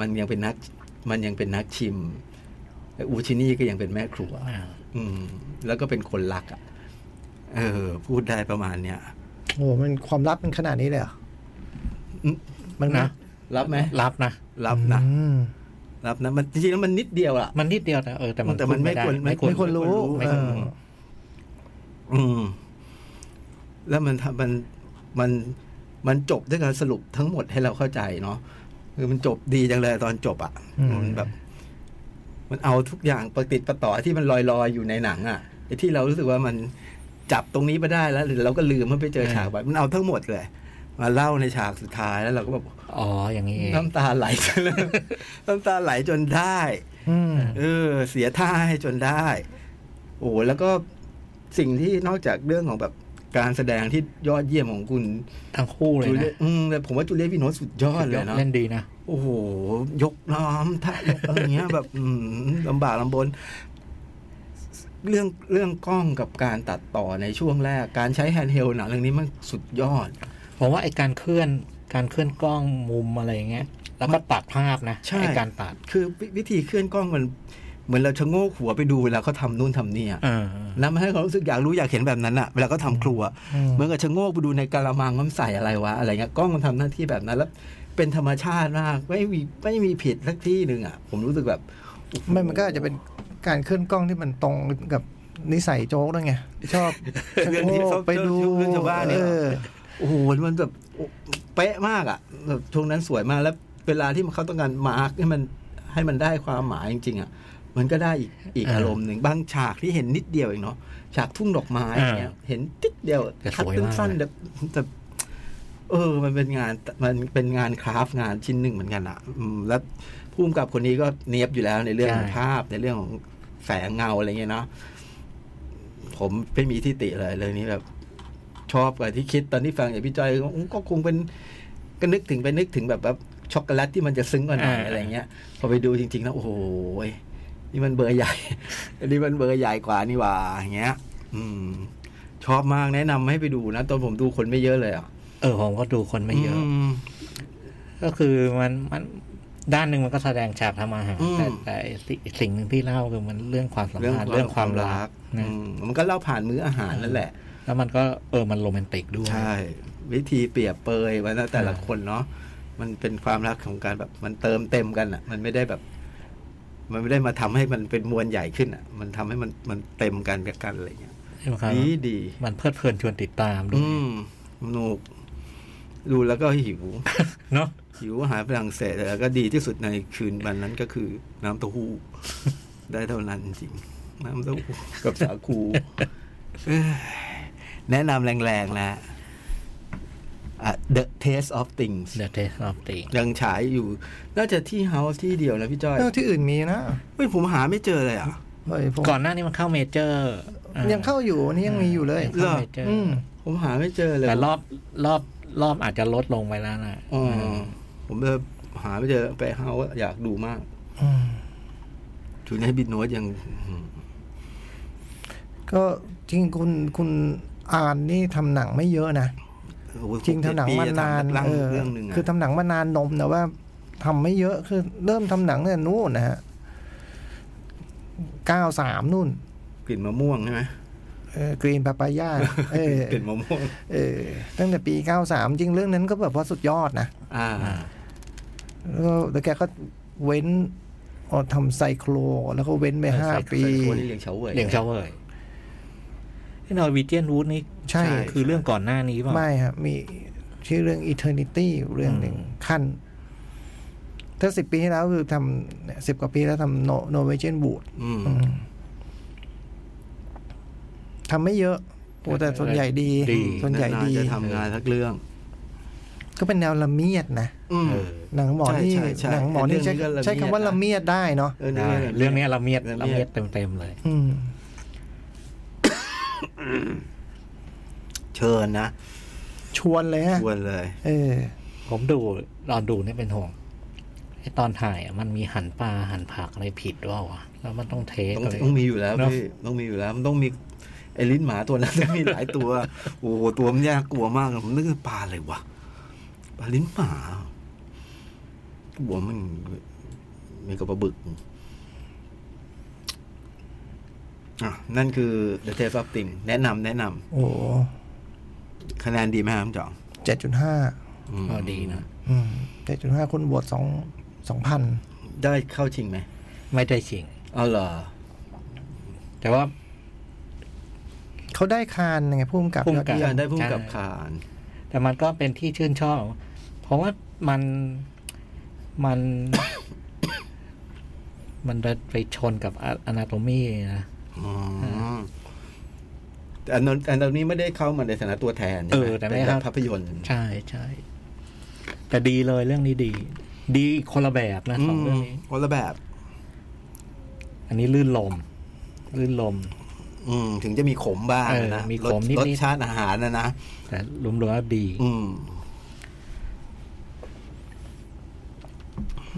S3: มันยังเป็นนัก มันยังเป็นนักชิมและอูชินี่ก็ยังเป็นแม่ครัว
S4: อ่า
S3: อืม แล้วก็เป็นคนรักอะเออ พูดได้ประมาณเนี้ย
S2: โอ้มันความลับมันขนาดนี้เลยเหรอ
S3: อื ม
S2: มัน
S4: นะ
S3: รับไหม
S4: รับนะ
S3: รับนะ
S2: อืม
S3: รับนะมันจริงๆแล้วมันนิดเดียวอะ
S4: มันนิดเดียวแต่เออแต่มัน
S3: แต่มันไม่
S4: พูด
S3: ควร
S4: ด้
S3: ไม่ควร
S2: ไม่ควรรู้
S4: ไม่ควร
S2: เอ
S4: รู้
S2: อ
S3: อืม แล้วมันทำมันมันมันจบด้วยการสรุปทั้งหมดให้เราเข้าใจเนาะคือมันจบดีจังเลยตอนจบอะ
S2: อืม
S3: มันแบบ มันเอาทุกอย่างประติดประต่อที่มันลอยๆอยู่ในหนังอะไอ้ที่เรารู้สึกว่ามันจับตรงนี้ไปได้แล้วหรือเราก็ลืมมันไปเจอฉากไปมันเอาทั้งหมดเลย มาเล่าในฉากสุดท้ายแล้วเราก็แบบ
S4: อ๋ออย่างนี้เอง
S3: น้ำตาไหลจนเลยน้ำตาไหลจนได้
S2: อืม
S3: เออ เสียท่าให้จนได้ โอ้แล้วก็สิ่งที่นอกจากเรื่องของแบบการแสดงที่ยอดเยี่ยมของคุณ
S4: ทั้งคู่เลย
S3: จูเลี
S4: นะ
S3: ยอืมแต่ผมว่าจูเลียพี่โน้ตสุดยอดเลยเนาะ
S4: เล่นดีนะ
S3: โอ้โห ยกน้ำท่ายกอะไรเงี้ย แบบอืมลำบากลำบน เรื่องเรื่องกล้องกับการตัดต่อในช่วงแรก การใช้แฮนด์เฮลหนังเรื่องนี้มันสุดยอด
S4: ผมว่าไอการเคลื่อนการเคลื่อนกล้องมุมอะไรอย่างเงี้ย แล้วก็ตัดภาพนะ
S3: ใช่
S4: ไอการตัด
S3: คือวิวิธีเคลื่อนกล้องมันเหมือนเราชะโงกหัวไปดูเวลาเขาทำนู่นทำนี่อะ
S4: เออ
S3: แล้วมันให้ความรู้สึกอยากรู้อยากเห็นแบบนั้นอะเวลาเขาทำครัว
S2: อืม
S3: เหมือนกับชะโงกไปดูในกะละมังมันใส่อะไรวะอะไรเงี้ยกล้องมันทำหน้าที่แบบนั้น แล้วเป็นธรรมชาติมากไม่มีไม่มีผิดสักที่หนึ่งอะผมรู้สึกแบบโอ้โห
S2: ไม่มันก็อาจจะเป็นการเคลื่อนกล้องที่มันตรงกับนิสัยโจ๊กด้วยไงชอบ
S3: เรื่องที่
S2: ชะโง
S3: ชอกบ
S2: ไปดู
S3: เรื่องชาวบ้านเนี่ย
S2: เออ
S3: โอ้โหมันแบบเป๊ะมากอะแบบช่วงนั้นสวยมากแล้วเวลาที่เขาต้องการมาร์กให้มันให้มันได้ความหมายจริงๆอะมันก็ได้อีกอีก
S4: อ่า
S3: อารมณ์หนึ่งบางฉากที่เห็นนิดเดียวเองเนาะฉากทุ่งดอกไม้อย่างเงี้ยเห็นติดเดียว
S4: แต่
S3: คัด
S4: สวยมาก
S3: สั้นๆแบบแต่เออ มันเป็นงานมันเป็นงานคราฟต์งานชิ้นหนึ่งเหมือนกันอะอืมแล้วผู้กำกับคนนี้ก็เนียบอยู่แล้วในเรื่องของภาพในเรื่องของแสงเงาอะไรเงี้ยเนาะผมไม่มีที่ติเลยเลยนี้แบบช อบกว่าที่คิดตอนที่ฟังจากพี่จอยก็ก็คงเป็นก็นึกถึงไปนึกถึงแบบแบบช็อกโกแลตที่มันจะซึ้งกว่าหน่อย
S4: อ่า
S3: อะไรเงี้ย พอไปดูจริงๆแล้วโอ้โหยนี่มันเบอร์ใหญ่ อันนี้มันเบอร์ใหญ่กว่านี่หว่าอย่างเงี้ย อืม ชอบมากแนะนำให้ไปดูนะตอนผมดูคนไม่เยอะเลยอะ
S4: เออผมก็ดูคนไม่เยอะ
S3: ม
S4: ก็คือมันมันด้านหนึ่งมันก็แสดงฉากทำอาหาร
S3: อืม
S4: แต่แต่สิ่งสิ่งหนึ่งที่เล่าคือมันเรื่องความสัมพันธ์เรื่องความรัก
S3: อื
S4: นะ
S3: มมันก็เล่าผ่านมื้ออาหารนั่นแหละ
S4: แล้วมันก็เออมันโรแมนติกด้วย
S3: ใช่ วิธีเปรียบเปยไว้นะแต่ละ
S4: อ่า
S3: คนเนาะมันเป็นความรักของการแบบมันเติมเต็มกันอะ มันไม่ได้แบบ มันไม่ได้มาทำให้มันเป็นมวลใหญ่ขึ้นอะ มันทำให้มันมันเต็มกันกับกันอะไรเงี้ย
S4: ครับ
S3: ดีดี
S4: มันเพลิดเพลินชวนติดตามด้วย
S3: อืมสนุกดูแล้วก็หิว
S4: เนาะ
S3: หิวอาหารฝรั่งเศสแล้วก็ดีที่สุดในคืนวันนั้นก็คือน้ำเต้าหู้ ได้เท่านั้นจริง น้ำเต้าหู้กับสาคูเอ้ย แนะนำแรงๆนะอะ The Taste of Things
S4: The Taste of Things
S3: ยังฉายอยู่ น่าจะที่เฮาส์ที่เดียวนะพี่จ้อย
S2: เออที่อื่นมีนะ
S3: เฮ้ยผมหาไม่เจอเลยอะ
S2: เฮ้ยผม
S4: ก่อนหน้านี้มันเข้าเมเจอร์อ่
S2: ยังเข้าอยู่อันนี้ยังมีอยู่เลย
S4: งเข้าเมเจอร์
S2: อืม
S3: ผมหาไม่เจอเลย
S4: แต่รอบรอบรอบอาจจะลดลงไปแล้วนะ
S3: อ๋อผมเลยหาไม่เจอไปเฮาส์อยากดูมาก
S2: อืม
S3: ทูนให้บิดโนตยังอืม
S2: ก็จริงคุณคุณ อ่านนี่ทำหนังไม่เยอะนะ
S3: โอ้โจ
S2: ริงทำหนังมานาน
S3: เจ็ดปีจะทำ
S2: เออ
S3: เรื่องหนึ่งอะ
S2: คือทำหนังมานานนมแต่ว่าทำไม่เยอะคือ เริ่มทำหนังเนี่ยนู่นนะฮะเก้าสามนู่น
S3: กลิ่นมะม่วงใช่ไหม
S2: กรีนปาปายาเออก
S3: ลิ่นมะม่วง
S2: เออตั้งแต่ปีเก้าสามจริงเรื่องนั้นก็แบบว่าสุดยอดนะ
S3: อ่า
S2: แล้วก็แล้วแกก็เว้นออทำไซโคลแล้วก็เว้นไปห้าปี
S3: ใส่ตัวนี้เลี้ยงเฉาเว่ย
S4: เลียงเชาเว่ยที่ นอร์วีเจียนวูดนี่
S2: ใช่
S4: คือเรื่องก่อนหน้านี้ป่ะ
S2: ไม่ครับมีชื่อเรื่อง eternity อยู่เรื่องหนึ่งขั้น ถ้าสิบปีที่แล้วคือทำสิบกว่าปีแล้วทำ no norwegian wood
S3: อืม
S2: อืมทำไม่เยอะโอ้แต่ส่วนใหญ่ดีส่วนใหญ่ดีา
S3: จะทำงานสักเรื่อง
S2: ก็เป็นแนวละเมียดนะ
S3: อืม
S4: เออ
S2: หนังหมอนี่
S3: ใช่ใช่ใช่
S2: หนังหมอนี่ใช้
S3: เรื่องนี้ก็ละเมียด
S2: ใช้คำว่าละเมียดได้เนาะ
S3: เออ
S4: ได้
S3: นี่
S4: เรื่องนี้ละเมียด
S3: ละ
S4: ละ
S3: เมี
S4: เมี
S3: ย
S4: ย
S3: ด
S4: ดเต็มๆเลย
S2: อืม
S3: เชิญนะ
S2: ชวนเลยฮะ
S3: ชวนเลย
S2: เออ
S4: ผมดูตอนดูเนี่ยเป็นห่วงไอตอนถ่ายอะมันมีหั่นปลาหั่นผักอะไรผิดด้วยวะแล้วมันต้องเทค
S3: ต้อง
S4: เลย
S3: ต้องมีอยู่แล้ว
S4: เนอะ
S3: พี่ต้องมีอยู่แล้ว มันต้องมีไอ้ลิ้นหมาตัวนั้นต้องมีหลายตัว โอ้โหตัวมันยากกลัวมากผมนึกว่าปลาอะไรวะปลาลิ้นหมาหัวมันมีกับปลาบึก อะนั่นคือ The Taste of Things แนะนำแนะนำ
S2: โอ้
S3: คะแนนดีไหมครับจ่อง
S2: เจ็ดจุดห้า
S3: ม
S4: ก็ดีนะ
S2: อืมเจ็ดจุดห้าคนบวชสองสองพัน
S3: ได้เข้าชิงไหม
S4: ไม่ได้ชิง
S3: เอาเหรอ
S4: แต่ว่า
S2: เขาได้คานไงพุ่มกับ
S4: ภู
S2: ย
S4: มิ
S2: อด
S4: กับ
S2: เยี่ย
S3: กามรได้พุ่มกับ
S4: ใช่
S3: คาน
S4: แต่มันก็เป็นที่ชื่นชอบ เพราะว่ามันมัน มันไปชนกับอนาโตมีนะ
S3: อ๋อ แต่อันนั้นอันนี้ไม่ได้เข้ามาในฐานะตัวแทนใช่ไหม
S4: เออแต่ไม่ครับ
S3: ภาพยนตร์
S4: ใช่ใช่แต่ดีเลยเรื่องนี้ดี ดีคนละแบบนะสองเรื่องนี้
S3: คนละแบบ
S4: อันนี้ลื่นลม ลื่นลม
S3: อืม ถึงจะมีขมบ้าง
S4: เออ
S3: นะ
S4: มี
S3: รส
S4: ขมนิดๆ
S3: รสชาติอาหารนะนะ
S4: แต่รวมๆแล้วดี
S3: อืม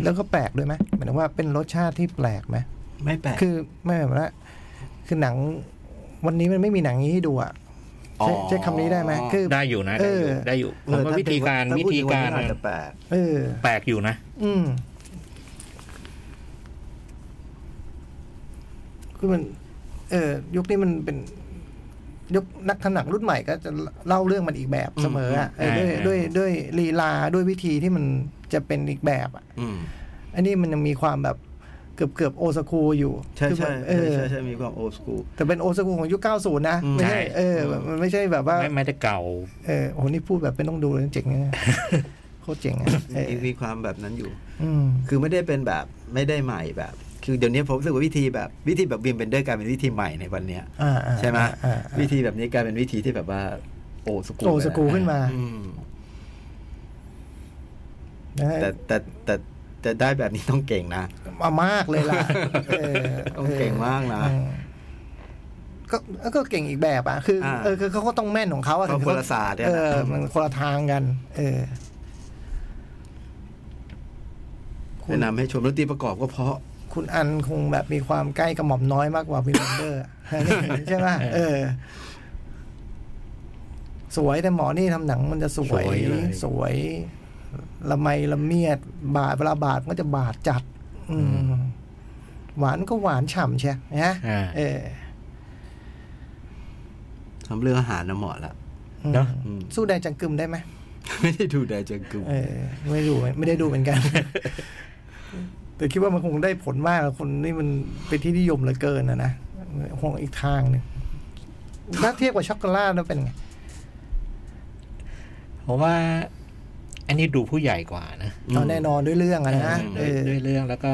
S2: แล้วก็แปลกด้วยไหมหมายถึงว่าเป็นรสชาติที่แปลกไหม
S3: ไม่แปลก
S2: คือไม่แบบว่า คือหนัง วันนี้มันไม่มีหนังนี้ให้ดูอะใช้ใช้คำนี้ได้ไหมคือ
S4: ได้อยู่นะได้อยู่
S2: เออ
S4: ได้อยู่ผ
S3: เอ
S4: ม
S3: อ
S4: ว่า
S3: ถ้
S4: วิธีการ
S3: ถ้
S4: วิ
S3: พูด
S4: ธี
S3: ถึงวัน
S4: การ
S3: นี้อาจจะแปลก
S2: เออ
S4: แปลกอยู่นะ
S2: อืมคือมัน เออยุคนี้มันเป็นยุคนักทำหนังรุ่นใหม่ก็จะเล่าเรื่องมันอีกแบบเสมออะเออด้วยด้วยด้วยลีลาด้วยวิธีที่มันจะเป็นอีกแบบอะ
S3: อืม
S2: อันนี้มันยังมีความแบบ เกือบเกือบโอสคูอยู่
S3: ใช่
S2: คือ
S3: ใช่
S2: แบบเอ
S3: ใช่
S2: อ
S3: ใช่ใช่มีความโอสกู
S2: แต่เป็นโอสคูของยุค 90 นะ
S3: อืม
S2: ไม่ใช่
S4: ใช่
S2: เออแบบมันไม่ใช่แบบว่า
S4: ไม่ไม่ได้เก่า
S2: เออโอ้โหนี่พูดแบบเป็นต้องดูเลยเจ๋งนะโคตรเจ๋งอะเออ
S3: มีความแบบนั้นอยู่
S2: อืม
S3: คือไม่ได้เป็นแบบไม่ได้ใหม่แบบคือเดี๋ยวนี้ผมรู้สึกว่าวิธีแบบวิธีแบบวิมเบนเดอร์กลายเป็นวิธีใหม่ในวันเนี้ย
S2: อ่าอ่า
S3: ใช่ไหม
S2: อ่าอ่า
S3: วิธีแบบนี้กลายเป็นวิธีที่แบบว่า โอสกู
S2: โอสกูขึ้นมา
S3: อืม
S2: นะฮะ
S3: แต่แต่แต่ แต่ได้แบบนี้ต้องเก่งนะ
S2: มามากเลยล่ะเออ
S3: ต้องเก่งมากนะ
S2: อืมก็ก็เก่งอีกแบบอะคือ
S3: อ่า
S2: เออคือเขาก็ต้องแม่นของเขาอะ
S3: เขา
S2: ถึง
S3: คนละศาสตร์เนี่ย
S2: เอ
S3: นะ
S2: อมันคนละทางกัน เออ
S3: แนะนำให้ชมดนตรีประกอบก็เพราะ
S2: คุณอันคงแบบมีความใกล้กับหม่อมน้อยมากกว่าวินเดอร์ใช่ไหมเออ สวยแต่หมอนี่ทำหนังมันจะสวย
S4: สวยเลย
S2: สวยละไมละเมียด บาดเวลาบาดมันก็จะบาดจัด อืมหวานก็หวานฉ่ำใช่ไหม
S4: อ่า
S2: เออ
S3: ทำเรื่องอาหารนะเหมาะละ
S4: เนอะ
S3: อืม
S2: สู้แดจังกึมได้ไหม
S3: ไม่ได้ดูแดจังกึม
S2: เออไม่ดูไม่ได้ดูเหมือนกัน แต่คิดว่ามันคงได้ผลมากอะคนนี่มันเป็นที่นิยมเหลือเกินนะนะคงอีกทางหนึ่งถ้าเทียบกับช็อกโกแลตแล้วเป็นไง
S4: เพราะว่า อันนี้ดูผู้ใหญ่กว่านะ
S2: เอาแน่นอนด้วยเรื่องอะนะเอ
S4: ด้วย
S2: อ
S4: ด้วยเรื่องแล้วก็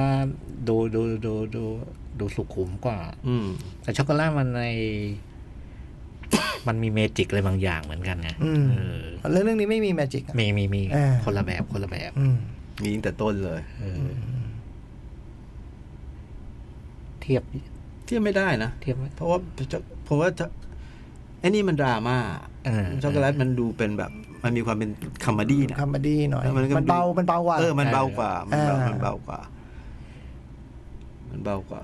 S4: ดูดูดูดูดูสุขุมกว่า
S3: อืม
S4: แต่ช็อกโกแลตมันใน มันมี magic อะไรบางอย่างเหมือนกันไง
S2: อืม
S4: เออ
S2: เรื่องเรื่องนี้ไม่มี magic อะ
S4: มีมีมี
S2: อ่า
S4: คนละแบบคนละแบบ
S2: อืม
S3: มีตั้งแต่ต้นเลย
S4: เออเทียบ
S3: เทียบไม่ได้นะ
S4: เทียบไหม
S3: เพราะว่าเพราะว่าจะไอ้นี่มันดราม่า
S4: เออ
S3: ช็อกโกแลตมันดูเป็นแบบ มันมีความเป็น comedy นะ
S2: comedy หน่อย
S3: แล้วมันก็
S2: มันเบา มันเบากว่า
S3: เออ มันเบากว่า มันเบา
S2: อ่ามั
S3: มันเบากว่า มันเบากว่า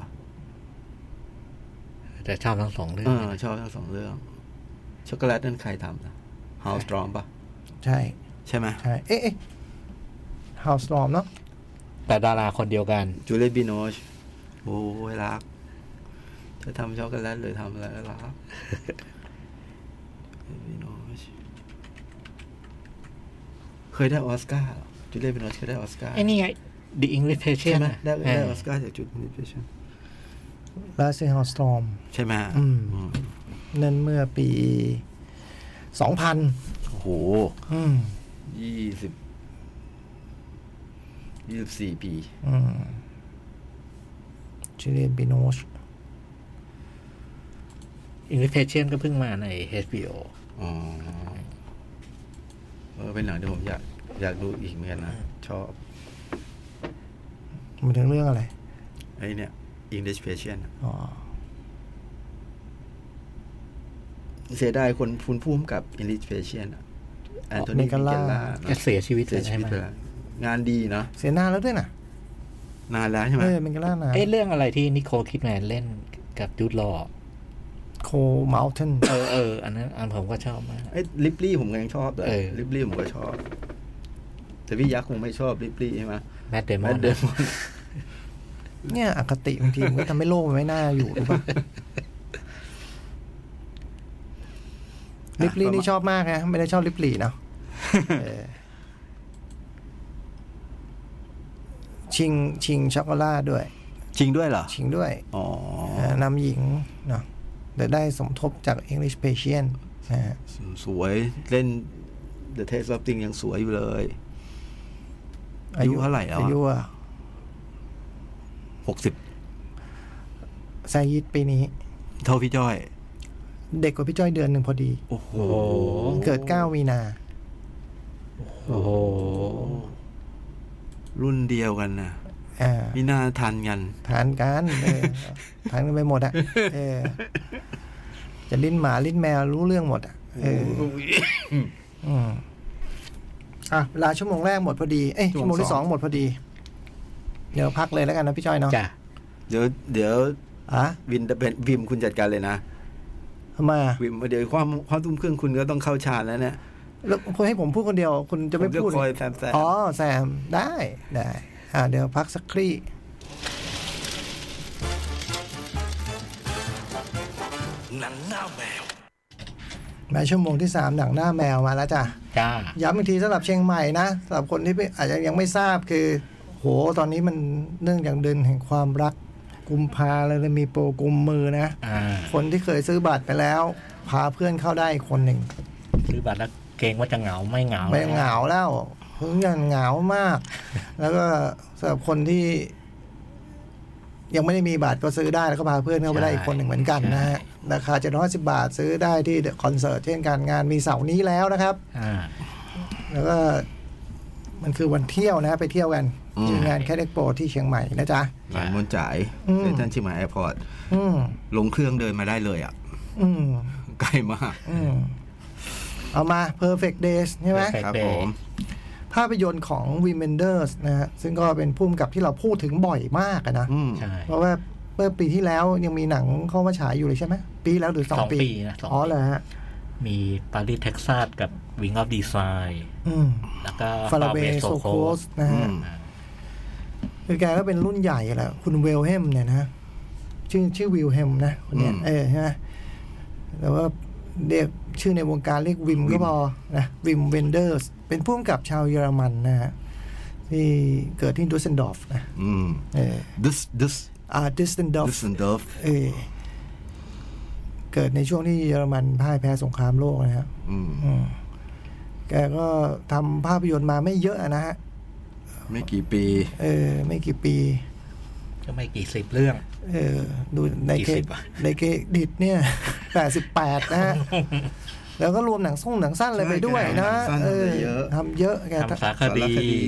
S4: แต่ชอบทั้งสองเรื่อง
S3: เออชอบทั้งสองเรื่อง ช็อกโกแลตนั่นใครทำนะ House Strong ป่ะ
S2: ใช่
S3: ใช่ไหม
S2: ใช่ เอ๊ะเอ๊ะ Hallström เนาะ
S4: แต่ดาราคนเดียวกัน
S3: จูเลียบิโนช โอ้ยรักจะทำช็อกโกแลตหรือทำอะไรก็รักบิโนช เคยได้ออสการ์เหรอจูเลียบิโนชเคยได้ออสการ์
S4: ไอ้นี่ไง The English
S3: ใช่
S4: Patient
S3: ไหม
S4: อะ
S3: ได้ได้
S4: เอ
S3: อ
S4: อ
S3: อสการ์จากจุดนี้ใช่ไหม
S2: Last in House Storm
S3: ใช่ไหม
S2: อืม
S3: อืม
S2: นั่นเมื่อปีสองพัน
S3: โอ้โห
S2: อืม
S3: ยี่สิบยี่สิบสี่ปี
S2: อืมจูเลียนบิโนช
S4: English Patient ก็เพิ่งมาใน HBO
S3: อ๋อเออเป็นหนังที่ผมอยากอยากดูอีกเหมือนกันนะชอบ
S2: มันถึงเรื่องอะไร
S3: ไอ้เนี่ย English Patient อะ
S2: อ๋อ
S3: เสียดายคนคุณพุ่มกับ English Patient อะแอนโทนี
S2: เม
S3: มิ
S2: กา
S3: เก
S2: ล่า
S3: ล่า
S4: แกเสียชีวิตเล
S3: เสีย
S4: ย
S3: ชี
S4: ใช่
S3: วิต
S4: ไหม
S3: ไปแล้วงานดีเนาะ
S2: เสียหน้าแล้วด้วยนะ
S3: นานแล้วใช่ไหม
S2: เออเมกาล่านะ
S4: เอ้เรื่องอะไรที่นิโคลคิดแมนเล่นกับจูดลอ
S2: โคเมลตัน
S4: เออเอออันนั้นอันผมก็ชอบมาก
S3: ไอ้ลิปลี่ผมก็ยังชอบเลย
S4: เออ
S3: ลิปลี่ผมก็ชอบ แต่พี่ยักษ์คงไม่ชอบลิปลี่ใช่ไหม
S4: แมดเดม
S3: แม
S4: อ
S3: ด
S4: น
S3: เดมอน
S2: เนี่ยอคติบางทีมันก็ทำให้โลกมันไม่น่าอยู่รู้ป่ะลิปลี่นี่ชอบมากนะไม่ได้ชอบลิปลี่เนาะเออชิงชิงช็อกโกแลตด้วย
S3: จริงด้วยเหรอ
S2: ชิงด้วย
S3: อ๋อ
S2: เอ่อนำหญิงเนาะ แต่ได้สมทบจาก English Patient นะฮะ
S3: สวยเล่น The Taste of Thing ยังสวยอยู่เลย อายุเท่าไหร่แล้วอะ
S2: อายุอะ
S3: หกสิบ
S2: แซยิดปีนี้
S3: เท่าพี่จ้อย
S2: เด็กกว่าพี่จ้อยเดือนหนึ่งพอดี
S3: โอ้โห
S4: โอ้โห
S2: เกิด9มีนา
S4: โอ้โห
S3: รุ่นเดียวกันนะ
S2: อ่า
S3: มีหน้าทันกัน
S2: ทานกันเออทานกันไปหมดอะเออจะลิ้นหมาลิ้นแมวรู้เรื่องหมดอะเอออืมอะเวลาชั่วโมงแรกหมดพอดี เอ้ย
S3: ชั่
S2: ชั่
S3: ว
S2: ว
S3: โม
S2: โม
S3: ง
S2: งที่
S3: ส
S2: ส
S3: อ
S2: องงหมดพอดี เดี๋ยวพักเลยแล้วกันนะพี่จ้อยเนาะ
S4: จ้ะ
S3: เดี๋ยวเดี๋ยว
S2: อะ
S3: วินเป็นวิมคุณจัดการเลยนะ
S2: ทำไมอะ
S3: วิมเดี๋ยวความความตุ้มเครื่องคุณก็ต้องเข้าฌานแล้วเนี่ย
S2: แล้วคุณให้ผมพูดคนเดียว คุณจะไม่
S3: ผมจะ
S2: พูด
S3: คอยแซมแซม
S2: อ๋อแซมได้ได้ อ่าเดี๋ยวพักสักครี่
S5: หนังหน้าแมว
S2: มาชั่วโมงที่สามหนังหน้าแมวมาแล้วจ้ะ
S4: จ้า
S2: ย้ำอีกทีสำหรับเชียงใหม่นะสำหรับคนที่ไม่อาจจะยังไม่ทราบคือ โหตอนนี้มันเนื่องจากเดือนแห่งความรักกุมภาเลยเลยมีโปรกุมมือนะ
S4: อ่า
S2: คนที่เคยซื้อบัตรไปแล้ว พาเพื่อนเข้าได้อีกคนหนึ่ง
S4: ซื้อบัตรแล้วเกรงว่าจะเหงาไม่เหงา
S2: ไม่เหงาแล้ว เพิ่งยังเหงามาก แล้วก็สำหรับคนที่ ยังไม่ได้มีบัตรก็ซื้อได้แล้วก็พาเพื่อนเข้าไปได้อีกคนหนึ่งเหมือนกันนะฮะราคาเจ็ดร้อยสิบาทซื้อได้ที่เดอะคอนเสิร์ตเช่นกันงานมีเสาร์นี้แล้วนะครับ
S4: อ่า
S2: แล้วก็มันคือวันเที่ยวนะ ไปเที่ยวกัน
S3: อืม
S2: ที่งาน Cat Expo ที่เชียงใหม่นะจ๊ะ
S3: หลานมนจ่าย
S2: อืม
S3: เซ็นทรัลเชียงใหม่แอร์พอร์ต
S2: อืม
S3: ลงเครื่องเดินมาได้เลยอะ
S2: อืม
S3: ใกล้มาก
S2: อืมเอามา perfect days ใช่ไหม
S4: Perfect
S3: ครับ
S4: Day
S3: ผม
S2: ภาพยนตร์ของ w i m e n d e r s นะฮะซึ่งก็เป็นผู้กำกับที่เราพูดถึงบ่อยมากอะนะ
S3: อืม
S4: ใช่
S2: เพราะว่าเมื่อปีที่แล้วยังมีหนังเข้ามาฉายอยู่เลยใช่ไหมปีแล้วหรือสอง
S4: สอง
S2: ปี
S4: ปีนะสองปี
S2: อ๋อเหรอฮะ
S4: มีปารีสเท็กซัสกับวิงออฟดีไซน์
S2: อืม
S4: แล้วก็
S2: ฟาราเบ
S4: Far West
S2: โซ
S4: So
S2: โค
S4: Cold
S2: สนะ
S3: อื
S2: ฮะ
S3: ม
S2: คือแกก็เป็นรุ่นใหญ่แหละคุณเวลเฮมเนี่ยนะชื่อชื่อวิลเฮมนะคนเนี้ย
S3: อืม
S2: เออใช่ไหมแต่ว่าเรียก ชื่อในวงการเรียกวิม
S3: วิ
S2: ก็
S3: ม
S2: พอนะวิมเวนเดอร์สเป็นผู้กำกับชาวเยอรมันนะฮะที่เกิดที่ดุสเซนดอร์ฟนะ
S3: อืม
S2: เออ
S3: this this
S2: อ่าดุสเซนดอร์ฟ
S3: this and Dove
S2: เออเกิดในช่วงที่เยอรมันพ่ายแพ้สงครามโลกนะครับ
S3: อืม
S2: อืมแกก็ทำภาพยนตร์มาไม่เยอะนะฮะ
S3: ไม่กี่ปี
S2: เออ ไม่กี่ปี
S4: ก็ไม่กี่สิบเรื่อง
S2: เออดูใน
S4: กี่
S2: เคร
S4: สิบอะ
S2: ในเครดิตเนี่ยแปดสิบแปดนะฮะแล้วก็รวมหนังส่งหนังสั้นอะไรไปด้วยนะ
S3: ใช่แกทำหนังสั้น
S2: เออ
S3: เยอะ
S2: ทำเยอะแก
S4: ทำสารค
S3: สาร
S4: ดี
S3: คดี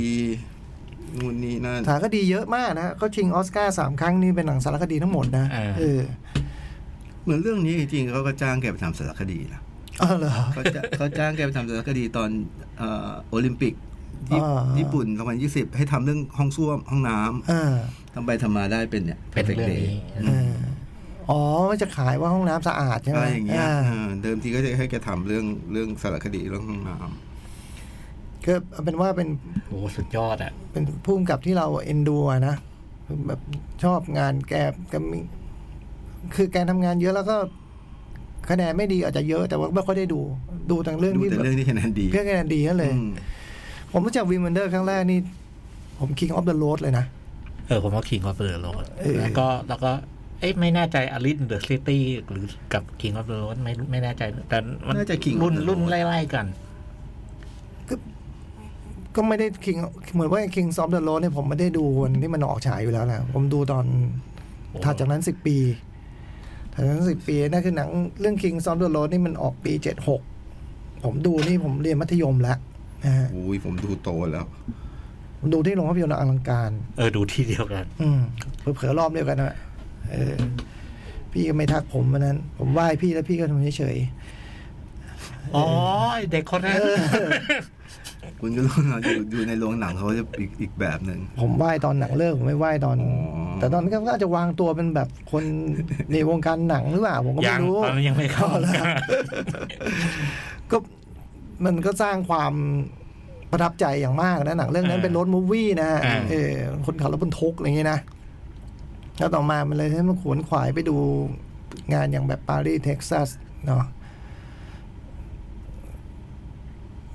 S3: นู่นนี่นั่น
S2: สารคดีเยอะมากนะฮะก็ชิงออสการ์สามครั้งนี่เป็นหนังสารคดีทั้งหมดนะ
S4: อ่า
S2: เออ
S3: เหมือนเรื่องนี้จริงๆเขาก็จ้างแกไปทำสารคดีนะ
S2: อ๋อเหรอ
S3: เขาจะเขาจ้างแกไปทำสารคดีตอนเอ่อโอลิมปิกญี่
S2: อ่า
S3: ญี่ปุ่น2020ให้ทำเรื่องห้องส้วมห้องน้ำ
S2: อ่า
S3: ทำไปทำมาได้เป็นเนี่ย
S4: เป็น
S3: Perfect
S4: เรื่อง
S3: Day
S4: นี้
S2: เอออ๋อมันจะขายว่าห้องน้ำสะอาดใช่ไหม
S3: อะไรอย่างเงี้ย
S2: อ่า
S3: เออเดิมทีก็จะให้แกทำเรื่องเรื่องสารคดีเรื่องห้องน้
S2: ก็เอาเป็นว่าเป็น
S4: โอ้สุดยอดอะ
S2: เป็นผู้กำกับที่เราเอ็นดูอะนะแบบชอบงานแกแกมีคือแกทำงานเยอะแล้วก็คะแนนไม่ดีอาจจะเยอะแต่ว่าไม่ค่อยได้ดู ดูแต่ำเรื่อง
S3: ดู
S2: ที่
S3: แต่
S2: แบบ
S3: เรื่องที่คะแนนดี
S2: เพื่อคะแนนดีนั่นเลย
S3: อืม
S2: ผมรู้จักวิมเวนเดอร์ครั้งแรกนี่ ผม King of the Road เลยนะ
S4: เออผมว่าคิงออฟเดอะโรด
S2: เออ
S4: แล้วก็แล้วก็เอ้ยไม่แน่ใจ Alice in the City หรือกับ King of the Road ไม่ไม่แน่ใจ แต่มัน
S3: น่าจะ King of
S4: รุ่น
S3: the Road
S4: รุ่นไล่ๆกัน
S2: ก็ไม่ได้ King เหมือนว่า King of the Road เนี่ยผมไม่ได้ดูวันที่มันออกฉายอยู่แล้วแหละผมดูตอน
S4: โอ้
S2: ถัดจากนั้นสิบปีถัดจากนั้นสิบปีนั่นคือหนังเรื่อง King of the Road นี่มันออกปีเจ็ดหกผมดูนี่ผมเรียนมัธยมแล้วนะฮะ
S3: อุ้ยผมดูโตแล้ว
S2: ผม ดูที่โรงภาพยนตร์อลังการ
S4: เออ ดูที่เดียวกัน
S2: อืมเผลอๆรอบเดียวกันนะเออ พี่ก็ไม่ทักผมวันนั้น ผมไหว้พี่แล้วพี่ก็ทำเฉย
S4: อ๋อไอ้เด็กคนนั้น
S3: คุณก็รู้นะอยู่อยู่ในโรงหนังเขาจะอีกอีกแบบหนึ่ง
S2: ๆผมไหว้ตอนหนังเลิกผมไม่ไหว้ตอน
S3: อ๋อ
S2: แต่ตอนนั้นก็อาจจะวางตัวเป็นแบบคนในวงการหนังหรือเปล่าผมก็
S4: ยั
S2: ไม่
S4: ง
S2: รู้
S4: ตอนนั้นยังไม่เข้า
S2: เอาละก็มันก็สร้างความ ประทับใจอย่างมากนะ หนังเรื่องนั้นเป็นรถมูฟวี่นะฮะ
S4: อ่า
S2: เออคนขับรถบรรทุกอะไรอย่างงี้นะ แล้วต่อมามันเลยให้มันขวนขวายไปดูงานอย่างแบบ Paris, Texas เนาะ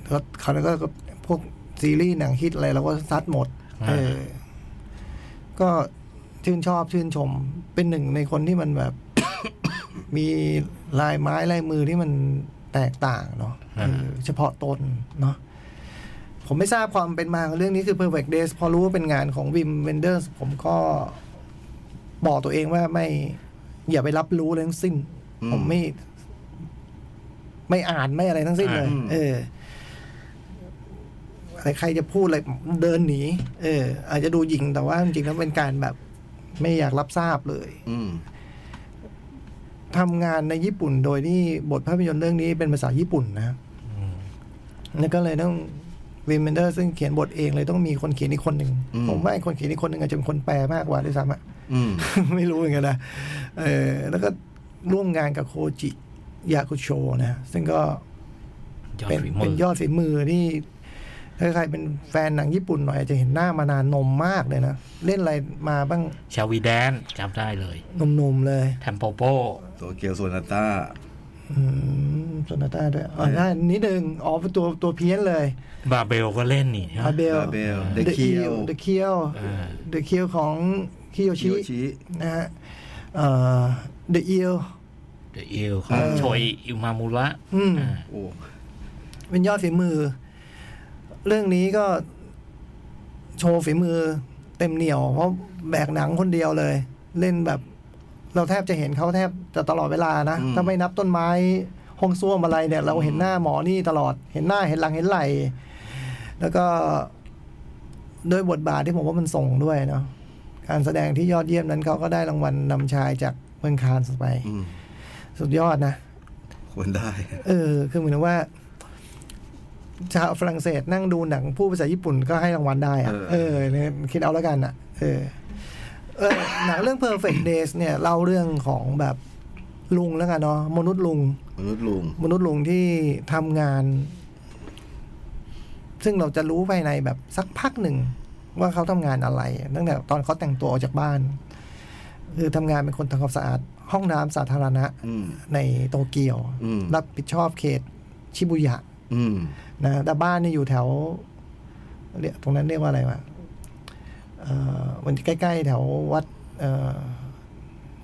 S2: ก็เขาวนั้นก็ก็พวกซีรีส์หนังฮิตอะไรเราก็ซัดหมด เออ ก็ชื่นชอบชื่นชม เป็นหนึ่งในคนที่มันแบบ มีลายไม้ลายมือที่มันแตกต่างเนาะ
S4: อ่า
S2: เออเฉพาะตนเนาะ ผมไม่ทราบความเป็นมาของเรื่องนี้คือ Perfect Days พอรู้ว่าเป็นงานของวิมเวนเดอร์สผมก็บอกตัวเองว่าไม่อย่าไปรับรู้เลยทั้งสิ้น
S3: อืม
S2: ผมไม่ ไม่อ่านไม่อะไรทั้งสิ้นเลย
S3: อ่า
S2: เอออะไรใครจะพูดอะไรเดินหนีเออ อาจจะดูหยิงแต่ว่าจริงๆแล้วเป็นการแบบ ไม่อยากรับทราบเลย
S3: อืม
S2: ทำงานในญี่ปุ่นโดยที่บทภาพยนตร์เรื่องนี้เป็นภาษาญี่ปุ่นนะ
S4: อืม
S2: แล้วก็เลยต้อง วิมเบนเดอร์ซึ่งเขียนบทเองเลยต้องมีคนเขียนอีกคนหนึ่ง
S3: อืม
S2: ผมว่าไอ้คนเขียนอีกคนหนึ่งอาจจะเป็นคนแปลมากกว่าด้วยซ้ำอะ
S3: อืม
S2: ไม่รู้เหมือนกันนะเออแล้วก็ร่วมงานกับโคจิยากุโชนะซึ่งก็
S4: ยอด
S2: เป็น
S4: ฝีมื
S2: เป็น
S4: อย
S2: อดฝีมือที่ถ้าใครเป็นแฟนหนังญี่ปุ่นหน่อยอาจจะเห็นหน้ามานานนมมากเลยนะ เล่นอะไรมาบ้าง
S4: ชาวีแดนจำได้เลย
S2: หนุ่มๆเลย
S3: Tampopo Tokyo Sonata
S2: อืม Sonata ด้วยอ๋อได้นิดนึงอ๋อเป็นตัวตัวเพี้ยนเลย
S4: บาเบลก็เล่นนี่ใช่ไหม
S2: อาเบล
S3: Barbell
S2: The
S3: The
S2: Kill
S3: Kill
S2: The Kill
S4: อ่า
S2: The Kill ของคิโย
S3: ชิ
S2: ชิ
S3: ชิ
S2: นะฮะเอ่อ The Eel
S4: The Eel ของ
S2: เออ
S4: โชเฮอิมามุระ
S2: อืม
S4: อ่า
S3: โอ้
S2: เป็นยอดฝีมือ เรื่องนี้ก็โชว์ฝีมือเต็มเหนียวเพราะแบกหนังคนเดียวเลย เล่นแบบ เราแทบจะเห็นเขาแทบจะตลอดเวลานะ ถ้าไม่นับต้นไม้ห้องส้วมอะไรเนี่ย เราเห็นหน้าหมอนี่ตลอด เห็นหน้าเห็นหลังเห็นไหลแล้วก็ด้วยบทบาทที่ผมว่ามันส่งด้วยเนาะการแสดงที่ยอดเยี่ยมนั้นเขาก็ได้รางวัลนำชายจากเมืองคานส์ไป
S3: อืม
S2: สุดยอดนะ
S3: ควรได้
S2: เออ คือเหมือนว่า ชาวฝรั่งเศสนั่งดูหนังผู้ภาษาญี่ปุ่นก็ให้รางวัลได้อะ
S3: เออ
S2: เออเนี่ยคิดเอาแล้วกันอะเออ เออหนังเรื่อง Perfect Days เนี่ยเล่าเรื่องของแบบลุงแล้วกันเนาะมนุษย์ลุง
S3: มนุษย์ลุง
S2: มนุษย์ลุงที่ทำงาน ซึ่งเราจะรู้ภายในแบบสักพักหนึ่ง ว่าเขาทำงานอะไร ตั้งแต่ตอนเขาแต่งตัวออกจากบ้าน คือทำงานเป็นคนทำความสะอาด ห้องน้ำสาธารณะ
S3: อืม
S2: ในโตเกียว
S3: อืม
S2: รับผิดชอบเขตชิบุยะ
S3: อืม
S2: นะแต่บ้านนี่อยู่แถวเรียกตรงนั้นเรียกว่าอะไรวะเอ่อ มันใกล้ๆแถววัดเอ่อ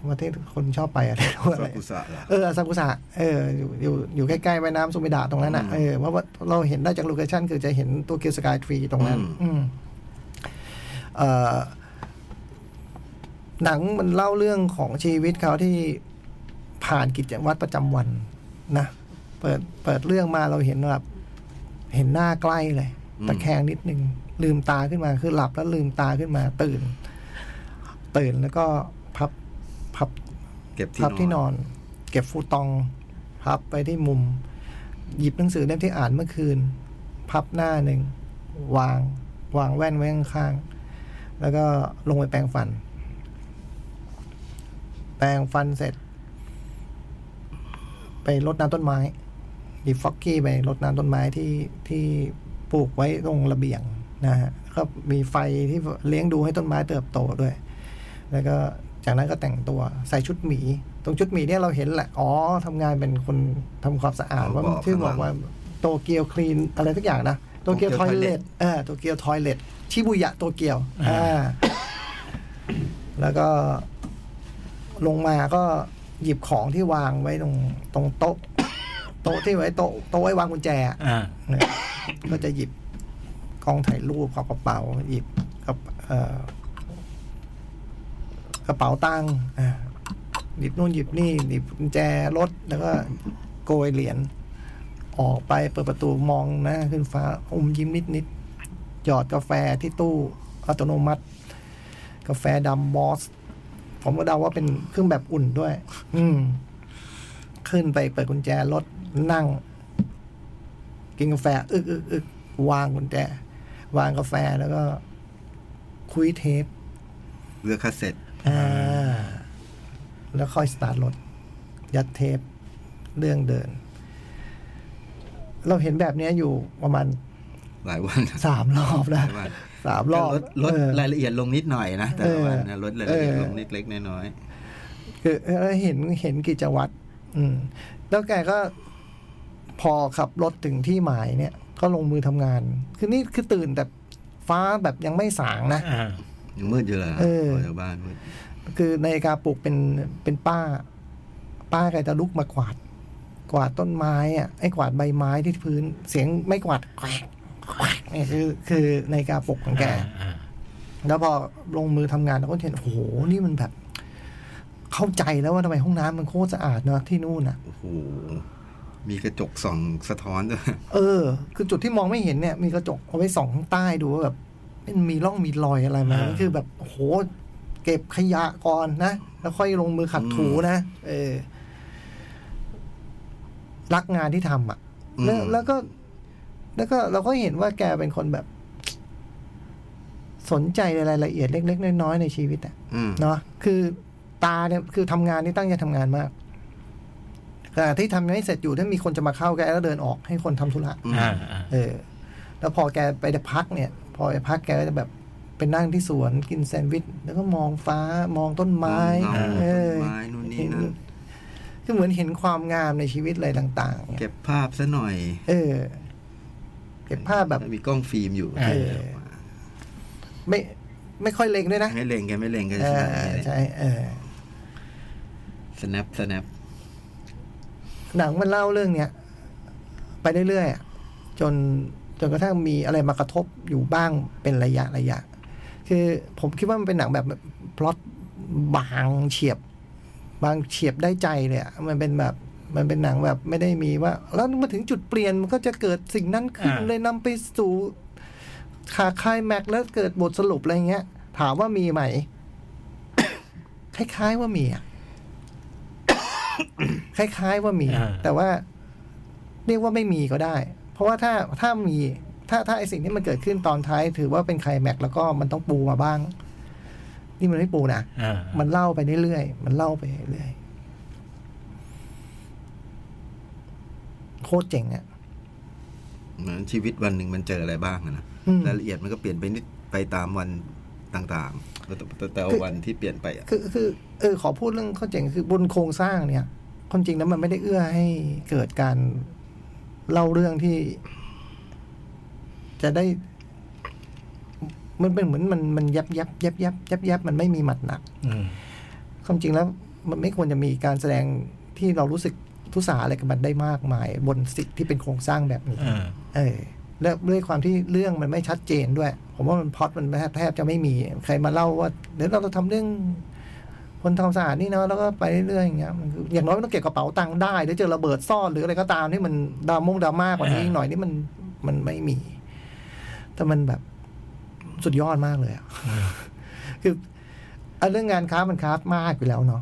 S2: วัดที่คนชอบไปอะไรเรียกว่าอะ
S3: ซา
S2: ไร
S3: กุสะเหรอ
S2: เอออาซากุสะเอออยู่อยู่อยู่ใกล้ๆแม่น้ำสุมิดะตรงนั้นอะ
S3: อืม
S2: เออเพราะว่าเราเห็นได้จากโลเคชันคือจะเห็นตัวเกียวสกายทรีตรงนั้น
S3: อืม
S2: อืมเอ่อหนังมันเล่าเรื่องของชีวิตเขาที่ผ่านกิจวัตรประจำวันนะเปิดเปิดเรื่องมาเราเห็นแบบเห็นหน้าใกล้เลย
S3: อืม
S2: ตะแคงนิดนึง ลืมตาขึ้นมาคือหลับแล้วลืมตาขึ้นมาตื่น ตื่นแล้วก็พับพับ
S3: เก็บที่
S2: พับที่น
S3: น
S2: อ
S3: อน
S2: นเก็บฟูตอง พับไปที่มุม หยิบหนังสือเล่มที่อ่านเมื่อคืน พับหน้าหนึ่งวาง วางแว่นไว้ข้างๆแล้วก็ลงไปแปรงฟัน แปรงฟันเสร็จ ไปรดน้ำต้นไม้หยิบฟอกกี้ไปรดน้ำต้นไม้ที่ที่ปลูกไว้ตรงระเบียง นะฮะก็มีไฟที่เลี้ยงดูให้ต้นไม้เติบโตด้วย แล้วก็จากนั้นก็แต่งตัวใส่ชุดหมี ตรงชุดหมีเนี่ยเราเห็นแหละ อ๋อทำงานเป็นคนทำความสะอาดว่ามันชื่อบอกว่าโตเกียวคลีนอะไรทุกอย่างนะโตเกียวทอยเลทเออโตเกียวทอยเลทชิบุยะโตเกียวอ่าแล้วก็ลงมาก็หยิบของที่วางไว้ตรงตรงโต๊ะ โต๊ะที่ไว้โต๊ะโต๊ะไว้วางกุญแจอะ
S4: อ่า
S2: เนี่ยก็จะหยิบ กล้องถ่ายรูปกับกระเป๋าหยิบกับเกระเป๋าตังค์หยิบนู่นหยิบนี่หยิบกุญแจรถแล้วก็โกยเหรียญออกไปเปิดประตูมองหน้าขึ้นฟ้าอมยิ้มนิดนิดหยอดกาแฟที่ตู้อัตโนมัติ กาแฟดำบอส ผมก็เดาว่าเป็นเครื่องแบบอุ่นด้วย อืม ขึ้นไปเปิดกุญแจรถนั่ง กินกาแฟ อึกอึกอึกวางกุญแจ วางกาแฟแล้วก็ คุ้ยเทป
S3: เลือกคาสเซ็ต
S2: อ่า แล้วค่อยสตาร์ทรถ ยัดเทป เรื่องเดิน เราเห็นแบบเนี้ยอยู่ประมาณ
S3: หลายวัน
S2: สามรอบแล้ว
S3: หลายวัน
S2: สามรอบ
S3: ลดลด
S2: เออ
S3: รายละเอียดลงนิดหน่อยนะแต่ละวัน
S2: เอ
S3: นะ
S2: อ
S3: ลดรายละเอียด
S2: เออ
S3: ลงนิดเล็กน้อย
S2: คือเออเห็นเห็นกิจวัตรอืม แล้วแกก็พอขับรถถึงที่หมายเนี่ย ก็ลงมือทำงาน คือนี่คือตื่นแต่ฟ้าแบบยังไม่สางนะ
S4: อ่า
S3: ๆยังมืดอยู่เลย
S2: เออ
S3: ออกจากบ้านมืด
S2: คือนาฬิกาปลุกเป็นเป็นป้า ป้าแกจะลุกมากวาด กวาดต้นไม้อะไอ้กวาดใบไม้ที่พื้น เสียงไม่กวาดแควกแควกเนี่ยคือ คือนาฬิกาปลุกของแก
S4: อ่า
S2: แล้วพอลงมือทำงานเราก็เห็นโอ้โหนี่มันแบบ เข้าใจแล้วว่าทำไมห้องน้ำมันโคตรสะอาดเนอะที่นู่นอะ
S3: โอ้โห มีกระจกส่องสะท้อนด้วย
S2: เออ คือจุดที่มองไม่เห็นเนี่ย มีกระจกเอาไว้ส่องข้างใต้ดูว่าแบบมันมีร่องมีรอยอะไรไหมนี่คือแบบโอ้โหเก็บขยะก่อนนะ แล้วค่อยลงมือขัดถูนะ เออ รักงานที่ทำอะ แล้ว
S3: อืม
S2: แล้วก็ แล้วก็เราก็เห็นว่าแกเป็นคนแบบ สนใจในรายละเอียดเล็ก ๆ น้อยๆในชีวิตอะ
S3: อืม
S2: เนาะคือตาเนี่ยคือทำงานนี่ตั้งใจทำงานมาก แต่ที่ทำไม่เสร็จอยู่ถ้ามีคนจะมาเข้าแกก็เดินออกให้คนทำธุระ
S3: อืม
S4: อ่าอ่า
S2: เออ แล้วพอแกไปพักเนี่ย พอไปพักแกก็จะแบบไปนั่งที่สวนกินแซนด์วิช แล้วก็มองฟ้ามองต้นไม้
S3: เงา
S2: เอ
S3: ต้
S2: อน
S3: ไม้นู่นนี่นั่น
S2: ก็เหมือนเห็นความงามในชีวิตอะไรต่างๆเนี่ย
S3: เก็บภาพซะหน่อย
S2: เออ เก็บภาพแบบ
S3: มีกล้องฟิล์มอยู่
S4: เออ
S2: ไม่ไม่ค่อยเล็งด้วยนะ
S3: ไม่เล็งแกไม่เล็งแก
S2: เอ
S3: ใช่
S2: อใช่เออ
S3: สแนปสแนป
S2: หนังมันเล่าเรื่องเนี้ยไปเรื่อยๆอะจนจนกระทั่งมีอะไรมากระทบอยู่บ้างเป็นระยะระยะ คือผมคิดว่ามันเป็นหนังแบบพล็อตบางเฉียบ บางเฉียบได้ใจเลยอะมันเป็นแบบมันเป็นหนังแบบไม่ได้มีว่า แล้วมาถึงจุดเปลี่ยนมันก็จะเกิดสิ่งนั้นขึ้น
S4: อ่า
S2: เลยนำไปสู่ขาคายแม็กซ์แล้วเกิดบทสรุปอะไรเงี้ย ถามว่ามีไหม คล้าย ๆว่ามีอะ คล้ายๆว่ามี
S4: อ่า
S2: แต่ว่าเรียกว่าไม่มีก็ได้ เพราะว่าถ้าถ้ามีถ้าถ้าไอสิ่งที่มันเกิดขึ้นตอนท้าย ถือว่าเป็นไคลแม็กซ์แล้วก็มันต้องปูมาบ้าง นี่มันไม่ปูนะ
S4: อ่า
S2: มันเล่าไปเรื่อยๆมันเล่าไปเรื่อยๆโคตรเจ๋งอะ
S3: เหมือนชีวิตวันหนึ่งมันเจออะไรบ้างอะนะ
S2: อืม
S3: รายละเอียดมันก็เปลี่ยนไปนิดไปตามวันต่างๆ แต่แต่แต่ละวันที่เปลี่ยนไปอะ
S2: คือคือเออขอพูดเรื่องข้อเจ๋งคือบนโครงสร้างเนี่ยความจริงแล้วมันไม่ได้เอื้อให้เกิดการเล่าเรื่องที่ จะได้ มันเป็นเหมือนมันมันยับยับยับยับยับยับมันไม่มีหมัดหนัก
S4: อืม
S2: ความจริงแล้ว มันไม่ควรจะมีการแสดงที่เรารู้สึกทุสาอะไรกับมันได้มากมาย บนสิ่งที่เป็นโครงสร้างแบบนี้
S4: อ่า
S2: เออ และด้วยความที่เรื่องมันไม่ชัดเจนด้วย ผมว่ามันพล็อดมันแทบแทบจะไม่มี ใครมาเล่าว่าเดี๋ยวเราจะทำเรื่องคนทำความสะอาดนี่เนาะแล้วก็ไปเรื่อยๆอย่างเงี้ยมันคืออย่างน้อยมันต้องเก็บกระเป๋าตังค์ได้หรือเจอระเบิดซ่อนหรืออะไรก็ตามที่มันดรามงดราม่ากว่านี้อีกหน่อยนี่มันมันไม่มี แต่มันแบบสุดยอดมากเลยอะคือเอาเรื่องงานค้ามันค้ามากอยู่แล้วเนาะ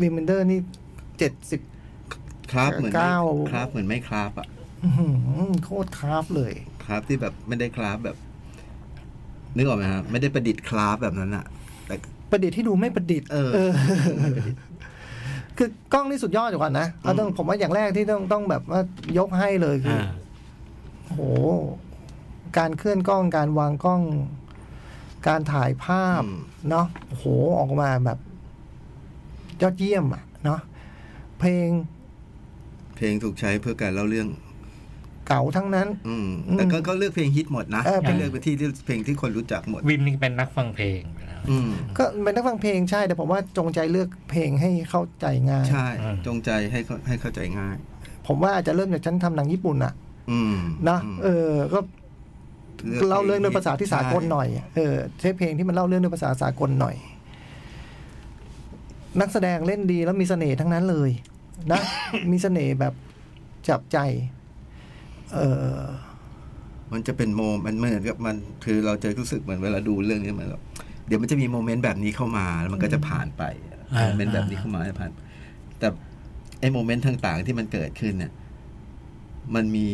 S2: วิมเบนเดอร์นี่เจ็ดสิบ
S3: ครับเหมือนไม่
S2: เก้า
S3: ครับเหมือนไม่ครับอะ
S2: โคตรคราฟเลย
S3: ครับที่แบบไม่ได้ครับแบบ นึกออกไหมครับไม่ได้ประดิษฐ์ครับแบบนั้นอะแต่
S2: ประดิษฐ์ที่ดูไม่ประดิษฐ์
S3: เออ
S2: คือกล้องนี่สุดยอดอยู่ก่อนนะเอาต้องผมว่าอย่างแรกที่ต้องต้องแบบว่ายกให้เลยคือ
S4: อ่า
S2: อโหการเคลื่อนกล้องการวางกล้อง การถ่ายภาพ
S3: อืม
S2: เนาะโอ้โหออกมาแบบ ยอดเยี่ยมอะ เนาะเพลง
S3: เพลงถูกใช้เพื่อการเล่าเรื่อง
S2: เก่าทั้งนั้น
S3: อืม
S2: อืม
S3: แต่ก็ก็เลือกเพลงฮิตหมดนะ
S2: เออ
S3: เป็นเลือกไปที่ที่เพลงที่คนรู้จักหมด
S4: วิมนี่เป็นนักฟังเพลงอยู่แล้ว
S3: อืม
S2: ก็เป็นนักฟังเพลงใช่แต่ผมว่าจงใจเลือกเพลงให้เข้าใจง่าย
S3: ใช่
S4: อืม
S3: จงใจให้เขาให้เข้าใจง่าย
S2: ผมว่าอาจจะเริ่มจากฉันทำหนังญี่ปุ่นอะ
S3: อืม
S2: นะ
S3: ม
S2: เออก็
S3: ลือก
S2: เล่าเรื่องด้วยภาษาที่สากล
S3: ใช่
S2: หน่อย เออใช้เพลงที่มันเล่าเรื่องด้วยภาษาสากลหน่อย นักแสดงเล่นดีแล้วมีเสน่ห์ทั้งนั้นเลย นะ มีเสน่ห์แบบจับใจ เออ
S3: มันจะเป็นโมมันเหมือนกับมันคือเราจะรู้สึกเหมือนเวลาดูเรื่องนี้เหมือนกับเดี๋ยวมันจะมีโมเมนต์แบบนี้เข้ามาแล้วมันก็จะผ่านไป
S4: อ่า
S3: โมเมนต์แบบนี้เข้ามาจะผ่าน แต่ไอ้โมเมนต์ต่างๆที่มันเกิดขึ้นเนี่ย มันมี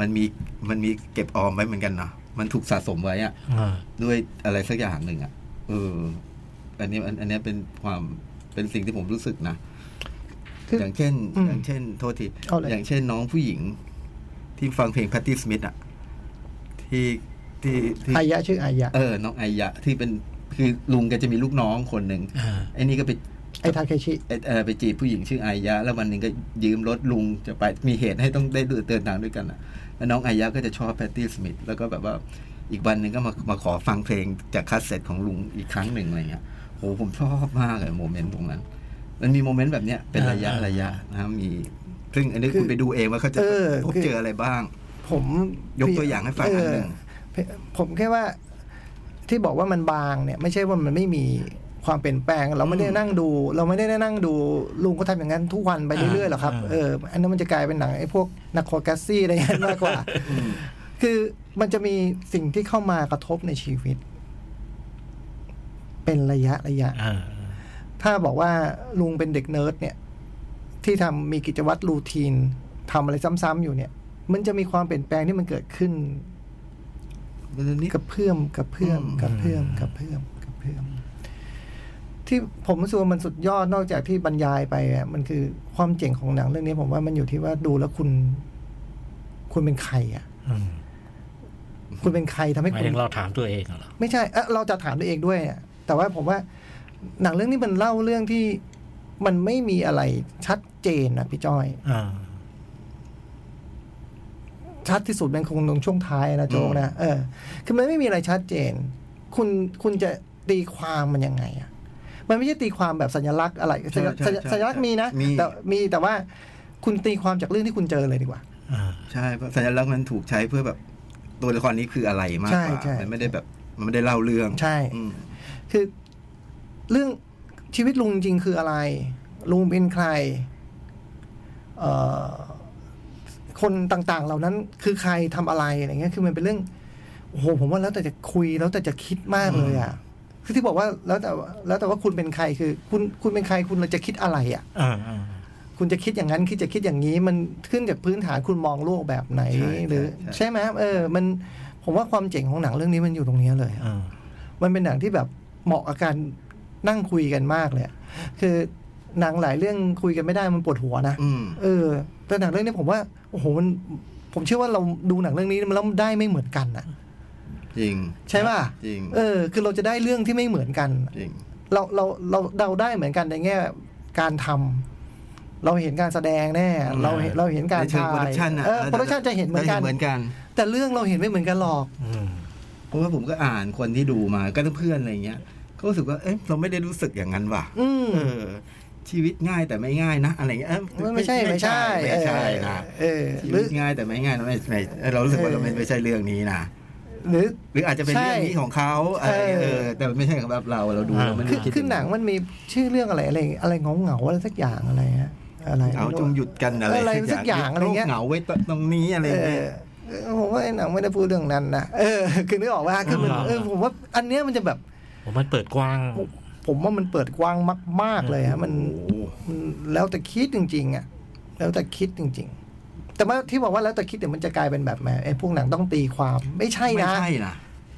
S3: มันมีมันมีเก็บออมไว้เหมือนกันเนาะมันถูกสะสมไว้อะ
S4: อ่า
S3: ด้วยอะไรสักอย่างหนึ่งอะเออ อันนี้อันอันนี้เป็นความเป็นสิ่งที่ผมรู้สึกนะ
S2: คือ
S3: อย่างเช่น
S2: อืม
S3: อย่างเช่น โทษที
S2: เอาเลย
S3: อย่างเช่นน้องผู้หญิง ที่ฟังเพลง Patti Smith อะที่ที่ที่
S2: อายะชื่ออายะ
S3: เออ น้องไอยะที่เป็นคือลุงแกจะมีลูกน้องคนหนึ่ง
S4: อ่า
S3: ไอ้นี่ก็ไป
S2: ไอทาเคชิ
S3: เอ่อเออไปจีบผู้หญิงชื่อไอยะ แล้ววันหนึ่งก็ยืมรถลุงจะไปมีเหตุให้ต้องได้เดินทางด้วยกันอะแล้วน้องไอยะก็จะชอบ Patti Smith แล้วก็แบบว่าอีกวันหนึ่งก็มามาขอฟังเพลงจากคาสเซ็ตของลุงอีกครั้งหนึ่งอะไรเงี้ยโหผมชอบมากเลย moment ตรงนั้น มันมี moment แบบเนี้ยเป็นระยะ
S4: อ่า
S3: ระยะนะครับมี ซึ่งอันนี้คุณไปดูเองว่าเขาจะ
S2: เออ
S3: พบ
S2: คือ
S3: เจออะไรบ้าง
S2: ผม
S3: ยกตัวอย่างให้ฟังอันหนึ่ง
S2: เออผมแค่ว่าที่บอกว่ามันบางเนี่ย ไม่ใช่ว่ามันไม่มีความเปลี่ยนแปลง เราไม่ได้นั่งดู เราไม่ได้นั่งดูลุงก็ทำอย่างนั้นทุกวันไปเรื่อยๆหรอกครับ
S4: อ่า
S2: เอออันนั้นมันจะกลายเป็นหนังไอ้พวกทาร์คอฟสกีอะไรอย่างนั้นมากกว่า คือมันจะมีสิ่งที่เข้ามากระทบในชีวิต เป็นระยะระยะ
S4: อ่า
S2: ถ้าบอกว่าลุงเป็นเด็กเนิร์ดเนี่ย ที่ทำมีกิจวัตรรูทีนทำอะไรซ้ำๆอยู่เนี่ย มันจะมีความเปลี่ยนแปลงที่มันเกิดขึ้น
S3: มันนิด
S2: กับเพื่อมกับเพื่อม
S3: อืม
S2: กับเพื่อมกับเพื่อมกับเพื่อมที่ผมรู้สึกว่ามันสุดยอดนอกจากที่บรรยายไปอะมันคือความเจ๋งของหนังเรื่องนี้ ผมว่ามันอยู่ที่ว่าดูแล้วคุณ คุณเป็นใครอะ
S4: อืม
S2: คุณเป็นใครทำให้
S4: หมาย
S2: คุณ
S4: ถึงเราถามตัวเองเหรอ
S2: ไม่ใช่เอ้อเราจะถามตัวเองด้วยอะแต่ว่าผมว่า หนังเรื่องนี้มันเล่าเรื่องที่ มันไม่มีอะไรชัดเจนนะพี่จ้อย
S4: อ่า
S2: ชัดที่สุดเป็นคงตรงช่วงท้ายนะโจ๊กนะเออ คือมันไม่มีอะไรชัดเจน คุณคุณจะตีความมันยังไงอะมันไม่ใช่ตีความแบบสัญลักษณ์อะไร สัญ
S3: ใช่ใช่ใช่
S2: สัญลักษณ์มีนะ
S3: มี
S2: แต่มีแต่ว่าคุณตีความจากเรื่องที่คุณเจอเลยดีกว่า
S4: อ่า
S3: ใช่เพราะสัญลักษณ์มันถูกใช้เพื่อแบบตัวละครนี้คืออะไรมาก
S2: ใช่
S3: กว่า
S2: ใช่
S3: มันไม่ได้แบบ มันไม่ได้เล่าเรื่อง
S2: ใช่
S3: อืม
S2: คือเรื่อง ชีวิตลุงจริงๆคืออะไร ลุงเป็นใครเอ่อคนต่างๆ เหล่านั้นคือใครทำอะไรอะไรเงี้ย คือมันเป็นเรื่องโอ้โหผมว่าแล้วแต่จะคุยแล้วแต่จะคิดมากเลยอะคือที่บอกว่าแล้วแต่ว่าแล้วแต่ว่าคุณเป็นใครคือ คุณคุณเป็นใครคุณจะคิดอะไรอะ
S4: อ่าอ่า
S2: คุณจะคิดอย่างนั้นคิดจะคิดอย่างนี้ มันขึ้นจากพื้นฐานคุณมองโลกแบบไหน
S3: ใช่
S2: หรือ
S3: ใช่
S2: ใช่ไหมเออ มันผมว่าความเจ๋งของหนังเรื่องนี้มันอยู่ตรงนี้เลยอะ
S4: อ่า
S2: มันเป็นหนังที่แบบเหมาะกับการ นั่งคุยกันมากเลยอะคือหนังหลายเรื่องคุยกันไม่ได้มันปวดหัวนะ
S3: อืม
S2: เออ แต่หนังเรื่องนี้ผมว่าโอ้โหมัน ผมเชื่อว่าเราดูหนังเรื่องนี้มันแล้วได้ไม่เหมือนกันอะ
S3: จริง
S2: ใช่ป่ะ
S3: จริง
S2: เออ คือเราจะได้เรื่องที่ไม่เหมือนกัน
S3: จริง
S2: เราเราเราเดาได้เหมือนกันในแง่การทำเราเห็นการแสดงแน่ เราเห็นเราเห็นการ
S3: ในเชิง
S2: ถ่าย
S3: production น่ะ
S2: เออโปรดักชันจะเห็นเหมือนกัน
S3: เหมือนกัน
S2: แต่เรื่องเราเห็นไม่เหมือนกันหรอก
S4: อืม
S3: เพราะว่าผมก็อ่านคนที่ดูมาก็เพื่อนอะไรเงี้ย ก็รู้สึกว่าเอ๊ะเราไม่ได้รู้สึกอย่างนั้นว่ะ
S2: อืม
S3: เออชีวิตง่ายแต่ไม่ง่ายนะอะไรเงี้ยเอ้ย
S2: มันไม่ใช่ไม่ใช่
S3: ไม่ใช่นะ
S2: เออ
S3: ชี
S2: หรื
S3: วิ
S2: อ
S3: ตง่ายแต่ไม่ง่ายนะไม่ไม่เออเรารู้สึกว่าเราไม่ไม่ใช่เรื่องนี้นะ
S2: หรือ
S3: หรืออาจจะเป็น
S2: ใช่
S3: เรื่องนี้ของเขาอะไรเงี้ย
S2: เอ
S3: เอ
S2: อ
S3: อแต่ไม่ใช่สำหรับเราเราดูเราไม่
S2: คื
S3: ได้
S2: อ
S3: คิด
S2: คือหนังมันมีชื่อเรื่องอะไรอะไรอะไรเงาเงาๆอะไรสักอย่างอะไรฮะอะไร
S3: เอาจงหยุดกันอะไร
S2: อะไรสักอย่างอะไรเงี้ย
S3: โเหงาไว้ตรงนี้อะไร
S2: เอ
S3: เงี้ย
S2: อเออผมว่าไอ้หนังไม่ได้พูดเรื่องนั้นนะเออคือนึกออกว่าคือมันเออผมว่าอันเนี้ยมันจะแบบ
S4: ผมมันเปิดกว้าง
S2: ผมว่ามันเปิดกว้างมาก ๆ เลยฮะมัน
S3: โอ้โห
S2: มันแล้วแต่คิดจริง ๆอะแล้วแต่คิดจริง ๆ แต่ว่าที่บอกว่าแล้วแต่คิดเดี๋ยวมันจะกลายเป็นแบบแหมไอ้พวกหนังต้องตีความไม่ใช่
S3: ไม่
S2: นะ
S3: ใช่นะ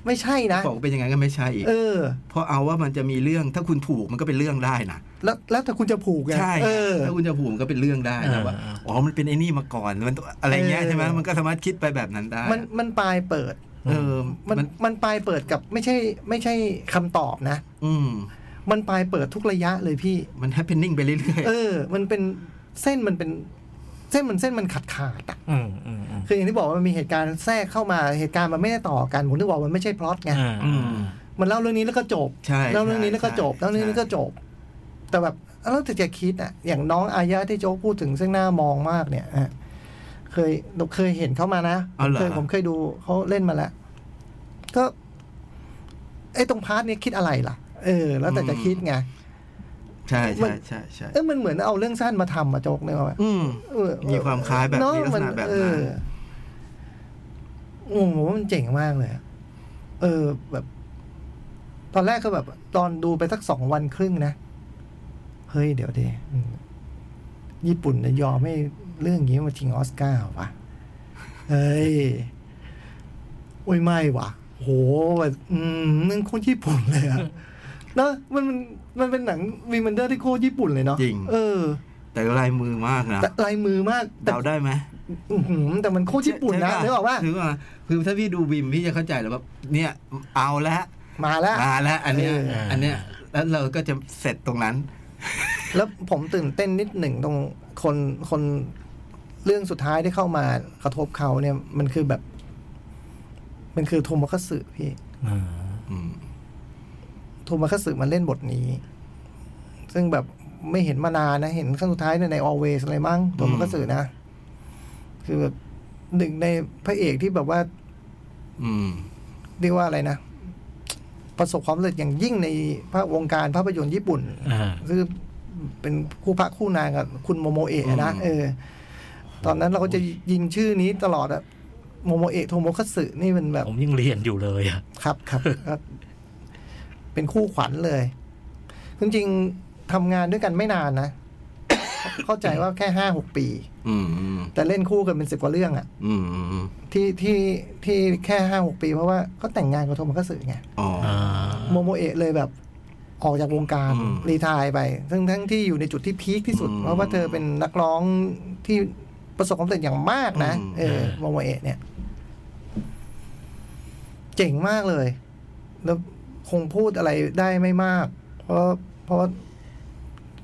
S2: ไม่ใช่นะ
S3: บอกว่าเป็นยังไงก็ไม่ใช่อีก
S2: เออ
S3: เพราะเอาว่ามันจะมีเรื่องถ้าคุณถูกมันก็เป็นเรื่องได้นะ
S2: แล้วแล้วแต่คุณจะผูกไง
S3: ใช่
S2: เออ
S3: ถ้าคุณจะผูกมันก็เป็นเรื่องได้
S4: เอ
S3: นะ
S4: อ
S3: ว่าอ๋อมันเป็นไอ้นี่มาก่อนมันอะไรเงี้ย
S2: เออ
S3: ใช่ไหมมันก็สามารถคิดไปแบบนั้นได้
S2: มันมันปลายเปิด
S3: เออ
S2: มัน
S3: มัน
S2: มันปลายเปิดกับไม่ใช่ไม่ใช่คำตอบนะ
S3: อืม
S2: มันปลายเปิดทุกระยะเลยพี่
S3: มัน happening ไปเรื่อย
S2: เออ มันเป็นเส้นมันเป็นเส้นมันเส้นมันขาดขาดๆอะ
S4: อืมอืมอืม
S2: คืออย่างที่บอกว่ามันมีเหตุการณ์แทรกเข้ามาเหตุการณ์มันไม่ได้ต่อกันผมถึงบอกว่ามันไม่ใช่พล็อตไง
S4: อ่า
S3: ๆอืม
S2: มันเล่าเรื่องนี้แล้วก็จบ
S3: ใช่
S2: เล่าเรื่องนี้แล้วก็จบ
S3: ใช่
S2: เล่าเรื่องนี้แล้วก็จบ แต่แบบแล้วแต่จะคิดอะ อย่างน้องอายะที่โจ๊กพูดถึงซึ่งหน้ามองมากเนี่ยฮะ เคยเคยเห็นเขามานะ
S3: เอาเหรอ
S2: เคยผมเคยดูเขาเล่นมาแล้ว ก็ไอ้ตรงพาร์ทนี้คิดอะไรล่ะ เออ แล้วแต่จะคิดไง
S3: ใช่
S2: มั
S3: ใช่
S2: น
S3: ใช่ใช่
S2: เออมันเหมือนเอาเรื่องสั้นมาทำมาโจ๊กเนี่ยว่า
S3: อืม
S2: เออ
S3: มีความคล้ายแบบ
S2: เอะ
S3: มีลักษณะแบบนั้น
S2: เออโอ้โหมันเจ๋งมากเลยอะเออ แบบ ตอนแรกก็แบบ ตอนดูไปสักสองวันครึ่งนะ เฮ้ย เดี๋ยวดิอืมญี่ปุ่นจะยอมให้ เรื่องอย่างนี้มาชิงออสการ์วะเฮ้ยโอ้ยไม่ว่ะโหแบบอืมนั่นโคตรญี่ปุ่นเลยอะเนอะมันมันมันเป็นหนังวีมันเดอร์ที่โคตรญี่ปุ่นเลยเนาะ
S3: จริง
S2: เออ
S3: แต่ลายมือมากนะ
S2: แต่ลายมือมากแต่
S3: เดาได้ไหม
S2: อื้อหือแต่มันโคตรญี่ปุ่นนะ
S3: ใช่ป
S2: นึกออกว่า
S3: คือว่าคือถ้าพี่ดูวิมพี่จะเข้าใจแล้วว่าเนี่ยเอาละ
S2: มาแล้ว
S3: มาแล้วอันเนี้ย
S2: เออ
S3: อันเนี้ยแล้วเราก็จะเสร็จตรงนั้น
S2: แล้วผมตื่นเต้นนิดหนึ่งตรงคนคน เรื่องสุดท้ายที่เข้ามากระทบเขาเนี่ย มันคือแบบ มันคือโทโมคัตสึพี่
S4: อ่า
S3: อืม
S2: โทโมคัตสึมันเล่นบทนี้ ซึ่งแบบไม่เห็นมานานนะ เห็นครั้งสุดท้ายในใน always อะไรมั้งโทโมคัตสึนะ คือแบบหนึ่งในพระเอกที่แบบว่า
S3: อืม
S2: เรียกว่าอะไรนะ ประสบความสำเร็จอย่างยิ่งในภาควงการภาพยนตร์ญี่ปุ่น
S4: อ่า
S2: ซึ่งเป็นคู่พระคู่นางกับคุณโมโมเอะนะ
S3: อืม
S2: เออ ตอนนั้นเราก็จะยินชื่อนี้ตลอดอะโมโมเอะโทโมคาสึนี่เป็นแบบ
S4: ผมยังเรียนอยู่เลยอะ
S2: ครับครับก็เป็นคู่ขวัญเลยจริงๆทำงานด้วยกันไม่นานนะ เข้าใจว่าแค่ห้าหกปี
S3: อืมอืม
S2: แต่เล่นคู่กันเป็นสิบกว่าเรื่องอะ
S3: อืมอืม
S2: ที่ที่ที่แค่ห้าหกปีเพราะว่าเขาแต่งงานกับโทโมคาสึไง
S3: อ๋อ
S4: อ่า
S2: โมโมเอะเลยแบบออกจากวงการ
S3: อืม
S2: retire ไป ทั้งทั้งที่อยู่ในจุดที่พีคที่สุด
S3: อืม
S2: เพราะว่าเธอเป็นนักร้องที่ ประสบความสำเร็จอย่างมากนะ
S3: อืม
S2: เออโมโมเอะเนี่ย เจ๋งมากเลย แล้วคงพูดอะไรได้ไม่มาก เพราะเพราะว่า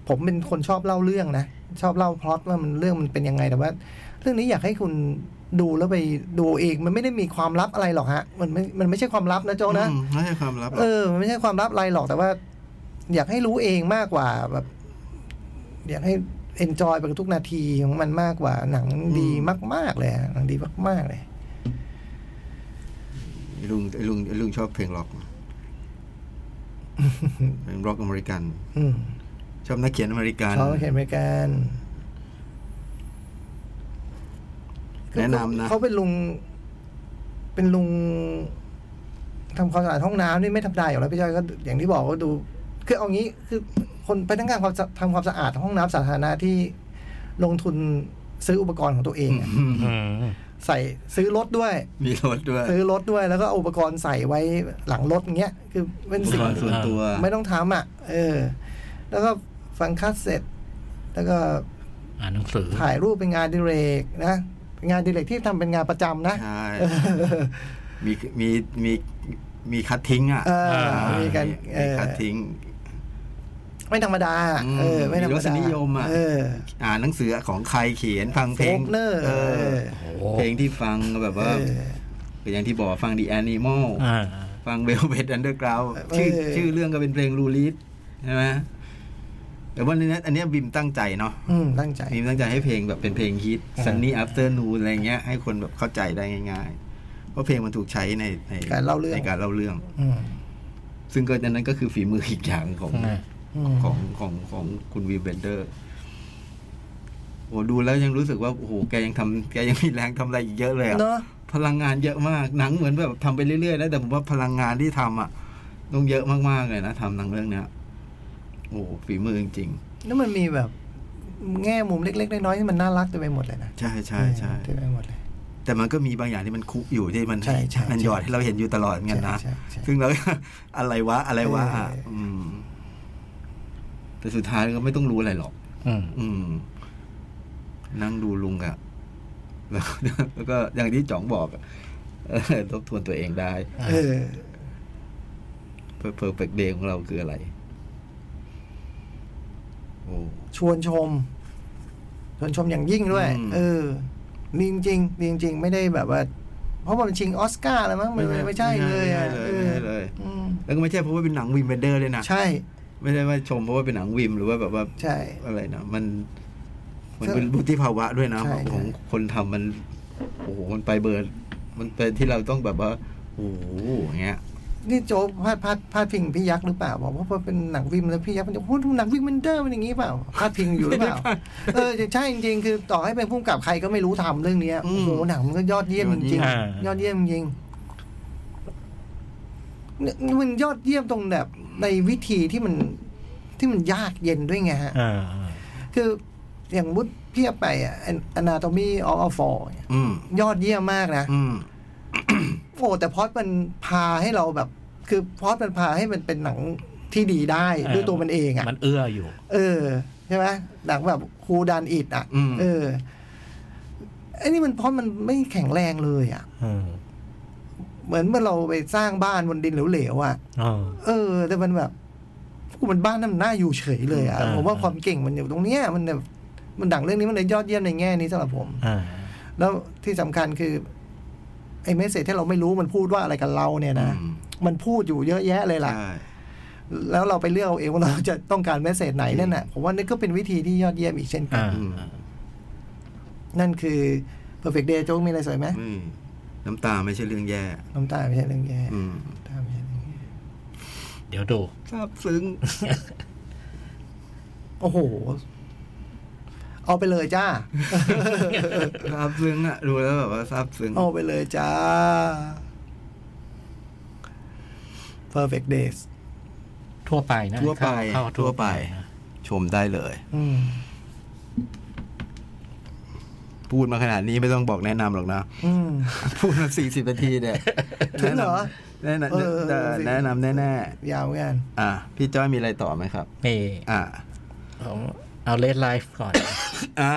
S2: ผมเป็นคนชอบเล่าเรื่องนะ ชอบเล่าพล็อตว่ามันเรื่องมันเป็นยังไงแต่ว่า เรื่องนี้อยากให้คุณดูแล้วไปดูเอง มันไม่ได้มีความลับอะไรหรอกฮะ มันไม่มันไม่ใช่ความลับนะโจกนะ
S3: อืมไม่ใช่ความลับหรอก
S2: เออมันไม่ใช่ความลับอะไรหรอกแต่ว่า อยากให้รู้เองมากกว่าแบบ อยากให้ enjoy ไปกับทุกนาทีของมันมากกว่า หนังดีมาก ๆ เลยอะหนังดีมาก ๆ เลย
S3: ไอ้ลุงไอ้ลุงไอ้ลุงชอบเพลงร็อกเพลงร็อกอเมริกัน
S2: อืม
S3: ชอบนักเขียนอเมริกัน
S2: เขาเขียนเหมือนกัน
S3: แนะนำนะ
S2: เขาเป็นลุง เป็นลุงทำความสะอาดห้องน้ำนี่ไม่ธรรมดาอยู่แล้วพี่จอยก็อย่างที่บอกว่าดู คือเอางี้คือ คนไปทั้งการความสะทำความสะอาดห้องน้ำสาธารณะที่ลงทุนซื้ออุปกรณ์ของตัวเองอะ
S3: อืม
S4: อืม
S2: ใส่ซื้อรถด้วย
S3: มีรถด้วย
S2: ซื้อรถด้วยแล้วก็เอาอุปกรณ์ใส่ไว้หลังรถอย่างเงี้ย คือเป็น
S3: อุป
S2: สิ่ง
S3: กรณ์ส่วนตัว
S2: ไม่ต้องทำอะ เออ แล้วก็ฟังคัสเซ็ตแล้วก็
S4: อ่านหนังสือ
S2: ถ่ายรูปเป็นงานอดิเรกนะเป็นงานอดิเรกที่ทำเป็นงานประจำนะ
S3: ใช่
S2: เออ
S3: มีมีมีมีคัดทิ้งอะ
S2: เออมีการเอ
S3: มี
S2: อ
S3: คัดทิ้ง
S2: ไม่ธรรมดา
S3: อืม
S2: เออ ไม่ธรรม
S3: มีร
S2: ดา
S3: สนิยมอะ
S2: เออ
S3: อ่านหนังสือของใครเขียนฟังเพลง
S2: Faulkner
S3: เออ
S2: เออ
S4: โอ้
S3: เพลงที่ฟังแบบว่า
S2: เออ
S3: เป็นอย่างที่บอกฟัง The Animal
S4: อ่า
S3: ฟัง Velvet Underground
S2: เออ
S3: ชื่อชื่อเรื่องก็เป็นเพลงลูลิสใช่ไหมแต่ว่าในนี้อันเนี้ยบิมตั้งใจเนาะ
S2: อืมตั้งใจ
S3: บิมตั้งใจให้เพลงแบบเป็นเพลงฮิต Sunny Afternoon อะไรเงี้ยให้คนแบบเข้าใจได้ง่ายๆเพราะเพลงมันถูกใช้ในใน
S2: การเล่าเรื่อง
S3: ในการเล่าเรื่อง
S2: อืม
S3: ซึ่งก็อันนั้นก็คือฝีมืออีกอย่างของ
S4: อืม
S2: อืม
S3: ของของของคุณวีเบนเดอร์โอ้ดูแล้วยังรู้สึกว่าโอ้โหแกยังทำแกยังมีแรงทำอะไรอีกเยอะเลยอะ
S2: เนาะ
S3: พลังงานเยอะมากหนังเหมือนแบบทำไปเรื่อยๆแล้วแต่ผมว่าพลังงานที่ทำอะต้องเยอะมากๆเลยนะทำหนังเรื่องเนี้ยโอ้โหฝีมือจริง
S2: แล้วมันมีแบบ แง่มุมเล็กๆน้อยๆที่มันน่ารักเต็มไปหมดเลยนะ
S3: ๆใช่ใช่ใช่
S2: เต็มไปหมดเลย
S3: แต่มันก็มีบางอย่างที่มันคุกอยู่ที่มัน
S2: ใช่ใช่
S3: มันหยอดให้เราเห็นอยู่ตลอดเหมือนกันนะ
S2: ใช่ใช่ใช่
S3: ซึ่งเราอะไรวะอะไรวะอะ
S2: เอออื
S3: อืม แต่สุดท้ายก็ไม่ต้องรู้อะไรหรอก
S4: อืม
S3: อืมนั่งดูลุงอะแล้วแล้วก็อย่างที่จ๋องบอกอะเออทบทวนตัวเองได้
S2: เออ
S3: Perfect Day ของเราคืออะไรโอ้
S2: ชวนชม ชวนชมอย่างยิ่งด้วย
S3: อืม
S2: เออดีจริงๆดีจริงๆไม่ได้แบบว่า เพราะว่ามันชิงออสการ์แล้วมั้งมันไม่ใช่เลยอะ
S3: ไม่
S2: เอ
S3: ใช่
S2: อ
S3: เลย
S2: อืม
S3: แล้วก็ไม่ใช่เพราะว่าเป็นหนังวิมเบนเดอร์เลยนะ
S2: ใช่
S3: ไม่ใช่ว่าชมเพราะว่าเป็นหนังวิมหรือว่าแบบว่า
S2: ใช่
S3: อะไรนะมัน มันเป็นวุฒิภาวะด้วยนะ
S2: ใช่
S3: ของ
S2: ใช่
S3: คนทำมันโอ้โหมันไปเบิร์ดมันเป็นที่เราต้องแบบว่าโอ้โหอย่างเงี้ย
S2: นี่โจ๊กพาดพาดพาดพิงพี่ยักษ์หรือเปล่าบอกว่าพอเป็นหนังวิมแล้วพี่ยักษ์มันจะพูดหนังวิมมันเดอร์มันอย่างนี้เปล่าพาดพิงอยู่หรือเปล่าเออใช่จริงๆคือต่อให้เป็นผู้กำกับใครก็ไม่รู้ทำเรื่องเนี้ย
S3: อื
S2: โอ้
S3: ม
S2: โหหนังมันก็ยอดเยี่ยมจริง
S4: อ่า
S2: ๆยอดเยี่ยมจริงเนี่ยมันยอดเยี่ยมตรงแบบ ในวิธีที่มันที่มันยากเย็นด้วยไงฮะ
S4: อ่า
S2: คืออย่างมุดเพียบไปอะ Anatomy of a Fall เนี่ย
S3: อืม
S2: ยอดเยี่ยมมากนะ
S3: อืม
S2: โอ้แต่พอดมันพาให้เราแบบ คือพอดมันพาให้มันเป็นหนังที่ดีได้
S4: เออ
S2: ด้วยตัวมันเองอะ
S4: มันเอื้ออยู่
S2: เออ ใช่ไหมหนังแบบคูดันอิดอะ
S3: อืม
S2: เออไอ้นี่มันเพราะมันไม่แข็งแรงเลยอะ
S4: อืม
S2: เหมือนเมื่อเราไปสร้างบ้านบนดินเหลวๆอะ
S4: อ๋อ
S2: เออ แต่มันแบบกูมันบ้านนั้นมันน่าอยู่เฉยเลยอะ
S4: อ่า
S2: ผมว่าความเก่งมันอยู่ตรงเนี้ยมันแบบมันดังเรื่องนี้มันเลยยอดเยี่ยมในแง่นี้สำหรับผม
S4: อ่า
S2: แล้วที่สำคัญคือ ไอ้เมสเซจที่เราไม่รู้มันพูดว่าอะไรกับเราเนี่ยนะ
S3: อืม
S2: มันพูดอยู่เยอะแยะเลยล่ะ
S3: ใช่
S2: แล้วเราไปเลือกเอาเองว่าเราจะต้องการเมสเซจไหนนั่นน่ะผมว่านี่ก็เป็นวิธีที่ยอดเยี่ยมอีกเช่นกัน
S4: อ่า
S3: อืม
S2: นั่นคือ perfect day โจ๊กมีอะไรสวยไหม
S3: ไม่ น้ำตาไม่ใช่เรื่องแย่
S2: น้ำตาไม่ใช่เรื่องแย่
S3: อืม
S2: น้ำตาไม่ใช่เรื่องแย่
S4: เดี๋ยวดู
S3: ซาบซึ้ง
S2: โอ้โห เอาไปเลยจ้า
S3: ซาบซึ้งอะดูแล้วแบบว่าซาบซึ้ง
S2: เอาไปเลยจ้า perfect days
S4: ทั่วไปนะ
S3: ทั่วไป
S4: เข้า
S3: ทั่วไป
S4: นะ
S3: ชมได้เลย
S2: อืม
S3: พูดมาขนาดนี้ไม่ต้องบอกแนะนำหรอกนะ
S2: อืม
S3: พูดมาสี่สิบนาทีเนี่ย
S2: ถึงเหรอ
S3: แนะนำ
S2: เออเออ
S3: แนะนำแน่
S2: ยาวเหมือนกัน
S3: ๆอะพี่จ้อยมีอะไรต่อไหมครับ
S4: นี่
S3: อ่า
S4: ผมเอา Red Life ก่อน
S3: อ่า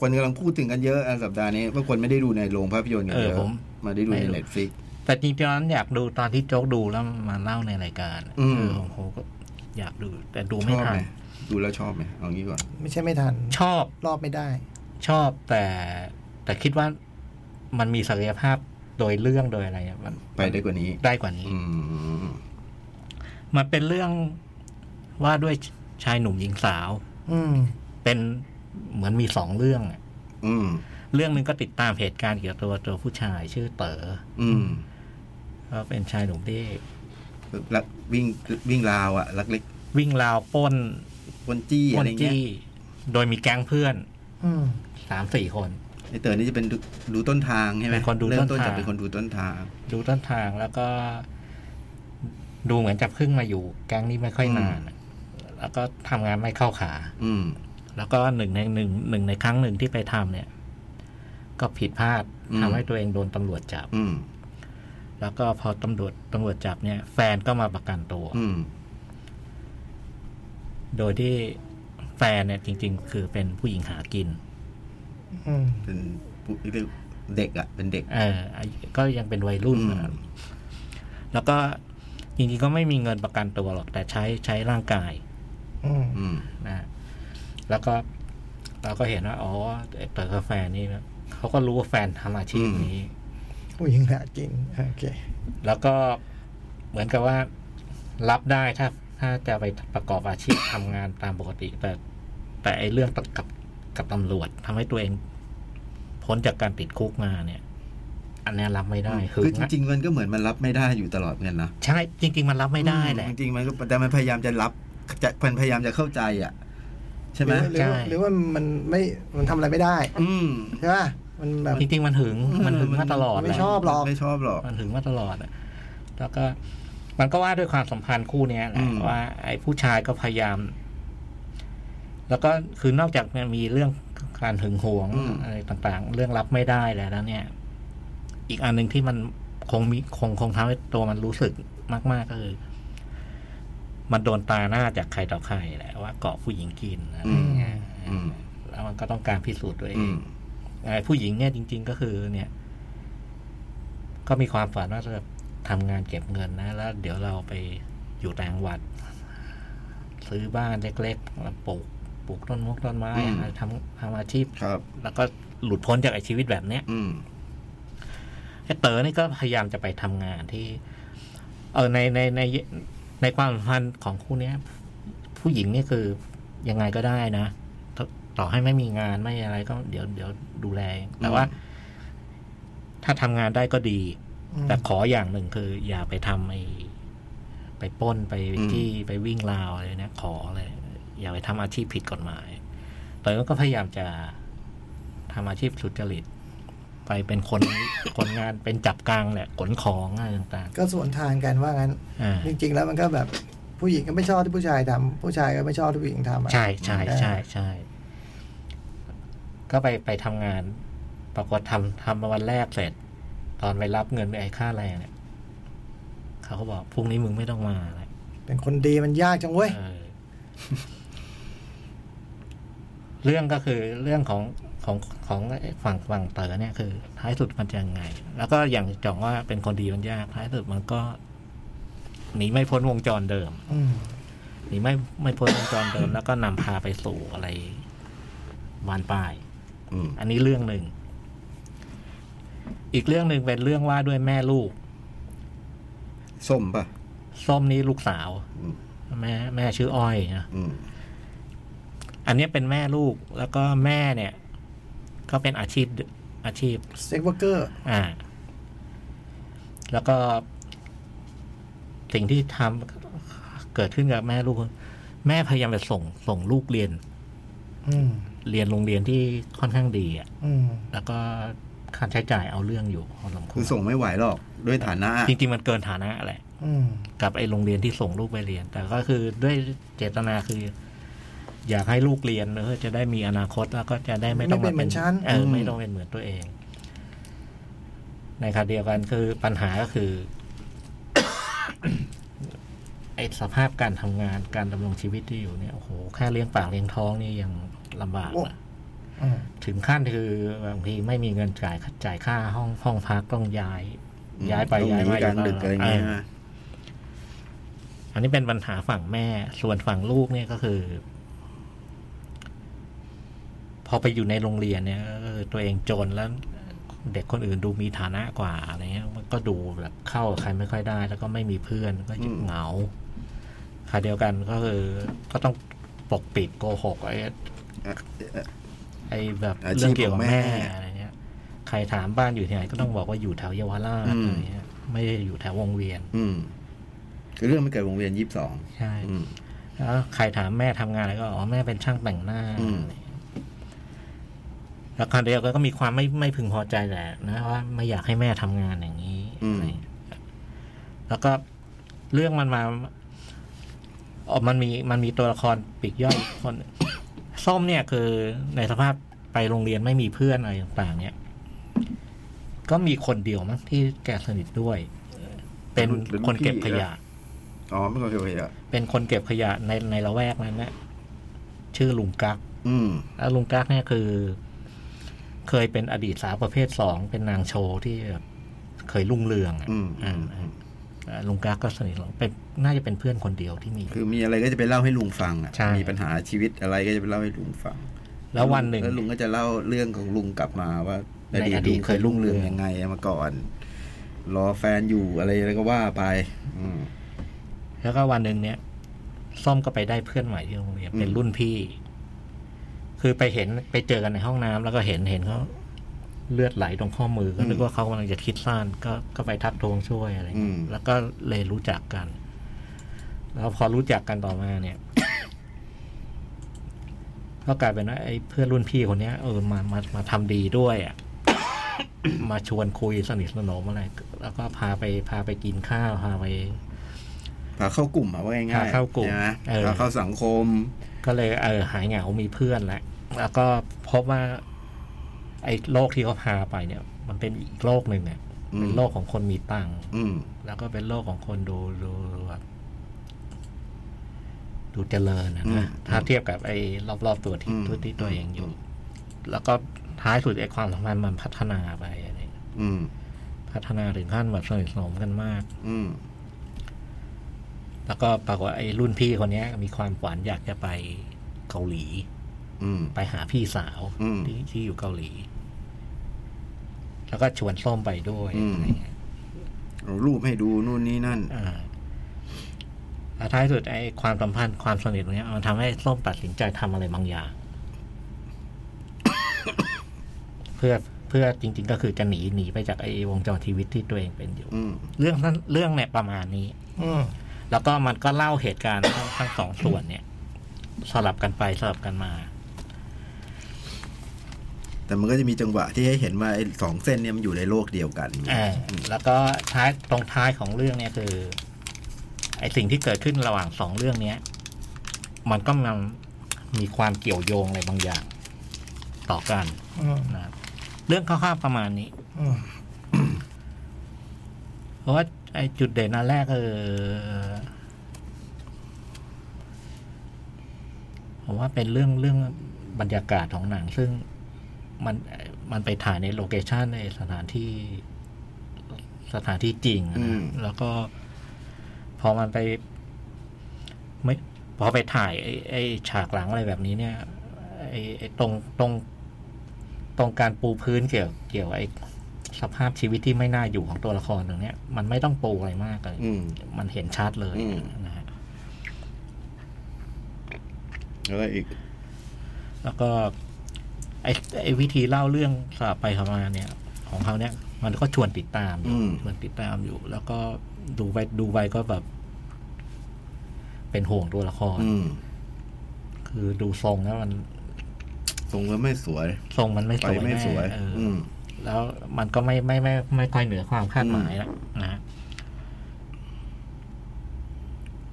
S3: คนกำลังพูดถึงกันเยอะอะสัปดาห์นี้ว่าคนไม่ได้ดูในโรงภาพยนตร์กันเย
S4: เอ
S3: อะ
S4: อผม
S3: มาได้ดูใน
S4: ไม่รู้
S3: Netflix
S4: แต่จริงๆตอนนั้นอยากดูตอนที่โจ๊กดูแล้วมาเล่าในรายการ
S3: อืม
S4: เออโอ้โหก็อยากดู แต่ดู
S3: ช
S4: ไม่
S3: อบ
S4: ทั
S3: ไห
S4: น
S3: มดูแล้วชอบไหมเอางี้ก่อน
S2: ไม่ใช่ไม่ทัน
S4: ชอบ
S2: รอบไม่ได้
S4: ชอบแต่แต่คิดว่ามันมีศักยภาพโดยเรื่องโดยอะไรเนี่ยมัน
S3: ไปได้กว่านี้
S4: ได้กว่านี้
S3: อืม
S4: มันเป็นเรื่องว่าด้วยชายหนุ่มหญิงสาว
S2: อืม
S4: เป็นเหมือนมีสองเรื่องอะ
S3: อืม
S4: เรื่องหนึ่งก็ติดตามเหตุการณ์เกี่ยวกับตัวตัวผู้ชายชื่อเต๋อ
S3: อืม
S4: ก็เป็นชายหนุ่มที่
S3: ลักวิ่งวิ่งราวอะลักเล็ก
S4: วิ่งราวปล้น
S3: ปนจี้
S4: ป
S3: อะ
S4: ล้น
S3: ไรเงี้ย
S4: จี้โดยมีแก๊งเพื่อน
S2: อืม
S4: สามสี่คน
S3: ไอเต๋อนี่จะเป็นดูดูต้นทางใช่ไหม
S4: เป็นคนดู
S3: เริ่ม
S4: ต้
S3: ต้น
S4: นทาง
S3: จากเป็นคนดูต้นทาง
S4: ดูต้นทางแล้วก็ ดูเหมือนจะเพิ่งมาอยู่แก๊งนี้ไม่ค่อยนานอะแล้วก็ทำงานไม่เข้าขา
S3: อืม
S4: แล้วก็หนึ่งในหนึ่งหนึ่งในครั้งหนึ่งที่ไปทำเนี่ย ก็ผิดพลาด
S3: อืม
S4: ทำให้ตัวเองโดนตำรวจจับ
S3: อืม
S4: แล้วก็พอตำรวจตำรวจจับเนี่ย แฟนก็มาประกันตัว
S3: อืม
S4: โดยที่แฟนเนี่ยจริง ๆ คือเป็นผู้หญิงหากิน
S2: อืม
S3: เป็นผู้เรียกเด็กอะ เป็นเด็ก
S4: เอออายุก็ยังเป็นวัยรุ่น
S3: อืม
S4: นะครับแล้วก็จริงๆก็ไม่มีเงินประกันตัวหรอก แต่ใช้ใช้ร่างกาย
S2: อืม
S3: อืม
S4: นะฮะแล้วก็เราก็เห็นว่าอ๋อเต๋อกับแฟนนี่นะเขาก็รู้ว่าแฟนทำอาชีพนี้
S2: ผู้หญิงหากินโอเค
S4: แล้วก็เหมือนกับว่า รับได้ถ้าถ้าจะไปประกอบอาชีพทำงานตามปกติ แต่ แต่ไอเรื่องกับ กับตำรวจทำให้ตัวเอง พ้นจากการติดคุกมาเนี่ย อันเนี้ยรับไม่ได้หึ
S3: คืองจ
S4: อะ
S3: ริงๆมันก็เหมือนมันรับไม่ได้อยู่ตลอดเหมือนกันนะ
S4: ใช่จริง ๆ มันรับไม่ได้แหละ
S3: จริงๆมันก็แต่มันพยายามจะรับจะมันพยายามจะเข้าใจอะ ใช่ไหม
S2: หรือ
S4: ใช่
S2: หรือว่ามันไม่มันทำอะไรไม่ได้
S3: อืม
S2: ใช่ป่ะมันแบบ
S4: จริงๆมันหึงมันหึงมาตลอด
S2: ไม่
S4: แหละ
S2: ชอบหรอก
S3: ไม่ชอบหรอก
S4: มันถึงมาตลอดอะแล้วก็มันก็ว่าด้วยความสัมพันธ์คู่เนี้ยแห
S3: อื
S4: ละ
S3: ม
S4: ว่าไอ้ผู้ชายก็พยายาม แล้วก็คือนอกจากมันมีเรื่องการหึงหวงอะไรต่างๆ เรื่องรับไม่ได้แล้วเนี่ย อีกอันหนึ่งที่มันคงมีคงคงทำให้ตัวมันรู้สึกมาก ๆ ก็คือ มันโดนตาหน้าจากใครต่อใครแหละว่าเกาะผู้หญิงกินอะไรอย่างเงี้ย
S3: อืม
S4: แล้วมันก็ต้องการพิสูจน์ตัวเอ
S3: อื
S4: ง
S3: ม
S4: ไอ้ผู้หญิงเนี่ยจริง ๆ ก็คือ เนี่ย ก็มีความฝันว่าจะทำงานเก็บเงินนะ แล้วเดี๋ยวเราไปอยู่ต่างจังหวัด ซื้อบ้านเล็กๆแล้วปลูกป ลูกต้นมกต้นไม้
S3: อืม
S4: อะไรทำทำอาชีพ
S3: ครับ
S4: แล้วก็หลุดพ้นจากไอ้ชีวิตแบบเนี้ย
S3: อืม
S4: ไอ้เต๋อนี่ก็พยายามจะไปทำงานที่ เออในในในในความสัมพันธ์ของคู่เนี้ย ผู้หญิงนี่คือยังไงก็ได้นะตต่อให้ไม่มีงานไม่อะไรก็เดี๋ยวเดี๋ยวดูแลเองแต่ว่า ถ้าทำงานได้ก็ดี
S2: อืม
S4: แต่ขออย่างหนึ่งคือ อย่าไปทำไอ้ไปปล้นไป
S3: อืม
S4: ที่ไปวิ่งราวอะไรเนี่ยขอเลย อย่าไปทำอาชีพผิดกฎหมายแต่ก็พยายามจะทำอาชีพสุจริต ไปเป็นคน คนงานเป็นจับกลางแหละขนของอะไรต่าง
S2: ก็ส่วนทางกันว่างั้น
S4: ๆอ่า
S2: จริง ๆ แล้วมันก็แบบผู้หญิงก็ไม่ชอบที่ผู้ชายทำผู้ชายก็ไม่ชอบที่ผู้หญิงทำอะ
S4: ใช่ใช่ใช่ใช่ก็ไปไปทำงาน ปรากฏทำทำมาวันแรกเสร็จ ตอนไปรับเงินไอ้ค่าแรงเนี่ยเขาก็บอกพรุ่งนี้มึงไม่ต้องมาแล้ว
S2: เป็นคนดีมันยากจังเว้ย
S4: เออเรื่องก็คือเรื่องของของของฝั่งฝั่งเต๋อเนี่ยคือ ท้ายสุดมันจะยังไง แล้วก็อย่างจ่องว่าเป็นคนดีมันยาก ท้ายสุดมันก็หนีไม่พ้นวงจรเดิม
S2: อืม
S4: หนีไม่ไม่พ้นวงจรเดิม แล้วก็นำพาไปสู่อะไรบานปลาย
S3: อืม
S4: อันนี้เรื่องหนึ่ง อีกเรื่องหนึ่งเป็นเรื่องว่าด้วยแม่ลูก
S3: ส้มป่ะ
S4: ส้มนี่ลูกสาว
S3: อืม
S4: แม่แม่ชื่ออ้อยนะ
S3: อืม
S4: อันนี้เป็นแม่ลูกแล้วก็แม่เนี่ยก็เป็นอาชีพอาชีพ
S2: sex worker
S4: อ่า แล้วก็ สิ่งที่ทำเกิดขึ้นกับแม่ลูก แม่พยายามไปส่งส่งลูกเรียน
S2: อืม
S4: เรียนโรงเรียนที่ค่อนข้างดีอะ
S2: อืม
S4: แล้วก็ค่าใช้จ่ายเอาเรื่องอยู่พอสมคว
S3: คือ
S4: ร
S3: ส่งไม่ไหวหรอกด้วยฐานะ
S4: จริงๆมันเกินฐานะแหละ
S2: อืม
S4: กับไอ้โรงเรียนที่ส่งลูกไปเรียน แต่ก็คือด้วยเจตนาคือ อยากให้ลูกเรียนเพื่อจะได้มีอนาคตแล้วก็จะได้ไม่ต้อง
S2: ไม่เป็นเหมือนฉัน
S4: เออไม่ต้องเป็นเหมือนตัวเอง ในขณะเดียวกันคือปัญหาก็คือไอ้สภาพการทำงานการดำรงชีวิตที่อยู่เนี่ยโอ้โหแค่เลี้ยงปากเลี้ยงท้องนี่ยังลำบาก
S2: โอ้
S4: นะ
S2: อืม
S4: ถึงขั้นคือบางทีไม่มีเงินจ่ายจ่ายค่าห้องห้องพักต้องย้าย ย้ายไป
S3: ต้อง
S4: ย้าย
S3: หนี
S4: มาก
S3: ลางดึกอะไรอย่างเงี้ยา
S4: อันนี้เป็นปัญหาฝั่งแม่ ส่วนฝั่งลูกเนี่ยก็คือพ อไปอยู่ในโรงเรียนเนี่ยก็คือตัวเองจนแล้วเด็กคนอื่นดูมีฐานะกว่าอะไรเงี้ยมันก็ดูแบบเข้ากับใครไม่ค่อยได้ แล้วก็ไม่มีเพื่อนก็จะเหงาค่ะเดียวกันก็คือก็ต้องปกปิดโกหกไอ้
S3: อะเอ่อ
S4: ไอ้แบบ
S3: อาชีพ
S4: เรื่องเกี่ยวกับ
S3: ของแม่
S4: แม่อะไรเงี้ย ใครถามบ้านอยู่ที่ไหนก็ต้องบอกว่าอยู่แถวเยาวราช
S3: อืม
S4: อะไรเงี้ย ไม่ได้อยู่แถววงเวียน
S3: อืมคือเรื่องมันเกิดวงเวียนยี่สิบสอง
S4: ใช่
S3: อืม
S4: แล้วใครถามแม่ทำงานอะไรก็อ๋อแม่เป็นช่างแต่งหน้า
S3: อืม
S4: อะไรเงี้ย แล้วคราวเดียวกันก็มีความไม่ไม่พึงพอใจแหละนะว่าไม่อยากให้แม่ทำงานอย่างนี้
S3: อืม
S4: อะไรเงี้ยแล้วก็เรื่องมันมาอ๋อมันมีมันมีตัวละครปลีกย่อยคนส้มเนี่ยคือในสภาพไปโรงเรียนไม่มีเพื่อนอะไรต่างๆ เนี่ย ก็มีคนเดียวมั้งที่แกสนิทด้วย เป็นคนเก็บขยะ
S3: อ๋อไม่คนเดียวอะ
S4: เป็นคนเก็บขยะในในละแวกนั้นนะชื่อลุงกัก
S3: อืม
S4: แล้วลุงกักเนี่ยคือ เคยเป็นอดีตสาวประเภทสองเป็นนางโชว์ที่แบบเคยรุ่งเรืองอะ
S3: อืมอื
S4: อ่าม
S3: อืม
S4: อ่าลุงกักก็สนิทเราเป็นน่าจะเป็นเพื่อนคนเดียวที่มี
S3: คือมีอะไรก็จะไปเล่าให้ลุงฟังอะ
S4: ใช่
S3: มีปัญหาชีวิตอะไรก็จะไปเล่าให้ลุงฟัง
S4: แล้ววันหนึ่ง
S3: แล้วลุงก็จะเล่าเรื่องของลุงกลับมาว่า
S4: ใน
S3: ในอ
S4: อดี
S3: ดี
S4: ต
S3: ตเคยรุ่งเรือง
S4: เคยรุ่งเรือง
S3: ยังไงมาก่อน รอแฟนอยู่อะไรอะไรก็ว่าไป อืม
S4: แล้วก็วันหนึ่งเนี่ยส้มก็ไปได้เพื่อนใหม่ที่โรงเรียน
S3: อืม
S4: เป็นรุ่นพี่ คือไปเห็นไปเจอกันในห้องน้ำแล้วก็เห็นเห็นเขาเลือดไหลตรงข้อมือก็นึกว่าเขากำลังจะคิดสั้นก็ก็ไปทักทวงช่วยอะไรอย่างเงี้ยแล้วก็เลยรู้จักกัน แล้วพอรู้จักกันต่อมาเนี่ยก็กลายเป็นว่าไอ้เพื่อนรุ่นพี่คนเนี้ยเออมามามาทำดีด้วยอะมาชวนคุยสนิทสนมอะไร แล้วก็พาไปพาไปกินข้าวพาไป
S3: พาเข้ากลุ่มอะว่าง่ายๆ
S4: พาเข้ากลุ่ม
S3: ใช่ไหม
S4: เออ
S3: พาเข้าสังคม
S4: ก็เลยเออหายเหงามีเพื่อนแล้ว แล้วก็พบว่า ไอ้โลกที่เขาพาไปเนี่ย มันเป็นอีกโลกหนึ่งเนี่ย
S3: อืม
S4: เป็นโลกของคนมีตังค์
S3: อืม
S4: แล้วก็เป็นโลกของคนดูดูแบบดูเจริญนะ
S3: อืม
S4: นะ ถ้าเทียบกับไอ้รอบๆตัวที่
S3: อืม
S4: ตัวที่ตัวเองอยู่ แล้วก็ท้ายสุดไอ้ความสัมพันธ์มันพัฒนาไปอะไร
S3: อืม
S4: พัฒนาถึงขั้นแบบสนิทสนมกันมาก
S3: อืม
S4: แล้วก็ปรากฏว่าไอ้รุ่นพี่คนเนี้ยมีความฝันอยากจะไปเกาหลี
S3: อืม
S4: ไปหาพี่สาว
S3: อืม
S4: ที่ที่อยู่เกาหลี แล้วก็ชวนส้มไปด้วย
S3: อืม
S4: อะไรเงี้ย
S3: เอารูปให้ดูนู่นนี่นั่น
S4: อ่าแล้วท้ายสุดไอ้ความสัมพันธ์ความสนิทตรงเนี้ยมันทำให้ส้มตัดสินใจทำอะไรบางอย่าง เพื่อเพื่อจริง ๆ ก็คือจะหนีหนีไปจากไอ้วงจรชีวิตที่ตัวเองเป็นอยู่
S3: อืม
S4: เรื่องนั้นเรื่องเนี่ยประมาณนี้
S2: อืม
S4: แล้วก็มันก็เล่าเหตุการณ์ทั้งทั้งสองส่วนเนี่ย สลับกันไปสลับกันมา
S3: แต่มันก็จะมีจังหวะที่ให้เห็นว่าไอ้สองเส้นเนี่ยมันอยู่ในโลกเดียวกัน
S4: อ่าแล้วก็ท้ายตรงท้ายของเรื่องเนี่ยคือ ไอสิ่งที่เกิดขึ้นระหว่างสองเรื่องเนี้ย มันก็มันมีความเกี่ยวโยงอะไรบางอย่าง ต่อกัน
S2: อืม
S4: นะครับเรื่องคร่าวๆประมาณนี้
S2: อืม
S4: เพราะว่าไอจุดเด่นอันแรกเออผมว่าเป็นเรื่องเรื่องบรรยากาศของหนัง ซึ่ง มันมันไปถ่ายในโลเคชันในสถานที่สถานที่จริงอะ
S3: อื
S4: นะ
S3: ม
S4: แล้วก็ พอมันไป ไม่พอไปถ่ายไอ้ไอ้ฉากหลังอะไรแบบนี้เนี่ยไอ้ไอ้ตรงตรงตรงการปูพื้นเกี่ยวเกี่ยวไอ้สภาพชีวิตที่ไม่น่าอยู่ของตัวละครตรงเนี้ย มันไม่ต้องปูอะไรมากเลย
S3: อืม
S4: มันเห็นชัดเลย
S3: อืม
S4: นะฮะ
S3: แล้วก็อีก
S4: แล้วก็ ไอ้ไอ้วิธีเล่าเรื่องสลับไปสลับมาเนี่ย ของเขาเนี่ย มันก็ชวนติดตามอยู่
S3: อืม
S4: ชวนติดตามอยู่ แล้วก็ดูไปดูไปก็แบบ เป็นห่วงตัวละคร
S3: อืม
S4: คือดูทรงแล้วมัน
S3: ทรงแล้วไม่สวย
S4: ทรงมันไม่
S3: ไป
S4: สวย
S3: ไม่
S4: แน่
S3: สวย
S4: เอออ
S3: อืม
S4: แล้วมันก็ไม่ไม่ไม่ไม่ค่อยเหนือความคาดหมายแล้วนะฮะ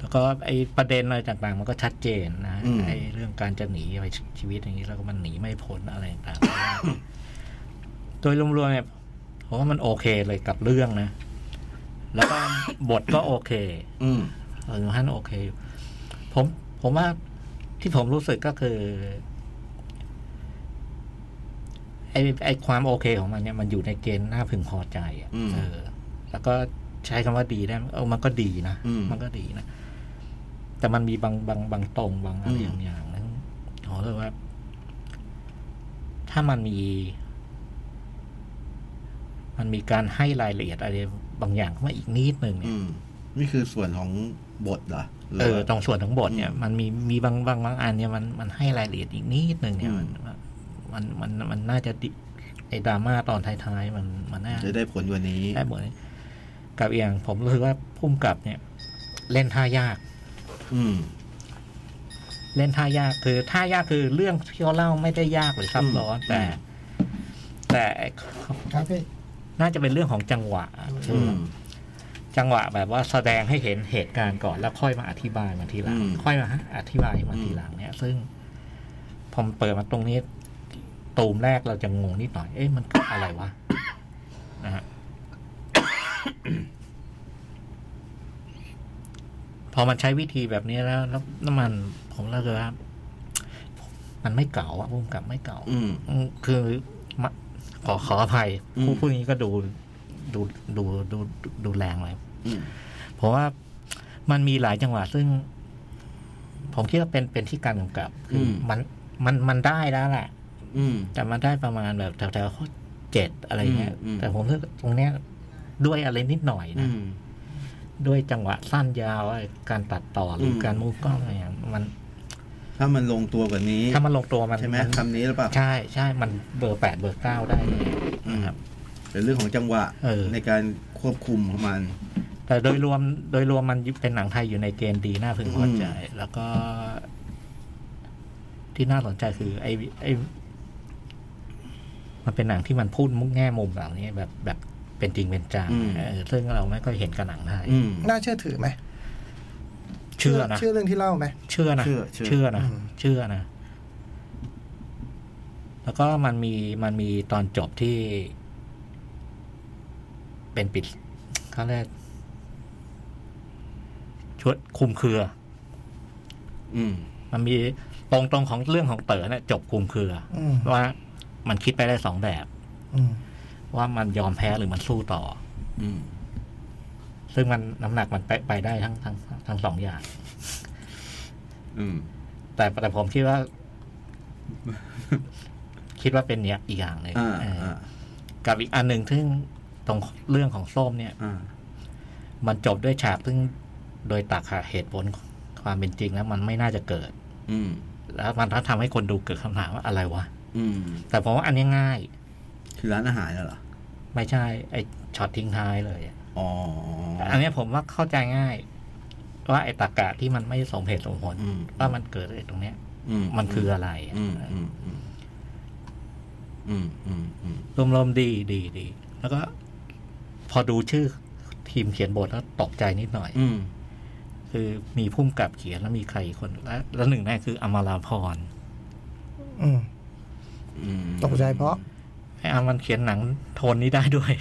S4: แล้วก็ไอประเด็นอะไรต่างๆ มันก็ชัดเจนนะ
S3: อืม
S4: ไอเรื่องการจะหนีไปชีวิตอย่างนี้แล้วก็มันหนีไม่พ้นอะไรต่างๆโดยรวมๆเนี่ยผมว่ามันโอเคเลยกับเรื่องนะ แล้วก็บทก็โอเค
S3: อืม
S4: เออท่านโอเคอยู่ผมผมว่าที่ผมรู้สึกก็คือไอไอความโอเคของมันเนี่ยมันอยู่ในเกณฑ์น่าพึงพอใจอะ
S3: อืม
S4: เออ แล้วก็ใช้คำว่าดีได้ไหมเออมันก็ดีนะ
S3: อืม
S4: มันก็ดีนะ แต่มันมีบางบางบางตรงบางอะไร
S3: อืม
S4: อย่างอย่างนั้นผมรู้สึกว่า ถ้ามันมี มันมีการให้รายละเอียดอะไรบางอย่างเข้ามาอีกนิดหนึ่งเนี่
S3: อื
S4: ย
S3: มนี่คือส่วนของบทเหรอหรื
S4: เออ
S3: ว่า
S4: ตรงส่วนของบทเนี่ย
S3: อืม
S4: มันมีมีบางบางบางอันเนี่ยมันมันให้รายละเอียดอีกนิดหนึ่งเนี่ย
S3: อื
S4: มั
S3: ม
S4: นมันมันมันน่าจะดิไอ้ดราม่าตอนท้ายๆมันมันน่า
S3: จะได้ผลกว่านี้
S4: ได้หมดเลยกับอีกอย่างผมรู้สึกว่าพุ่มกับเนี่ย เล่นท่ายาก
S3: อืม
S4: เล่นท่ายากคือท่ายากคือเรื่องที่เขาเล่าไม่ได้ยากหรือซับซ้อน
S3: อืม
S4: แต่ แต่ไอ้
S2: ครับพี่
S4: น่าจะเป็นเรื่องของจังหวะคื
S3: อื
S4: อ
S3: ม
S4: จังหวะแบบว่าแสดงให้เห็นเหตุการณ์ก่อนแล้วค่อยมาอธิบายมาทีหลัง
S3: อืม
S4: ค่อยมาอธิบายมาทีหลังเนี่ย ซึ่งผมเปิดมาตรงนี้ ตูมแรกเราจะงงนิดหน่อย เอ๊ะมันคืออะไรวะนะฮะ พ อมันใช้วิธีแบบนี้แล้วแล้วแล้วมันผมเลิกเลยว่ามันไม่เก่าอะพุ่มกับไม่เก่า
S3: อืม
S4: อืมคือมะขอขออภัย
S3: อืม
S4: ผู้ผู้นี้ก็ดูดูดูดูดูแรงเลย
S3: อืม
S4: เพราะว่ามันมีหลายจังหวะซึ่ง ผมคิดว่าเป็นเป็นที่การกำกับคืออ
S3: ม
S4: มันมันมันได้แล้วแหละ
S3: อืม
S4: แต่มันได้ประมาณแบบแถวๆข้อเจ็ดอะไรเงี้ย
S3: อืมอืม
S4: แต่ผมรู้สึกตรงเนี้ยด้วยอะไรนิดหน่อย
S3: อื
S4: นะ
S3: ม
S4: ด้วยจังหวะสั้นยาวไอ้การตัดต่อหรืออ
S3: ม
S4: การมูฟกล้องอะไรเงี้ยมัน
S3: ถ้ามันลงตัวกว่านี้
S4: ถ้ามันลงตัวมัน
S3: ใช่ไหม
S4: น
S3: คำนี้หรือเปล่า
S4: ใช่ใช่มันเบอร์แปดเบอร์เก้าได้เลยนะครับ
S3: เป็นเรื่องของจังหวะ
S4: เออ
S3: ในการควบคุมของมัน
S4: แต่โดยรวมโดยรวมมันเป็นหนังไทยอยู่ในเกณฑ์ดีน่าพึงพอใจ แล้วก็ ที่น่าสนใจคือไอ้ไอ้มันเป็นหนังที่มันพูดมุกแง่มุมแบบนี้แบบแบบ เป็นจริงเป็นจัง
S3: อืม
S4: เออซึ่งเราไม่ค่อยเห็นกับหนังไทย
S3: อืม
S2: น่าเชื่อถือไหม
S4: เชื่อนะ
S2: เชื่อเรื่องที่เล่าไหม
S4: เชื่อนะ
S3: เชื่อเชื่อ
S4: เชื่อนะ
S2: อืม
S4: เชื่อนะ แล้วก็มันมีมันมีตอนจบที่ เป็นปิดเขาเรียกชวดคุมเครือ
S3: อืม
S4: มันมีตรงตรงของเรื่องของเต๋อเนี่ยจบคุมเครือ
S2: อืม
S4: ว่ามันคิดไปได้สองแบบ
S2: อืม
S4: ว่ามันยอมแพ้หรือมันสู้ต่อ
S3: อืม
S4: ซึ่งมันน้ำหนักมันไปไปได้ทั้งทั้งทั้งสองอย่าง
S3: อืม
S4: แต่แต่ผมคิดว่า คิดว่าเป็นเนี้ยอีกอย่างหนึ่ง
S3: อ่า
S4: เออ
S3: อ่า
S4: กับอีกอันหนึ่งซึ่งตรงเรื่องของส้มเนี่ย
S3: อ่า
S4: มันจบด้วยฉากซึ่งโดยตักหาเหตุผลความเป็นจริงแล้วมันไม่น่าจะเกิด
S3: อืม
S4: แล้วมันทำให้คนดูเกิดคำถามว่าอะไรวะ
S3: อืม
S4: แต่ผมว่าอันนี้ง่าย
S3: คือร้านอาหารน่ะเหรอ
S4: ไม่ใช่ ไอ้ช็อตทิ้งท้ายเลยอะ
S3: อ๋อ
S4: อันเนี้ยผมว่าเข้าใจง่าย ว่าไอ้ตากะที่มันไม่สมเหตุสมผล
S3: อืม
S4: ว่ามันเกิดไอ้ตรงเนี้ย
S3: อื
S4: มันคืออะไร
S3: อืมอืมอืมอืมอืมอืม
S4: รวมๆดีดีดี แล้วก็ พอดูชื่อทีมเขียนบทแล้วตกใจนิดหน่อย
S3: อืม
S4: คือมีพุ่มกับเขียนแล้วมีใครอีกคนและแล้วหนึ่งนั่นคืออมราพร
S2: อืม
S3: อืม
S2: ตกใจเพราะ
S4: ไอ้อามันเขียนหนังโทนนี้ได้ด้วย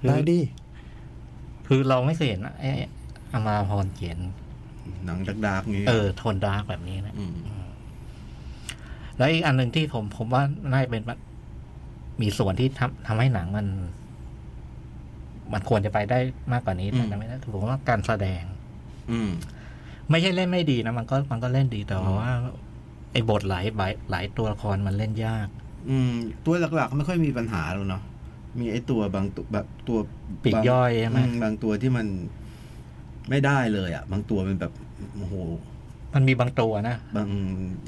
S4: คือ
S2: ได้ดี
S4: คือเราไม่เคยเห็นไอ้อมราพรเขียน
S3: หนัง dark dark ๆนี้
S4: เออโทน dark แบบนี้นะ
S3: อืม
S4: แล้วอีกอันหนึ่งที่ผมผมว่าน่าจะเป็นมีส่วนที่ทำทำให้หนังมัน มันควรจะไปได้มากกว่านี้แต่ไม่ได้คือผมว่าการแสดง
S3: อืม
S4: ไม่ใช่เล่นไม่ดีนะมันก็มันก็เล่นดีแต่ว่าไอ้บทหลายหลายหลายตัวละครมันเล่นยาก
S3: อืม ตัวหลักๆไม่ค่อยมีปัญหาหรอกเนาะมีไอ้ตัวบางตัวแบบตัว
S4: ปีก
S3: บาง
S4: ย่อยใช่ไหม
S3: อืบางตัวที่มันไม่ได้เลยอะ บางตัวเป็นแบบโอ้โห
S4: มันมีบางตัวนะ
S3: บาง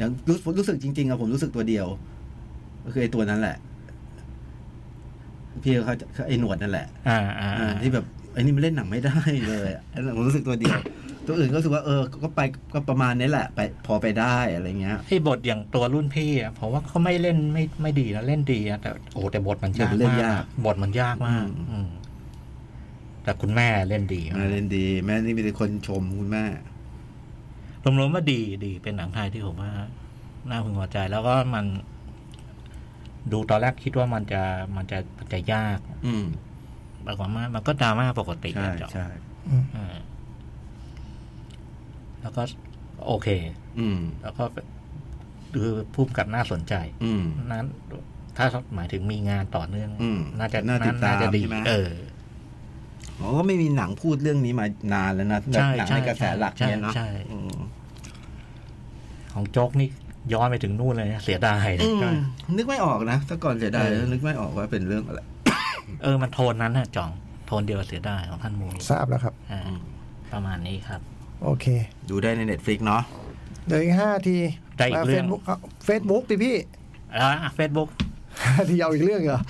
S3: ยังรู้รู้สึกจริงๆอะผมรู้สึกตัวเดียว ก็คือไอ้ตัวนั้นแหละ พี่เขาเขาไอ้หนวดนั่นแหละ
S4: อ่าอ่า
S3: อ่าที่แบบไอ้นี่มันเล่นหนังไม่ได้เลยอะอันนั้นผมรู้สึกตัวเดียว ตัวอื่นก็รู้สึกว่าเออก็ไปก็ประมาณนี้แหละไปพอไปได้อะไรเงี้ย
S4: ไอ้บทอย่างตัวรุ่นพี่อะผมว่าเขาไม่เล่นไม่ไม่ดีนะเล่นดีอะแต่โอ้แต่บทมันยาก
S3: บทมันเล่น
S4: มาก
S3: ยาก
S4: บทมันยากมาก
S3: อืม
S4: อืมแต่คุณแม่เล่นดี
S3: แม่เล่นดี แม่นี่มีแต่คนชมคุณแม่
S4: รวมๆว่าดีดีเป็นหนังไทยที่ผมว่าน่าพึงพอใจแล้วก็มัน ดูตอนแรกคิดว่ามันจะมันจะมันจะยาก
S3: อืม
S4: ปรากฏว่ามันก็ดราม่าปกติ
S3: ใช่
S4: อะจ๊ะ
S3: ใช่
S4: อ่า แล้วก็โอเค
S3: อืม
S4: แล้วก็คือพุ่มกับน่าสนใจ
S3: อืม
S4: นั้นถ้าหมายถึงมีงานต่อเนื่อง
S3: อืม
S4: น่าจะ
S3: น่าติดตาม
S4: จะดี
S3: ใช่ไหม
S4: เออ
S3: อ๋อก็ไม่มีหนังพูดเรื่องนี้มานานแล้วนะ
S4: ใช่
S3: หนัง
S4: ใช่
S3: ในกระแสหลักเนี่ยเนาะ
S4: ใช่
S3: อืม
S4: ของโจ๊กนี่ย้อนไปถึงนู่นเลยนะเสียดาย
S3: อืม
S4: ใช่
S3: นึกไม่ออกนะถ้าก่อนเสียดาย
S4: เออ
S3: นึกไม่ออกว่าเป็นเรื่องอะไร
S4: เออ มันโทนนั้นน่ะจ่อง โทนเดียวกับเสียดายของท่านมุ้ย
S2: ทราบแล้วครับ
S4: อ่า
S3: อืม
S4: ประมาณนี้ครับ
S2: โอเค
S3: ดูได้ใน Netflix เนาะ
S2: เดี๋ยวอีกห้าที
S4: ได้อีกเรื่อง
S2: เฟซบุ๊กเฟซบุ๊กดิพี่
S4: แล้วเฟซบุ๊ก
S2: ห้าทีเอาอีกเรื่องเหรอ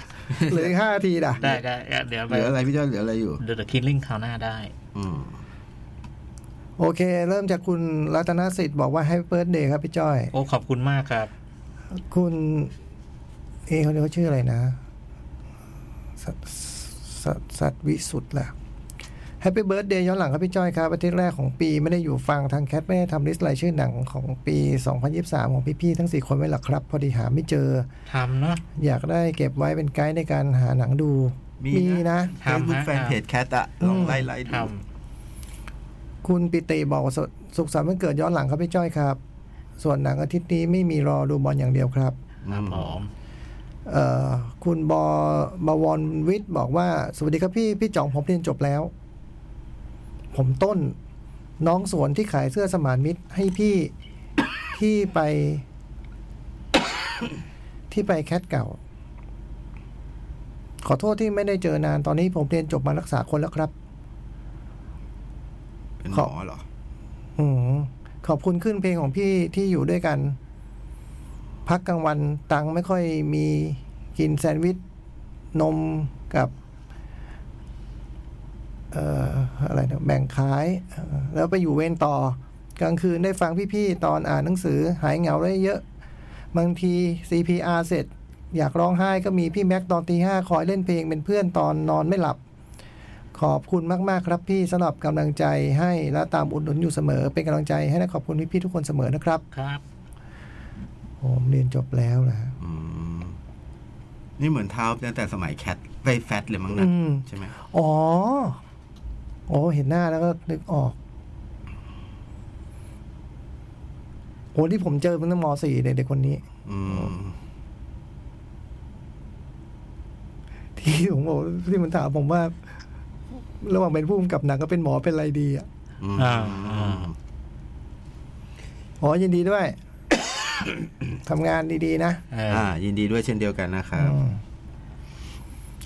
S2: เหลืออีกห้าทีนะ
S4: ได้ได้เดี๋ยว
S3: เห
S4: ไป
S3: ลืออะไรพี่จ้อยเหลืออะไรอยู่
S4: The Killing คราวหน้าได้
S3: อืม
S2: โอเค เริ่มจากคุณรัตนสิทธิ์บอกว่า Happy Birthday ครับพี่จ้อย
S4: โอ้ขอบคุณมากครับ
S2: คุณ เอะเขาเรียกว่าชื่ออะไรนะ สัตสัตสัตว์วิสุทธ์ล่ะ Happy Birthday ย้อนหลังครับพี่จ้อยครับอาทิตย์แรกของปีไม่ได้อยู่ฟังทางแคทไม่ได้ทำ list รายชื่อหนังของปี 2023 ของพี่ๆทั้ง 4 คนไว้หรอกครับ พอดีหาไม่เจอ
S4: ทำเนาะ
S2: อยากได้เก็บไว้เป็นไกด์ในการหาหนังดู
S3: มี
S2: มี
S3: นะ
S2: นะ
S3: เฟซบุ๊ก
S4: ทำฮะ
S3: แฟนเพจแคทอะลองไล่ไล่
S4: ท
S3: ดู
S2: คุณปิติบอกว่าสสุขสันต์วันเกิดย้อนหลังครับพี่จ้อยครับ ส่วนหนังอาทิตย์นี้ไม่มีรอดูบอลอย่างเดียวครับำ
S4: ครับผม
S2: เอ่อคุณบอบวรวิทย์บอกว่า สวัสดีครับพี่พี่จ่องผมเรียนจบแล้ว ผมต้น น้องสวนที่ขายเสื้อสมานมิตรให้พี่ที่ไป ที่ไปแคทเก่า ขอโทษที่ไม่ได้เจอนานตอนนี้ผมเรียนจบมารักษาคนแล้วครับ
S3: เป็นหมอเหรอ
S2: อืมขอบคุณขึ้นเพลงของพี่ที่อยู่ด้วยกัน พักกลางวันตังค์ไม่ค่อยมีกินแซนด์วิชนมกับเอ่ออะไรนะแบ่งขายเอ่อแล้วไปอยู่เวรต่อกลางคืนได้ฟังพี่ๆ ตอนอ่านหนังสือหายเหงาได้เยอะ บางที CPR เสร็จ อยากร้องไห้ก็มีพี่แม็กตอนตีห้าคอยเล่นเพลงเป็นเพื่อนตอนนอนไม่หลับ ขอบคุณมากๆครับพี่สำหรับกำลังใจให้และตามอุดหนุนอยู่เสมอ เป็นกำลังใจให้และขอบคุณพี่ๆทุกคนเสมอนะครับ
S4: ครับ
S2: ผมเรียนจบแล้วนะ
S3: อืมนี่เหมือนเท้าตั้งแต่สมัยแคทไปแฟตเลยมั้งนะ
S2: อืม
S3: ใช่ไหม
S2: อ๋อ โอ้เห็นหน้าแล้วก็นึกออกโอ้ที่ผมเจอมันตั้งมสี่เด็กๆคนนี้
S3: อืม
S2: ที่ผมบอกที่มันถามผมว่า ระหว่างเป็นผู้กำกับหนังก็เป็นหมอเป็นอะไรดีอะ
S3: อืม
S4: อ่าอ่า
S2: อ๋อยินดีด้วยทำงานดีๆนะ
S4: เอออ
S3: อ่า ยินดีด้วยเช่นเดียวกันนะครับ
S2: อืม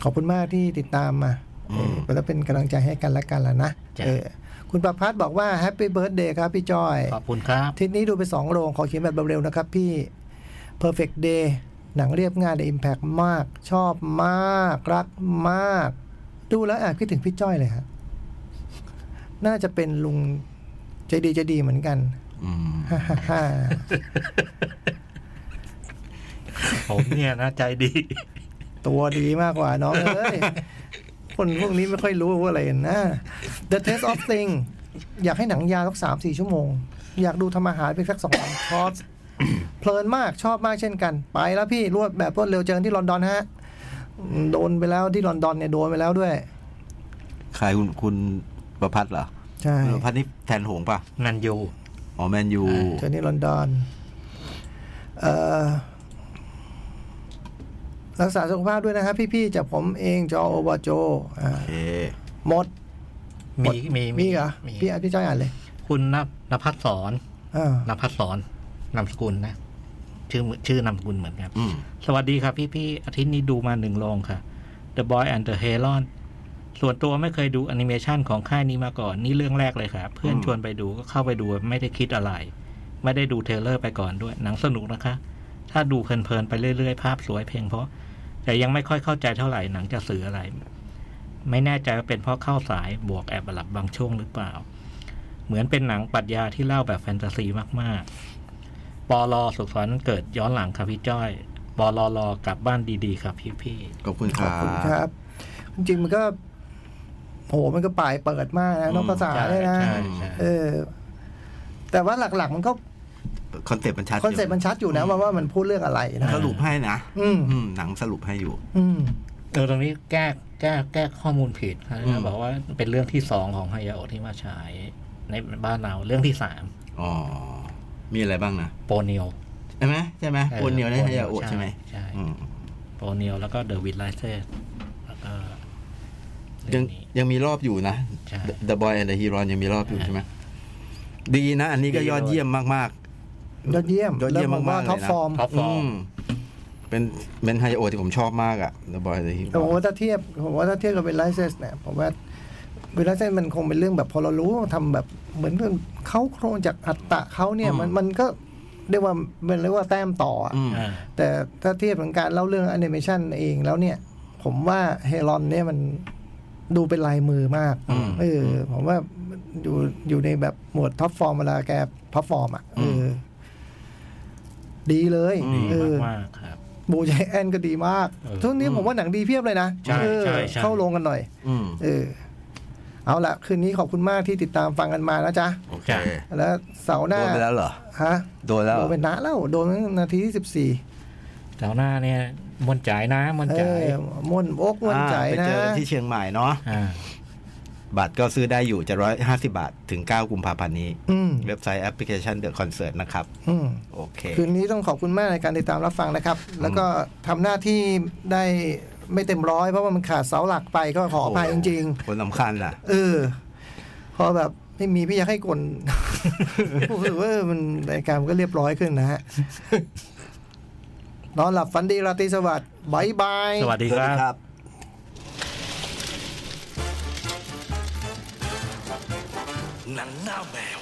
S2: ขอบคุณมากที่ติดตามมา
S3: อื ม
S2: เออแล้วเป็นกำลังใจให้กันและกันแล้วนะ
S4: จ้ะ
S2: เออคุณประพัฒน์บอกว่า Happy Birthday ครับพี่จอย
S4: ขอบคุณครับ
S2: ทีนี้ดูไปสองโรงขอเขียนแบบเร็วๆนะครับพี่ Perfect Day หนังเรียบง่ายแต่ Impact มาก ชอบมาก รักมาก ดูแล้วแอบคิดถึงพี่จ้อยเลยฮะน่าจะเป็นลุงใจดีใจดีเหมือนกัน
S3: อืม
S2: ฮ่าฮ่าฮ่า
S4: ผมเนี่ยนะใจดี
S2: ตัวดีมากกว่าน้องเอ้ย คนพวกนี้ไม่ค่อยรู้ว่าอะไรนะ The Taste of Thing อยากให้หนังยาวสักสามสี่ชั่วโมง อยากดูทำอาหารไปสักสองสามคอร์สเพลินมากชอบมากเช่นกัน ไปแล้วพี่รวดแบบรวดเร็วเจอกันที่ลอนดอนฮะ โดนไปแล้วที่ลอนดอนเนี่ยโดนไปแล้วด้วย
S3: ใครคุณคุณประพัฒน์เหรอ
S2: ใช่
S3: คุณประพัฒน์นี่แทนหงส์ป่ะ
S4: นันยู
S3: อ๋อแมนยู
S2: เจอที่ลอนดอน เอ่อ รักษาสุขภาพด้วยนะครับพี่ๆจากผมเองจอโอบาโจอ่า
S3: โอเค
S2: หมด
S4: มีมี
S2: มีเหรอ
S4: มี
S2: พี่อะพี่จ้อยอ่านเลย
S4: คุณนนภัสสอน
S2: อ่า
S4: นภัสสอนนามสกุลนะ ชื่อชื่อนามสกุลเหมือนกัน
S3: อืม
S4: สวัสดีครับพี่พี่ๆอาทิตย์นี้ดูมาหนึ่งโรงค่ะ The Boy and the Heron ส่วนตัวไม่เคยดูแอนิเมชันของค่ายนี้มาก่อน นี่เรื่องแรกเลยครับ เพื่อนชวนไปดูก็เข้าไปดูไม่ได้คิดอะไร ไม่ได้ดู trailer ไปก่อนด้วย หนังสนุกนะคะ ถ้าดูเพลินๆไปเรื่อยๆ ภาพสวยเพลงเพราะ แต่ยังไม่ค่อยเข้าใจเท่าไหร่หนังจะสื่ออะไร ไม่แน่ใจว่าเป็นเพราะเข้าสายบวกแอบหลับบางช่วงหรือเปล่า เหมือนเป็นหนังปรัชญาที่เล่าแบบแฟนตาซีมากๆปอลอสุขสันต์วันเกิดย้อนหลังครับพี่จ้อยปอลอรอกลับบ้านดีๆครับพี่พี่
S3: ขอบคุณค
S2: ข
S3: รั
S2: อบบคุณครับ จริงๆมันก็โหมันก็ปลายเปิดมากนะนอกภาษา
S4: ใช่
S2: เลยนะ
S4: ใช่ใช่
S2: เออแต่ว่าหลักๆมันก็
S3: concept มันชัด
S2: concept มันชัดอยู่นะว่าว่ามันพูดเรื่องอะไรนะ
S3: สรุปให้นะ
S2: อืม
S3: อืมหนังสรุปให้อยู่
S2: อืม
S4: เออตรงนี้แก้แก้แก้ข้อมูลผิดนะ
S3: อืม
S4: บอกว่าเป็นเรื่องที่สองของฮายาโอะที่มาฉายในบ้านเราเรื่องที่สาม
S3: อ๋อ มีอะไรบ้างนะ
S4: โปเนียว
S3: ใช่ไหมใช่ไหมโปเนียวในฮายาโอะใช่ไหม
S4: ใช่
S3: อืม
S4: โปเนียวแล้วก็ The Wind Rises แล้วก็
S3: ยัง
S4: นี้
S3: ยังมีรอบอยู่นะ
S4: ใช่
S3: The Boy and the Hero ยังมีรอบอยู่ใช่ไหมดีนะ อันนี้ก็
S4: ดีเลย
S3: ยอดเยี่ยมมาก
S2: ยอดเยี่ยม
S3: ยอดเยี่ยม
S2: แล้วผ
S3: มากๆ
S2: ท็อป
S3: เลยนะ
S2: ฟอร์ม
S4: ท็อป
S3: ๆ
S4: ฟอร์ม
S3: มเป็นเป็นไฮโอที่ผมชอบมากอะ The Boy and the
S2: แต่ผม
S3: Hero
S2: ว่าถ้าเทียบผมว่าถ้าเทียบกับเวลไลเซสเนี่ยผมว่าเวลไลเซสมันคงเป็นเรื่องแบบพอเรารู้ว่าทำแบบเหมือนเรื่องเขาโครงจากอัตตะเขาเนี่ยมัน
S3: อืม
S2: มันก็เรียกว่ามันเรียกว่าแต้มต่ออะ
S3: อืม
S4: อ่า
S2: แต่ถ้าเทียบกับการเล่าเรื่องแอนิเมชันเองแล้วเนี่ย ผมว่าเฮลอนเนี่ยมันดูเป็นลายมือมาก
S3: อืม
S2: เออผมว่าอยู่อยู่ในแบบหมวดท็อปฟอร์มเวลาแกพัฟฟอร์มอะเอออ ดีเลย
S3: อืม
S2: เออ
S4: มากๆครับ
S2: บูใจแอนก็ดีมาก
S4: เออ
S2: ทุกนี้ผมว่าหนังดีเพียบเลยนะ
S4: ใช่
S2: เออ
S4: ใช่ใช่
S2: เข้าลงกันหน่อย
S3: อืม
S2: เออ เอาละคืนนี้ขอบคุณมากที่ติดตามฟังกันมานะจ๊ะ
S3: โอเค
S2: แล้วเสาร์ห
S3: โด
S2: น้า
S3: นไปแล้วเหรอ
S2: ฮะ
S3: โดนแล้วเหร
S2: โด
S3: อน
S2: เป็นนะแล้วโดนตั้งนาทีที่สิบสี่
S4: เจ้าหน้าเนี่ยมวนจ่ายนะมวน
S2: เอ
S4: จ่าย
S2: อม่วนอกม่วนใจ
S3: อ่าไป
S2: นะ
S3: เจอกันที่เชียงใหม่เนาะ
S4: อ่า
S3: บัตรก็ซื้อได้อยู่จะร้อยห้าสิบาท ถึงเก้ากุมภาพันธ์นี้
S2: อืม
S3: เว็บไซต์แอปพลิเคชันเดอะคอนเสิร์ตนะครับ
S2: อืม
S3: โอเค
S2: คืนนี้ต้องขอบคุณมากในการติดตามรับฟังนะครับ แล้วก็ทำหน้าที่ได้ไม่เต็มร้อยเพราะว่ามันขาดเสาหลักไปก็ขออภัยจริง
S3: คนสำคัญล่ะ
S2: ๆเออ พอแบบไม่มีพี่อยากให้กลรู้สึกว่ามันรายการมันก็เรียบร้อยขึ้นนะฮะนอนหลับฝันดีราตรีสวัสดิ์บายบาย
S4: สวัสดีครับ
S5: ng NAMEL.